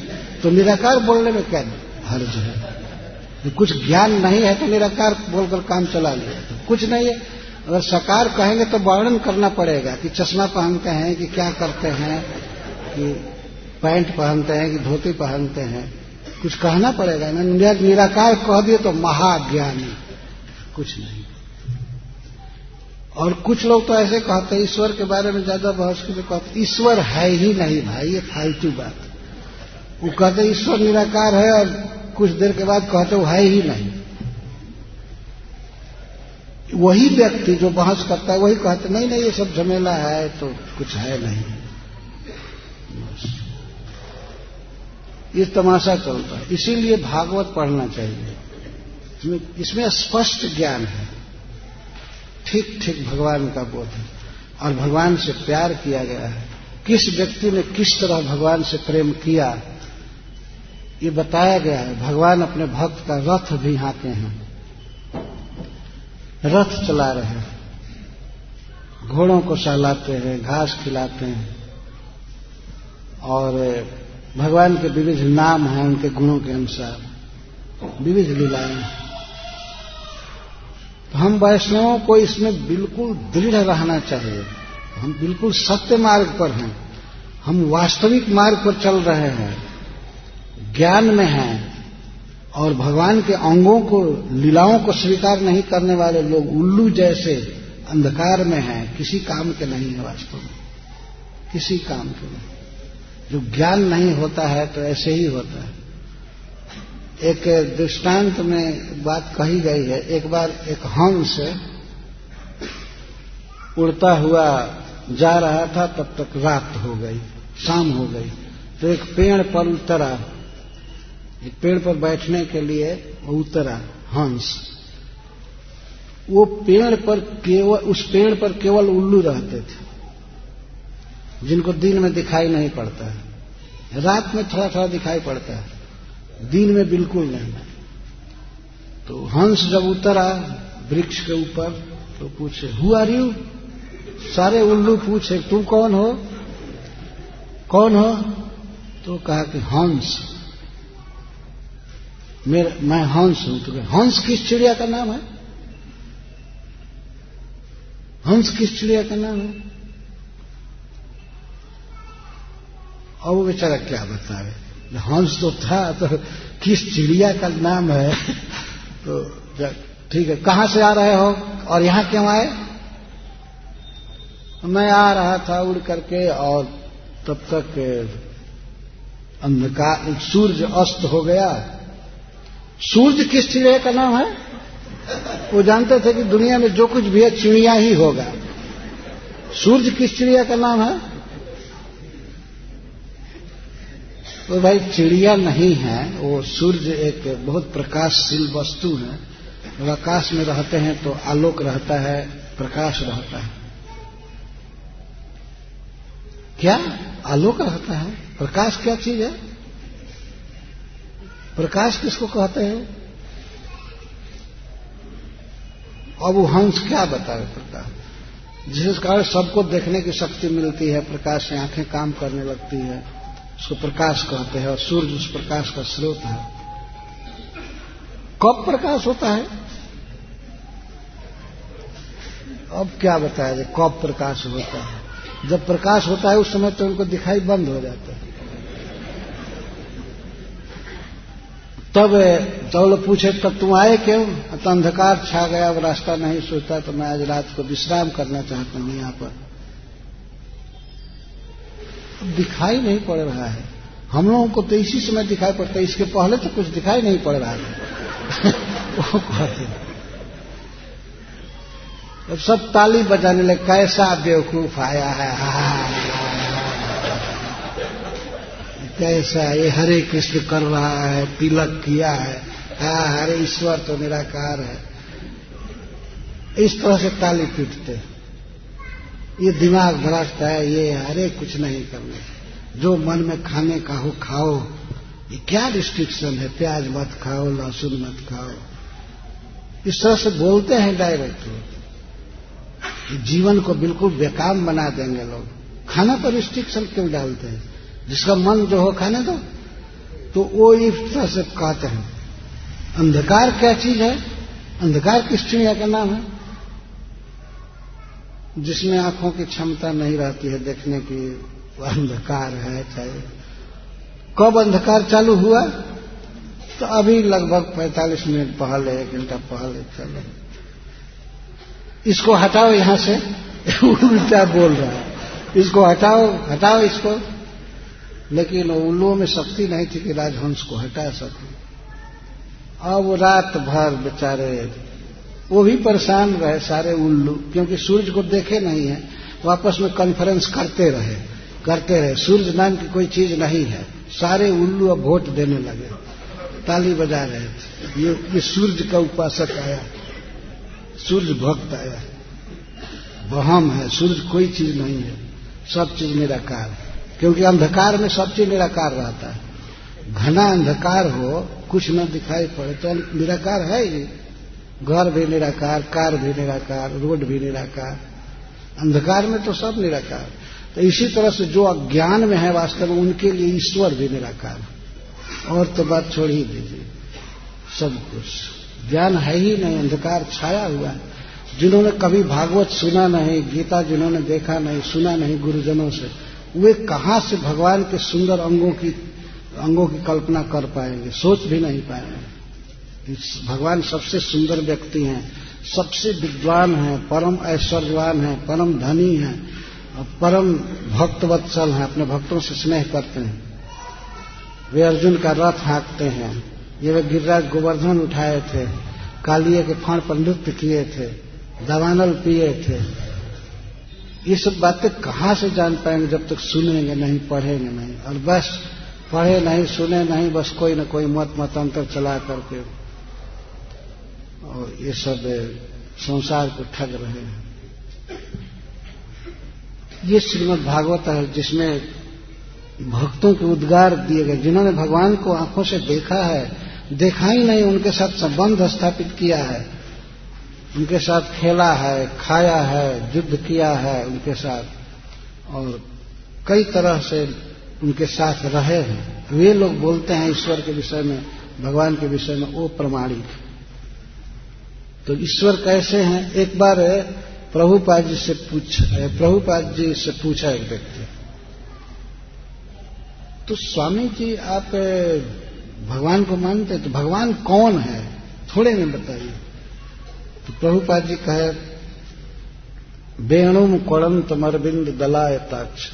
तो निराकार बोलने में क्या हर्ज है? कुछ ज्ञान नहीं है तो निराकार बोलकर काम चला लिया। कुछ नहीं है। अगर सकार कहेंगे तो वर्णन करना पड़ेगा कि चश्मा पहनते हैं कि क्या करते हैं, कि पैंट पहनते हैं, कि धोती पहनते हैं। कुछ कहना पड़ेगा। ना निराकार कह दिए तो महाज्ञानी। कुछ नहीं। और कुछ लोग तो ऐसे कहते हैं, ईश्वर के बारे में ज़्यादा बहस के कहते ईश्वर है ही नहीं भाई, ये फालतू बात। वो कहते ईश्वर निराकार है और कुछ देर के बाद कहते वो है ही नहीं। वही व्यक्ति जो बहस करता है, वही कहते नहीं नहीं, ये सब झमेला है तो कुछ है नहीं। ये तमाशा चलता है। इसीलिए भागवत पढ़ना चाहिए। इसमें स्पष्ट ज्ञान है। ठीक ठीक भगवान का बोध है। और भगवान से प्यार किया गया है। किस व्यक्ति ने किस तरह भगवान से प्रेम किया, ये बताया गया है। भगवान अपने भक्त का रथ भी हाके हैं। रथ चला रहे हैं। घोड़ों को सहलाते हैं, घास खिलाते हैं। और भगवान के विविध नाम हैं, उनके गुणों के अनुसार। विविध लीलाएँ तो हम वैष्णवों को इसमें बिल्कुल दृढ़ रहना चाहिए। हम बिल्कुल सत्य मार्ग पर हैं। हम वास्तविक मार्ग पर चल रहे हैं। ज्ञान में हैं। और भगवान के अंगों को, लीलाओं को स्वीकार नहीं करने वाले लोग उल्लू जैसे अंधकार में हैं, किसी काम के नहीं है वास्तव में। किसी काम के नहीं। जो ज्ञान नहीं होता है तो ऐसे ही होता है। एक दृष्टांत में बात कही गई है, एक बार एक हंस उड़ता हुआ जा रहा था, तब तक रात हो गई, शाम हो गई। तो एक पेड़ पर उतरा। एक पेड़ पर बैठने के लिए उतरा, हंस। वो पेड़ पर केवल, उस पेड़ पर केवल उल्लू रहते थे, जिनको दिन में दिखाई नहीं पड़ता है। रात में थोड़ा थोड़ा दिखाई पड़ता है, दिन में बिल्कुल नहीं। तो हंस जब उतरा वृक्ष के ऊपर तो पूछे हु आर यू सारे उल्लू पूछे, तुम कौन हो? कौन हो? तो कहा कि, हंस। मेरा, मैं हंस हूँ तो हंस किस चिड़िया का नाम है? हंस किस चिड़िया का नाम है? और वो बेचारा क्या बतावे हंस तो था तो किस चिड़िया का नाम है? तो ठीक है, कहाँ से आ रहे हो? और यहाँ क्यों आए? मैं आ रहा था उड़ करके, और तब तक अंधकार सूर्य अस्त हो गया। सूर्य किस चिड़िया का नाम है? वो जानते थे कि दुनिया में जो कुछ भी है, चिड़िया ही होगा। सूर्य किस चिड़िया का नाम है? तो भाई, चिड़िया नहीं है, वो सूर्य एक बहुत प्रकाशशील वस्तु है। आकाश में रहते हैं तो आलोक रहता है, प्रकाश रहता है। क्या? आलोक रहता है? प्रकाश क्या चीज़ है? प्रकाश किसको कहते हैं? अब वो हंस क्या बताए प्रकाश जिस कारण सबको देखने की शक्ति मिलती है, प्रकाश से आँखें काम करने लगती है, उसको प्रकाश कहते हैं और सूर्य उस प्रकाश का स्रोत है। कब प्रकाश होता है? अब क्या बताया जाए, कब प्रकाश होता है? जब प्रकाश होता है, उस समय तो उनको दिखाई बंद हो जाता है। तब लोग पूछे तब तुम आए क्यों तो अंधकार छा गया अब रास्ता नहीं सोचता तो मैं आज रात को विश्राम करना चाहता हूँ यहाँ पर दिखाई नहीं पड़ रहा है हम लोगों को तो इसी समय दिखाई पड़ता है इसके पहले तो कुछ दिखाई नहीं पड़ रहा कहते अब सब ताली बजाने लगे कैसा बेवकूफ़ आया है कैसा ये हरे कृष्ण कर रहा है, तिलक किया है। हा, हरे ईश्वर तो निराकार है। इस तरह से ताली पीटते ये दिमाग भ्रष्ट है, ये हरे कुछ नहीं करने। जो मन में खाने का हो, खाओ। ये क्या रिस्ट्रिक्शन है? प्याज मत खाओ, लहसुन मत खाओ। इस तरह से बोलते हैं डायरेक्ट जीवन को बिल्कुल बेकाम बना देंगे लोग। खाना पर रिस्ट्रिक्शन क्यों डालते हैं? जिसका मन जो हो खाने दो तो वो इस तरह से कहते हैं। अंधकार क्या चीज़ है? अंधकार किस चिड़िया का नाम है? जिसमें आँखों की क्षमता नहीं रहती है देखने की अंधकार है, चाहे। कब अंधकार चालू हुआ? तो अभी लगभग 45 मिनट पहले, एक घंटा पहले चलो। इसको हटाओ यहाँ से, उल्टा बोल रहा है। इसको हटाओ हटाओ इसको। लेकिन उल्लुओं में शक्ति नहीं थी कि राजहंस को हटा सके। अब रात भर बेचारे वो भी परेशान रहे सारे उल्लू क्योंकि सूरज को देखे नहीं है। वो आपस में कॉन्फ्रेंस करते रहे करते रहे। सूरज नाम की कोई चीज़ नहीं है। सारे उल्लू अब वोट देने लगे। ताली बजा रहे थे। ये, ये सूर्य का उपासक आया। सूर्य भक्त आया। वहम है। सूर्य कोई चीज़ नहीं है। सब चीज़ निराकार क्योंकि अंधकार में सब चीज़ निराकार रहता है। घना अंधकार हो, कुछ न दिखाई पड़े तो निराकार है ही। घर भी निराकार, कार भी निराकार, रोड भी निराकार। अंधकार में तो सब निराकार। तो इसी तरह से जो अज्ञान में है वास्तव में, उनके लिए ईश्वर भी निराकार। और तो बात छोड़ ही दीजिए। सब कुछ। ज्ञान है ही नहीं, अंधकार छाया हुआ है। जिन्होंने कभी भागवत सुना नहीं, गीता जिन्होंने देखा नहीं, सुना नहीं गुरुजनों से वे कहाँ से भगवान के सुंदर अंगों की अंगों की कल्पना कर पाएँगे? सोच भी नहीं पाएँगे। भगवान सबसे सुंदर व्यक्ति हैं, सबसे विद्वान हैं, परम ऐश्वर्यवान हैं, परम धनी हैं, और परम भक्तवत्सल हैं, अपने भक्तों से स्नेह करते हैं। वे अर्जुन का रथ हाँकते हैं। ये वे गिरिराज गोवर्धन उठाए थे। कालिए के फण पर नृत्य किए थे। दवानल पिए थे। ये सब बातें कहाँ से जान पाएँगे जब तक सुनेंगे नहीं, पढ़ेंगे नहीं? और बस पढ़े नहीं, सुने नहीं, बस कोई न कोई मत मतांतर चला करके और ये सब संसार को ठग रहे हैं। ये श्रीमद भागवत है जिसमें भक्तों के उद्गार दिए गए, जिन्होंने भगवान को आँखों से देखा है, देखा ही नहीं, उनके साथ संबंध स्थापित किया है। उनके साथ खेला है, खाया है, युद्ध किया है उनके साथ। और कई तरह से उनके साथ रहे हैं। वे लोग बोलते हैं ईश्वर के विषय में, भगवान के विषय में वो प्रमाणिक। तो ईश्वर कैसे हैं? एक बार प्रभुपाद जी से पूछ, प्रभुपाद जी से पूछा एक व्यक्ति। तो स्वामी जी, आप भगवान को मानते तो भगवान कौन है? थोड़े में बताइए। तो प्रभुपाद जी कहे वेणुम कड़ंत मरबिंद दलायताक्ष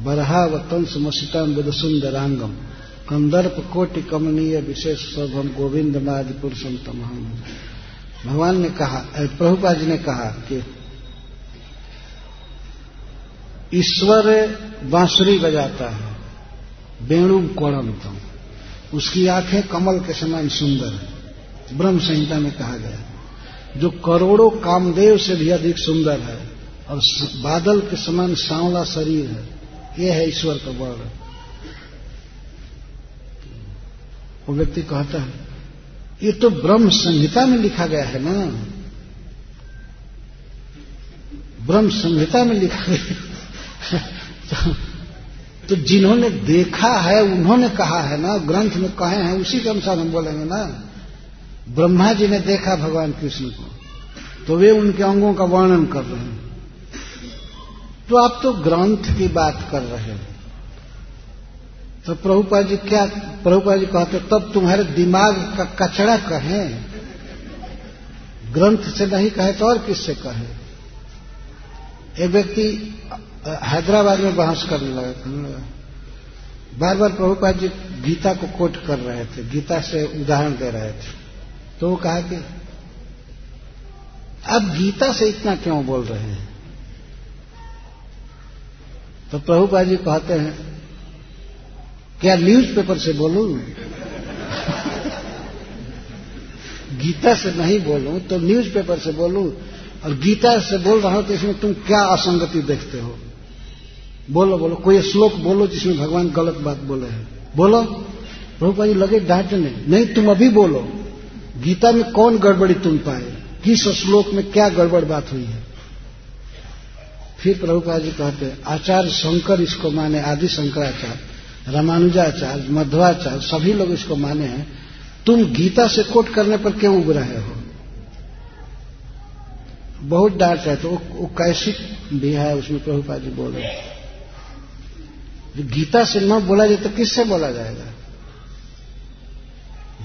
बरहावतंस मसितम बुध सुंदरांगम कंदर्प कोटि कमनीय विशेष सौभम गोविंद नादि पुरुषम तमहम। भगवान ने कहा प्रभुपाद जी ने कहा कि ईश्वर बांसुरी बजाता है वेणु कोणमतम उसकी आँखें कमल के समान सुंदर है। ब्रह्म संहिता में कहा गया जो करोड़ों कामदेव से भी अधिक सुंदर है और बादल के समान सांवला शरीर है ये है ईश्वर का वर्ण। वो व्यक्ति कहता है ये तो ब्रह्म संहिता में लिखा गया है ना? ब्रह्म संहिता में लिखा गया तो, तो जिन्होंने देखा है उन्होंने कहा है ना ग्रंथ में कहे हैं उसी के अनुसार हम बोलेंगे ना। ब्रह्मा जी ने देखा भगवान कृष्ण को तो वे उनके अंगों का वर्णन कर रहे हैं। तो आप तो ग्रंथ की बात कर रहे हैं। तो प्रभुपा जी क्या प्रभुपा जी कहते, तब तुम्हारे दिमाग का कचड़ा कहे। ग्रंथ से नहीं कहे तो और किससे कहे? एक व्यक्ति हैदराबाद में बहस करने लगा बार बार प्रभुपाद जी गीता को कोट कर रहे थे, गीता से उदाहरण दे रहे थे। तो वो कहा कि, अब गीता से इतना क्यों बोल रहे हैं? तो प्रभुपा जी कहते हैं, क्या न्यूज़पेपर से बोलूँ? गीता से नहीं बोलूँ तो न्यूज़पेपर से बोलूँ। और गीता से बोल रहा हूँ तो इसमें तुम क्या असंगति देखते हो? बोलो बोलो, कोई श्लोक बोलो जिसमें भगवान गलत बात बोले हैं। बोलो। प्रभुपा जी लगे डांटने, नहीं, तुम अभी बोलो। गीता में कौन गड़बड़ी तुम पाए? किस श्लोक में क्या गड़बड़ बात हुई है? फिर प्रभुपाद जी कहते हैं आचार्य शंकर इसको माने आदि शंकराचार्य रामानुजाचार्य मध्वाचार्य सभी लोग इसको माने हैं। तुम गीता से कोट करने पर क्यों उग रहे हो? बहुत डांट है तो वो, वो कैसी भी है उसमें प्रभुपाद जी बोल रहे गीता से न बोला जाए तो किससे बोला जाएगा?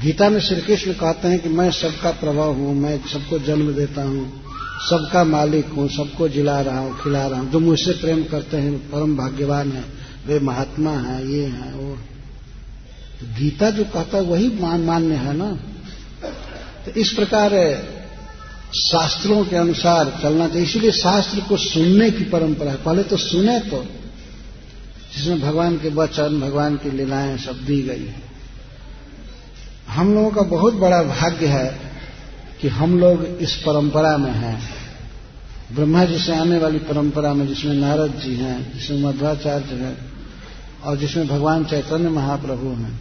गीता में श्री कृष्ण कहते हैं कि मैं सबका प्रभाव हूँ, मैं सबको जन्म देता हूँ, सबका मालिक हूँ, सबको जिला रहा हूँ, खिला रहा हूँ। जो मुझसे प्रेम करते हैं परम भाग्यवान है, वे महात्मा हैं, ये हैं, वो तो गीता जो कहता है, वही मान मान्य है ना? तो इस प्रकार शास्त्रों के अनुसार चलना चाहिए। इसीलिए शास्त्र को सुनने की परंपरा है। पहले तो सुने तो जिसमें भगवान के वचन, भगवान की लीलाएँ सब दी गई है। हम लोगों का बहुत बड़ा भाग्य है कि हम लोग इस परंपरा में हैं। ब्रह्मा जी से आने वाली परंपरा में जिसमें नारद जी हैं, जिसमें मध्वाचार्य हैं, और जिसमें भगवान चैतन्य महाप्रभु हैं।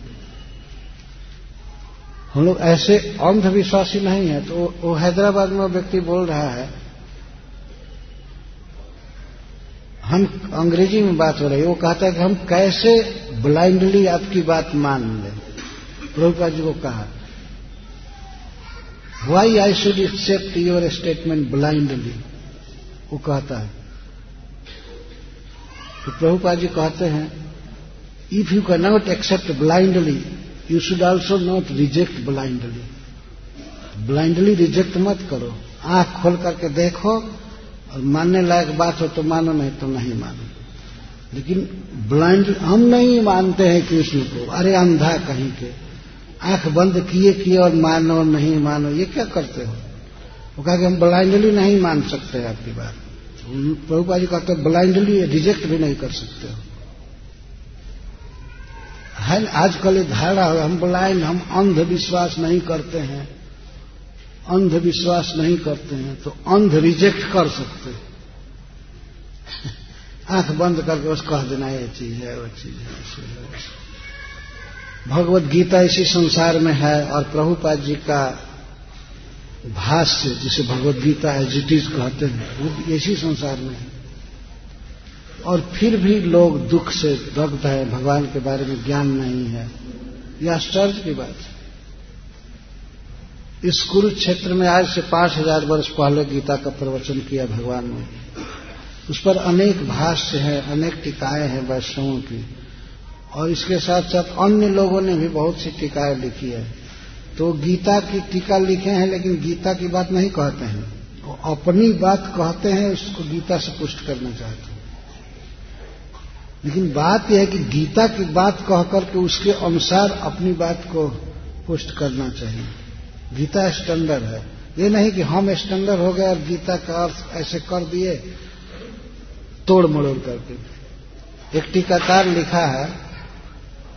हम लोग ऐसे अंधविश्वासी नहीं है तो वो हैदराबाद में व्यक्ति बोल रहा है, हम अंग्रेज़ी में बात हो रही है। वो कहता है कि हम कैसे ब्लाइंडली आपकी बात मान लें। प्रभुपा जी को कहा why I should accept your statement blindly वो कहता है। तो प्रभुपा जी कहते हैं if you can not accept blindly you should also not reject blindly blindly reject मत करो। आँख खोल करके देखो, और मानने लायक बात हो तो मानो, नहीं तो नहीं मानो। लेकिन ब्लाइंड हम नहीं मानते हैं कृष्ण को। अरे अंधा कहीं के। आँख बंद किए किए और मानो नहीं मानो, ये क्या करते हो? वो कहा कि हम ब्लाइंडली नहीं मान सकते आपकी बात। प्रभुपा जी कहते ब्लाइंडली रिजेक्ट भी नहीं कर सकते हो। है आजकल ये धारणा हो, हम ब्लाइंड हम अंधविश्वास नहीं करते हैं। अंधविश्वास नहीं करते हैं तो अंध रिजेक्ट कर सकते आँख बंद करके बस कह देना, ये चीज़ है, वो चीज़ है। भगवत गीता इसी संसार में है और प्रभुपाद जी का भाष्य, जिसे भगवत गीता एजिटिज कहते हैं, वो इसी संसार में है। और फिर भी लोग दुख से दग्ध है, भगवान के बारे में ज्ञान नहीं है। यह आश्चर्य की बात है। इस कुरुक्षेत्र में आज से पाँच हज़ार वर्ष पहले गीता का प्रवचन किया भगवान ने। उस पर अनेक भाष्य है, अनेक टीकाएँ हैं वैष्णवों की। और इसके साथ साथ अन्य लोगों ने भी बहुत सी टीकाएँ लिखी है। तो गीता की टीका लिखे हैं, लेकिन गीता की बात नहीं कहते हैं। वो अपनी बात कहते हैं, उसको गीता से पुष्ट करना चाहते हैं। लेकिन बात यह है कि गीता की बात कह करके उसके अनुसार अपनी बात को पुष्ट करना चाहिए। गीता स्टैंडर्ड है। ये नहीं कि हम स्टैंडर्ड हो गए और गीता का अर्थ ऐसे कर दिए तोड़ मड़ोड़ करके। एक टीकाकार लिखा है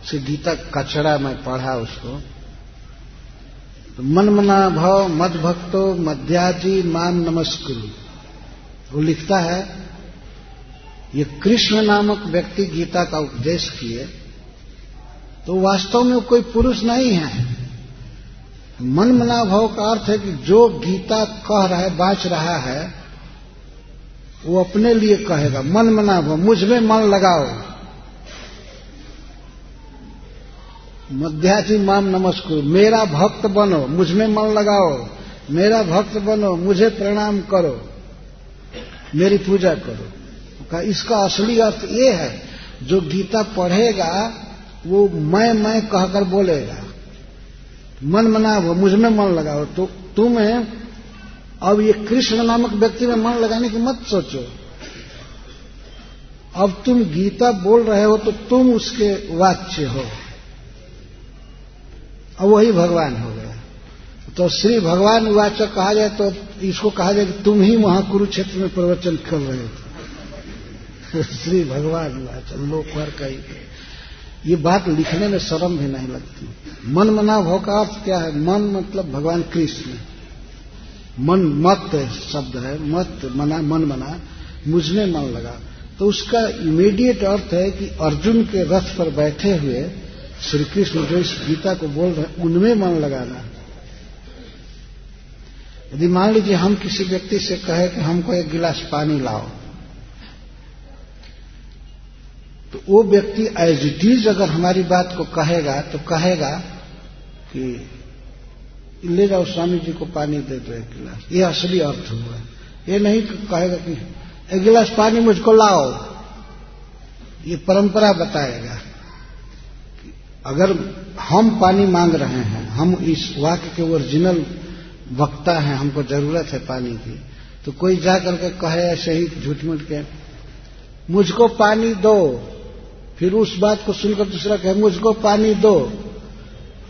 से गीता कचरा में पढ़ा उसको। तो मन मना भव मद भक्तो मध्याजी मान नमस्कुरु। वो लिखता है, ये कृष्ण नामक व्यक्ति गीता का उपदेश किए तो वास्तव में कोई पुरुष नहीं है। मन मना भाव का अर्थ है कि जो गीता कह रहा है, बाच रहा है, वो अपने लिए कहेगा, मन मना भाव, मुझमें मन लगाओ। मध्याजी माम नमस्कुर मेरा भक्त बनो मुझमें मन लगाओ, मेरा भक्त बनो, मुझे प्रणाम करो, मेरी पूजा करो। का इसका असली अर्थ ये है, जो गीता पढ़ेगा, वो मैं मैं कहकर बोलेगा। मन मना वो मुझमें मन लगाओ। तो तुम्हें अब ये कृष्ण नामक व्यक्ति में मन लगाने की मत सोचो। अब तुम गीता बोल रहे हो तो तुम उसके वाच्य हो। अब वही भगवान हो गया। तो श्री भगवान वाचक कहा जाए तो इसको कहा जाए कि तुम ही वहाँ कुरुक्षेत्र में प्रवचन कर रहे थे। श्री भगवान वाचक लोग पर कही ये बात लिखने में शर्म भी नहीं लगती। मन मना भाव का अर्थ क्या है? मन मतलब भगवान कृष्ण। मन मत शब्द है, मत मना, मन मना, मुझने मन लगा। तो उसका इमीडिएट अर्थ है कि अर्जुन के रथ पर बैठे हुए श्री कृष्ण जो इस गीता को बोल रहे उनमें मन लगाना। यदि मान लीजिए हम किसी व्यक्ति से कहे कि हमको एक गिलास पानी लाओ तो वो व्यक्ति एज इट इज़ अगर हमारी बात को कहेगा तो कहेगा कि, ले जाओ स्वामी जी को पानी दे दो एक गिलास। ये असली अर्थ हुआ। ये नहीं कहेगा कि, एक गिलास पानी मुझको लाओ। ये परंपरा बताएगा। अगर हम पानी मांग रहे हैं, हम इस वाक्य के ओरिजिनल वक्ता हैं, हमको ज़रूरत है पानी की तो कोई जा करके कहे ऐसे ही झूठ मूठ के, मुझको पानी दो। फिर उस बात को सुनकर दूसरा कहे, मुझको पानी दो।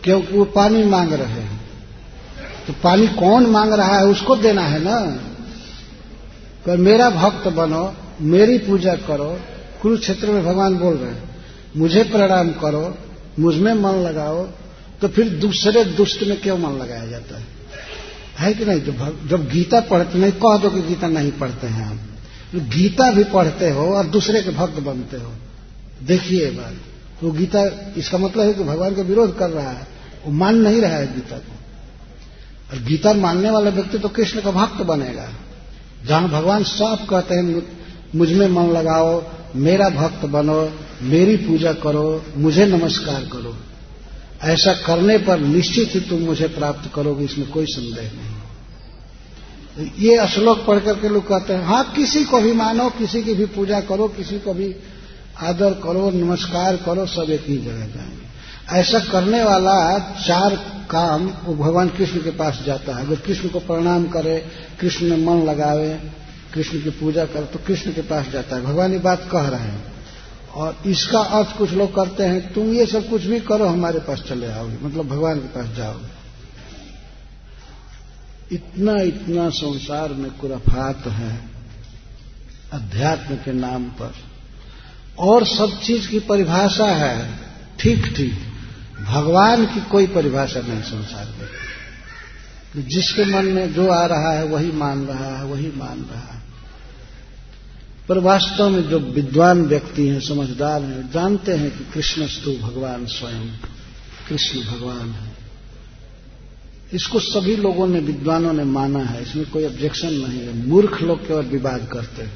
क्योंकि वो पानी मांग रहे हैं। तो पानी कौन मांग रहा है, उसको देना है ना? कर मेरा भक्त बनो, मेरी पूजा करो, कुरुक्षेत्र में भगवान बोल रहे हैं, मुझे प्रणाम करो मुझमें मन लगाओ तो फिर दूसरे दुष्ट में क्यों मन लगाया जाता है? है कि नहीं? जब जब गीता पढ़ते नहीं, कह दो कि गीता नहीं पढ़ते हैं हम गीता भी पढ़ते हो और दूसरे के भक्त बनते हो। देखिए बात। तो गीता, इसका मतलब है कि भगवान का विरोध कर रहा है। वो मान नहीं रहा है गीता को। और गीता मानने वाला व्यक्ति तो कृष्ण का भक्त बनेगा। जहाँ भगवान साफ़ कहते हैं, मुझमें मन लगाओ, मेरा भक्त बनो मेरी पूजा करो, मुझे नमस्कार करो। ऐसा करने पर निश्चित ही तुम मुझे प्राप्त करोगे, इसमें कोई संदेह नहीं। ये श्लोक पढ़ करके लोग कहते हैं हाँ किसी को भी मानो, किसी की भी पूजा करो, किसी को भी आदर करो, नमस्कार करो, सब एक ही जगह जाएँगे। ऐसा करने वाला चार काम, वो भगवान कृष्ण के पास जाता है। अगर कृष्ण को प्रणाम करे, कृष्ण में मन लगावे, कृष्ण की पूजा करे तो कृष्ण के पास जाता है। भगवान ये बात कह रहे हैं। और इसका अर्थ कुछ लोग करते हैं, तुम ये सब कुछ भी करो, हमारे पास चले आओगे। मतलब भगवान के पास जाओगे। इतना इतना संसार में कुरफात है अध्यात्म के नाम पर। और सब चीज़ की परिभाषा है, ठीक ठीक। भगवान की कोई परिभाषा नहीं संसार में। जिसके मन में जो आ रहा है, वही मान रहा है, वही मान रहा है। पर वास्तव में जो विद्वान व्यक्ति हैं, समझदार हैं, जानते हैं कि कृष्ण कृष्णस्तु भगवान स्वयं कृष्ण भगवान है। इसको सभी लोगों ने, विद्वानों ने माना है, इसमें कोई ऑब्जेक्शन नहीं है। मूर्ख लोग केवल विवाद करते हैं।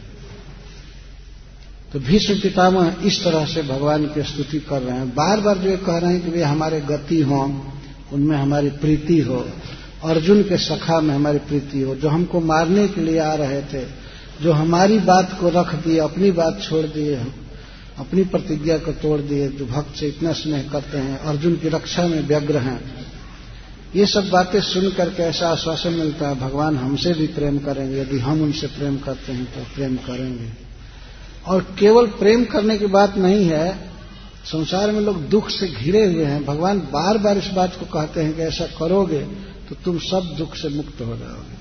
तो भीष्म पितामह इस तरह से भगवान की स्तुति कर रहे हैं। बार बार जो कह रहे हैं कि वे हमारे गति हो, उनमें हमारी प्रीति हो, अर्जुन के सखा में हमारी प्रीति हो, जो हमको मारने के लिए आ रहे थे जो हमारी बात को रख दिए, अपनी बात छोड़ दिए अपनी प्रतिज्ञा को तोड़ दिए, जो भक्त से इतना स्नेह करते हैं, अर्जुन की रक्षा में व्यग्र हैं। ये सब बातें सुन करके ऐसा आश्वासन मिलता है, भगवान हमसे भी प्रेम करेंगे, यदि हम उनसे प्रेम करते हैं तो प्रेम करेंगे। और केवल प्रेम करने की बात नहीं है, संसार में लोग दुख से घिरे हुए हैं। भगवान बार बार इस बात को कहते हैं कि ऐसा करोगे तो तुम सब दुख से मुक्त हो जाओगे।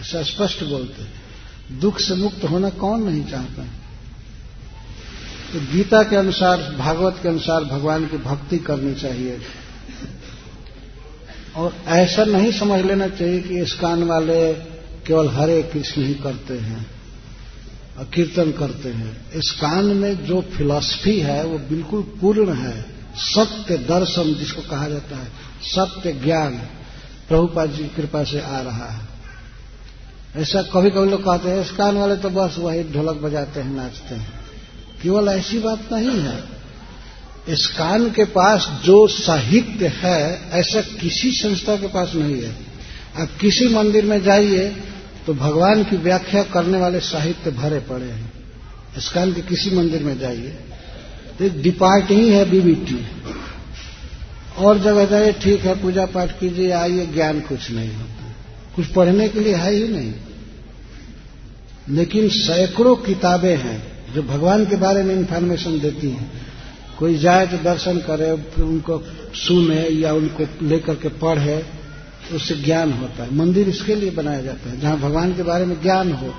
ऐसा स्पष्ट बोलते हैं। दुख से मुक्त होना कौन नहीं चाहता? तो गीता के अनुसार, भागवत के अनुसार भगवान की भक्ति करनी चाहिए। और ऐसा नहीं समझ लेना चाहिए कि इस कान वाले केवल हरे कृष्ण ही करते हैं और कीर्तन करते हैं। इस कान में जो फिलॉसफी है, वो बिल्कुल पूर्ण है। सत्य दर्शन, जिसको कहा जाता है, सत्य ज्ञान। प्रभुपाद जी की कृपा से आ रहा है। ऐसा कभी कभी लोग कहते हैं इस कान वाले तो बस वही ढोलक बजाते हैं, नाचते हैं। केवल ऐसी बात नहीं है। इस कान के पास जो साहित्य है, ऐसा किसी संस्था के पास नहीं है। आप किसी मंदिर में जाइए तो भगवान की व्याख्या करने वाले साहित्य भरे पड़े हैं। इसकान के किसी मंदिर में जाइए। तो डिपार्ट ही है बीबीटी और जगह जाइए, ठीक है, पूजा पाठ कीजिए, आइए, ज्ञान कुछ नहीं होता। कुछ पढ़ने के लिए है ही नहीं। लेकिन सैकड़ों किताबें हैं जो भगवान के बारे में इंफॉर्मेशन देती हैं। कोई जाए तो दर्शन करे उनको सुने या उनको लेकर के पढ़े तो उससे ज्ञान होता है। मंदिर इसके लिए बनाया जाता है, जहाँ भगवान के बारे में ज्ञान हो,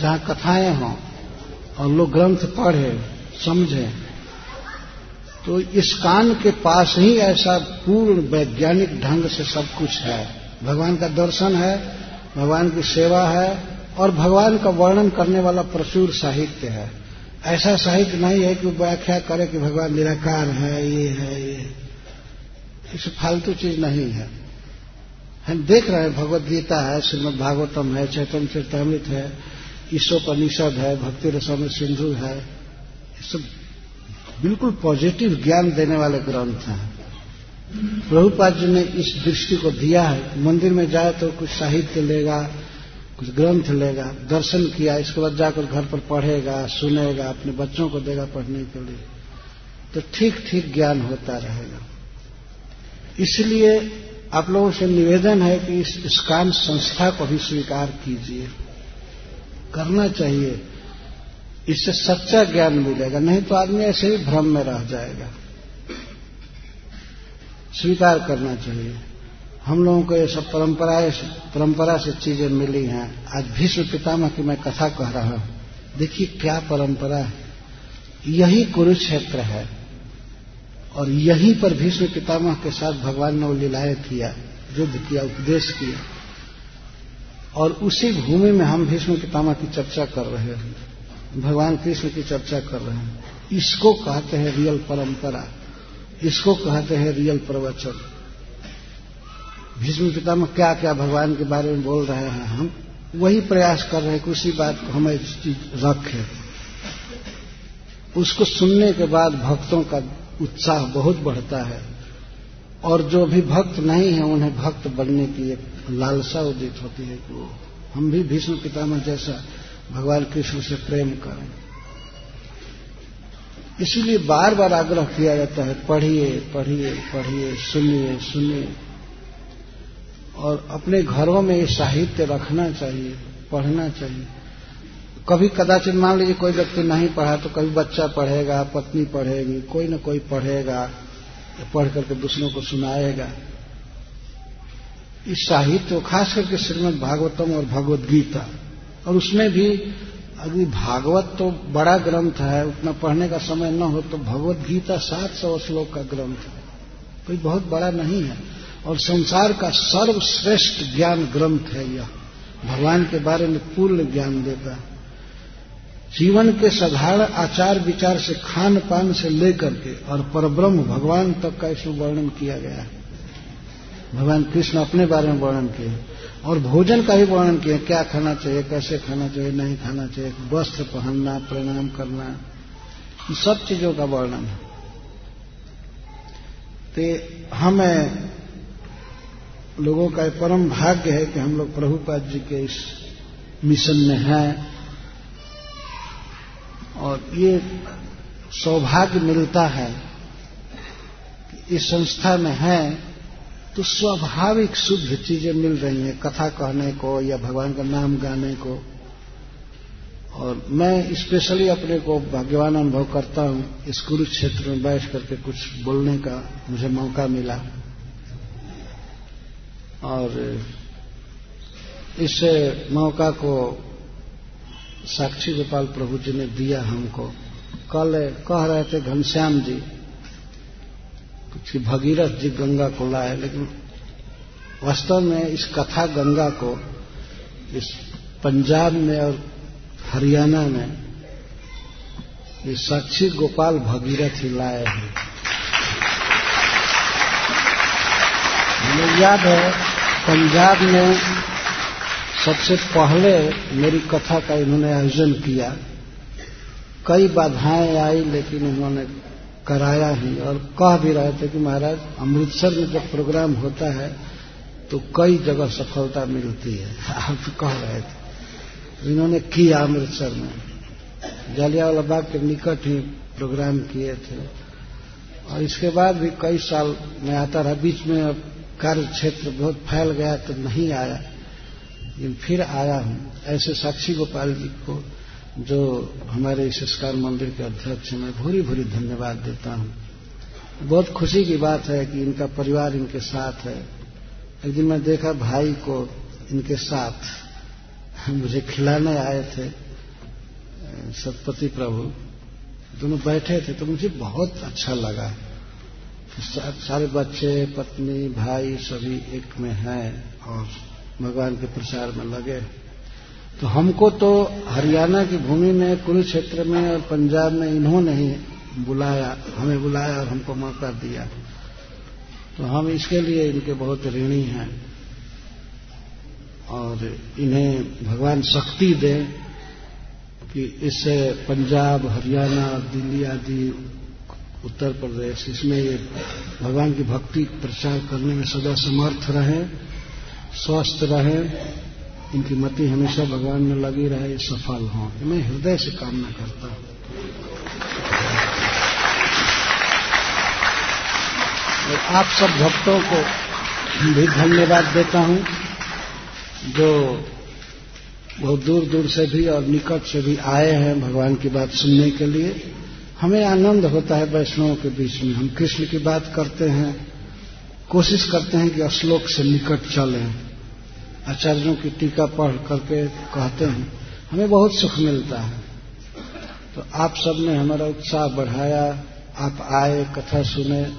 जहाँ कथाएँ हों और लोग ग्रंथ पढ़े, समझें। तो इस कान के पास ही ऐसा पूर्ण वैज्ञानिक ढंग से सब कुछ है। भगवान का दर्शन है, भगवान की सेवा है और भगवान का वर्णन करने वाला प्रचुर साहित्य है। ऐसा साहित्य नहीं है कि व्याख्या करे कि भगवान निराकार है, ये है, ये इस फालतू चीज़ नहीं है। हम देख रहे हैं, भगवत गीता है, श्रीमद भागवतम है, चैतन्य चरितमृत है, ईशोपनिषद है, भक्ति रसम सिंधु है। ये सब बिल्कुल पॉजिटिव ज्ञान देने वाले ग्रंथ हैं। प्रभुपाद जी ने इस दृष्टि को दिया है। मंदिर में जाए तो कुछ साहित्य लेगा कुछ ग्रंथ लेगा, दर्शन किया, इसके बाद जाकर घर पर पढ़ेगा, सुनेगा, अपने बच्चों को देगा पढ़ने के लिए। तो ठीक ठीक ज्ञान होता रहेगा। इसलिए आप लोगों से निवेदन है कि इस स्कान संस्था को भी स्वीकार कीजिए। करना चाहिए। इससे सच्चा ज्ञान मिलेगा, नहीं तो आदमी ऐसे ही भ्रम में रह जाएगा। स्वीकार करना चाहिए। हम लोगों को ये सब परंपरा परंपरा से चीज़ें मिली हैं। आज भीष्म पितामह की मैं कथा कह रहा हूँ। देखिए क्या परंपरा है। यही कुरुक्षेत्र है। और यहीं पर भीष्म पितामह के साथ भगवान ने वो लीलाएँ किया, युद्ध किया, उपदेश किया। और उसी भूमि में हम भीष्म पितामह की चर्चा कर रहे हैं। भगवान कृष्ण की चर्चा कर रहे हैं। इसको कहते हैं रियल परंपरा। इसको कहते हैं रियल प्रवचन। भीष्म पितामह क्या क्या भगवान के बारे में बोल रहे हैं हम, वही प्रयास कर रहे हैं उसी बात को हम रखें। उसको सुनने के बाद भक्तों का उत्साह बहुत बढ़ता है। और जो भी भक्त नहीं है, उन्हें भक्त बनने की एक लालसा उदित होती है कि हम भी भीष्म पितामह जैसा भगवान कृष्ण से प्रेम करें। इसीलिए बार बार आग्रह किया जाता है, पढ़िए पढ़िए पढ़िए, सुनिए सुनिए। और अपने घरों में ये साहित्य रखना चाहिए, पढ़ना चाहिए। कभी कदाचित मान लीजिए कोई व्यक्ति नहीं पढ़ा तो कभी बच्चा पढ़ेगा, पत्नी पढ़ेगी, कोई न कोई पढ़ेगा, पढ़ करके दूसरों को सुनाएगा। इस साहित्य खास करके श्रीमद भागवतम और भगवत गीता, और उसमें भी अभी भागवत तो बड़ा ग्रंथ है, उतना पढ़ने का समय न हो तो भगवत गीता सात सौ श्लोक का ग्रंथ है। कोई बहुत बड़ा नहीं है। और संसार का सर्वश्रेष्ठ ज्ञान ग्रंथ है यह। भगवान के बारे में पूर्ण ज्ञान देता है। जीवन के साधारण आचार विचार से, खान पान से लेकर के और परब्रह्म भगवान तक का इसमें वर्णन किया गया है। भगवान कृष्ण अपने बारे में वर्णन किए और भोजन का भी वर्णन किया क्या खाना चाहिए, कैसे खाना चाहिए, नहीं खाना चाहिए, वस्त्र पहनना, प्रणाम करना सब चीज़ों का वर्णन है। तो हमें लोगों का परम भाग्य है कि हम लोग प्रभुपाद जी के इस मिशन में हैं। और ये सौभाग्य मिलता है कि इस संस्था में है तो स्वाभाविक शुद्ध चीज़ें मिल रही हैं, कथा कहने को या भगवान का नाम गाने को। और मैं स्पेशली अपने को भाग्यवान अनुभव करता हूँ, इस कुरुक्षेत्र में बैठ करके कुछ बोलने का मुझे मौका मिला। और इस मौका को साक्षी गोपाल प्रभु जी ने दिया हमको। कल कह रहे थे, घनश्याम जी, कि भगीरथ जी गंगा को लाए, लेकिन वास्तव में इस कथा गंगा को इस पंजाब में और हरियाणा में ये साक्षी गोपाल भगीरथ ही लाए हैं। हमें याद है पंजाब में सबसे पहले मेरी कथा का इन्होंने आयोजन किया। कई बाधाएँ आई, लेकिन उन्होंने कराया ही और कह भी रहे थे कि महाराज, अमृतसर में जब प्रोग्राम होता है तो कई जगह सफलता मिलती है। आप कह रहे थे। इन्होंने किया अमृतसर में। जालियावाला बाग के निकट ही प्रोग्राम किए थे। और इसके बाद भी कई साल मैं आता रहा। बीच में कार्य क्षेत्र बहुत फैल गया तो नहीं आया। लेकिन फिर आया हूँ। ऐसे साक्षी गोपाल जी को जो हमारे इस संस्कार मंदिर के अध्यक्ष मैं भूरी भूरी धन्यवाद देता हूँ। बहुत खुशी की बात है कि इनका परिवार इनके साथ है। एक दिन मैं देखा भाई को इनके साथ। मुझे खिलाने आए थे सतपति प्रभु। दोनों बैठे थे तो मुझे बहुत अच्छा लगा। सारे बच्चे, पत्नी, भाई सभी एक में हैं और भगवान के प्रचार में लगे। तो हमको तो हरियाणा की भूमि में, कुरुक्षेत्र में और पंजाब में इन्होंने ही बुलाया, हमें बुलाया और हमको मौका दिया। तो हम इसके लिए इनके बहुत ऋणी हैं और इन्हें भगवान शक्ति दें कि इससे पंजाब, हरियाणा, दिल्ली आदि उत्तर प्रदेश, इसमें ये भगवान की भक्ति प्रचार करने में सदा समर्थ रहे, स्वस्थ रहे, इनकी मति हमेशा भगवान में लगी रहे सफल हों। मैं हृदय से कामना करता हूँ। और आप सब भक्तों को भी धन्यवाद देता हूँ, जो बहुत दूर दूर से भी और निकट से भी आए हैं भगवान की बात सुनने के लिए। हमें आनंद होता है वैष्णवों के बीच में। हम कृष्ण की बात करते हैं, कोशिश करते हैं कि श्लोक से निकट चलें। आचार्यों की टीका पढ़ करके कहते हैं, हमें बहुत सुख मिलता है। तो आप सबने हमारा उत्साह बढ़ाया, आप आए, कथा सुने,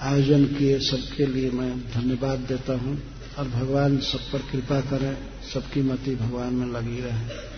आयोजन किए, सबके लिए मैं धन्यवाद देता हूँ। और भगवान सब पर कृपा करें, सबकी मति भगवान में लगी रहे।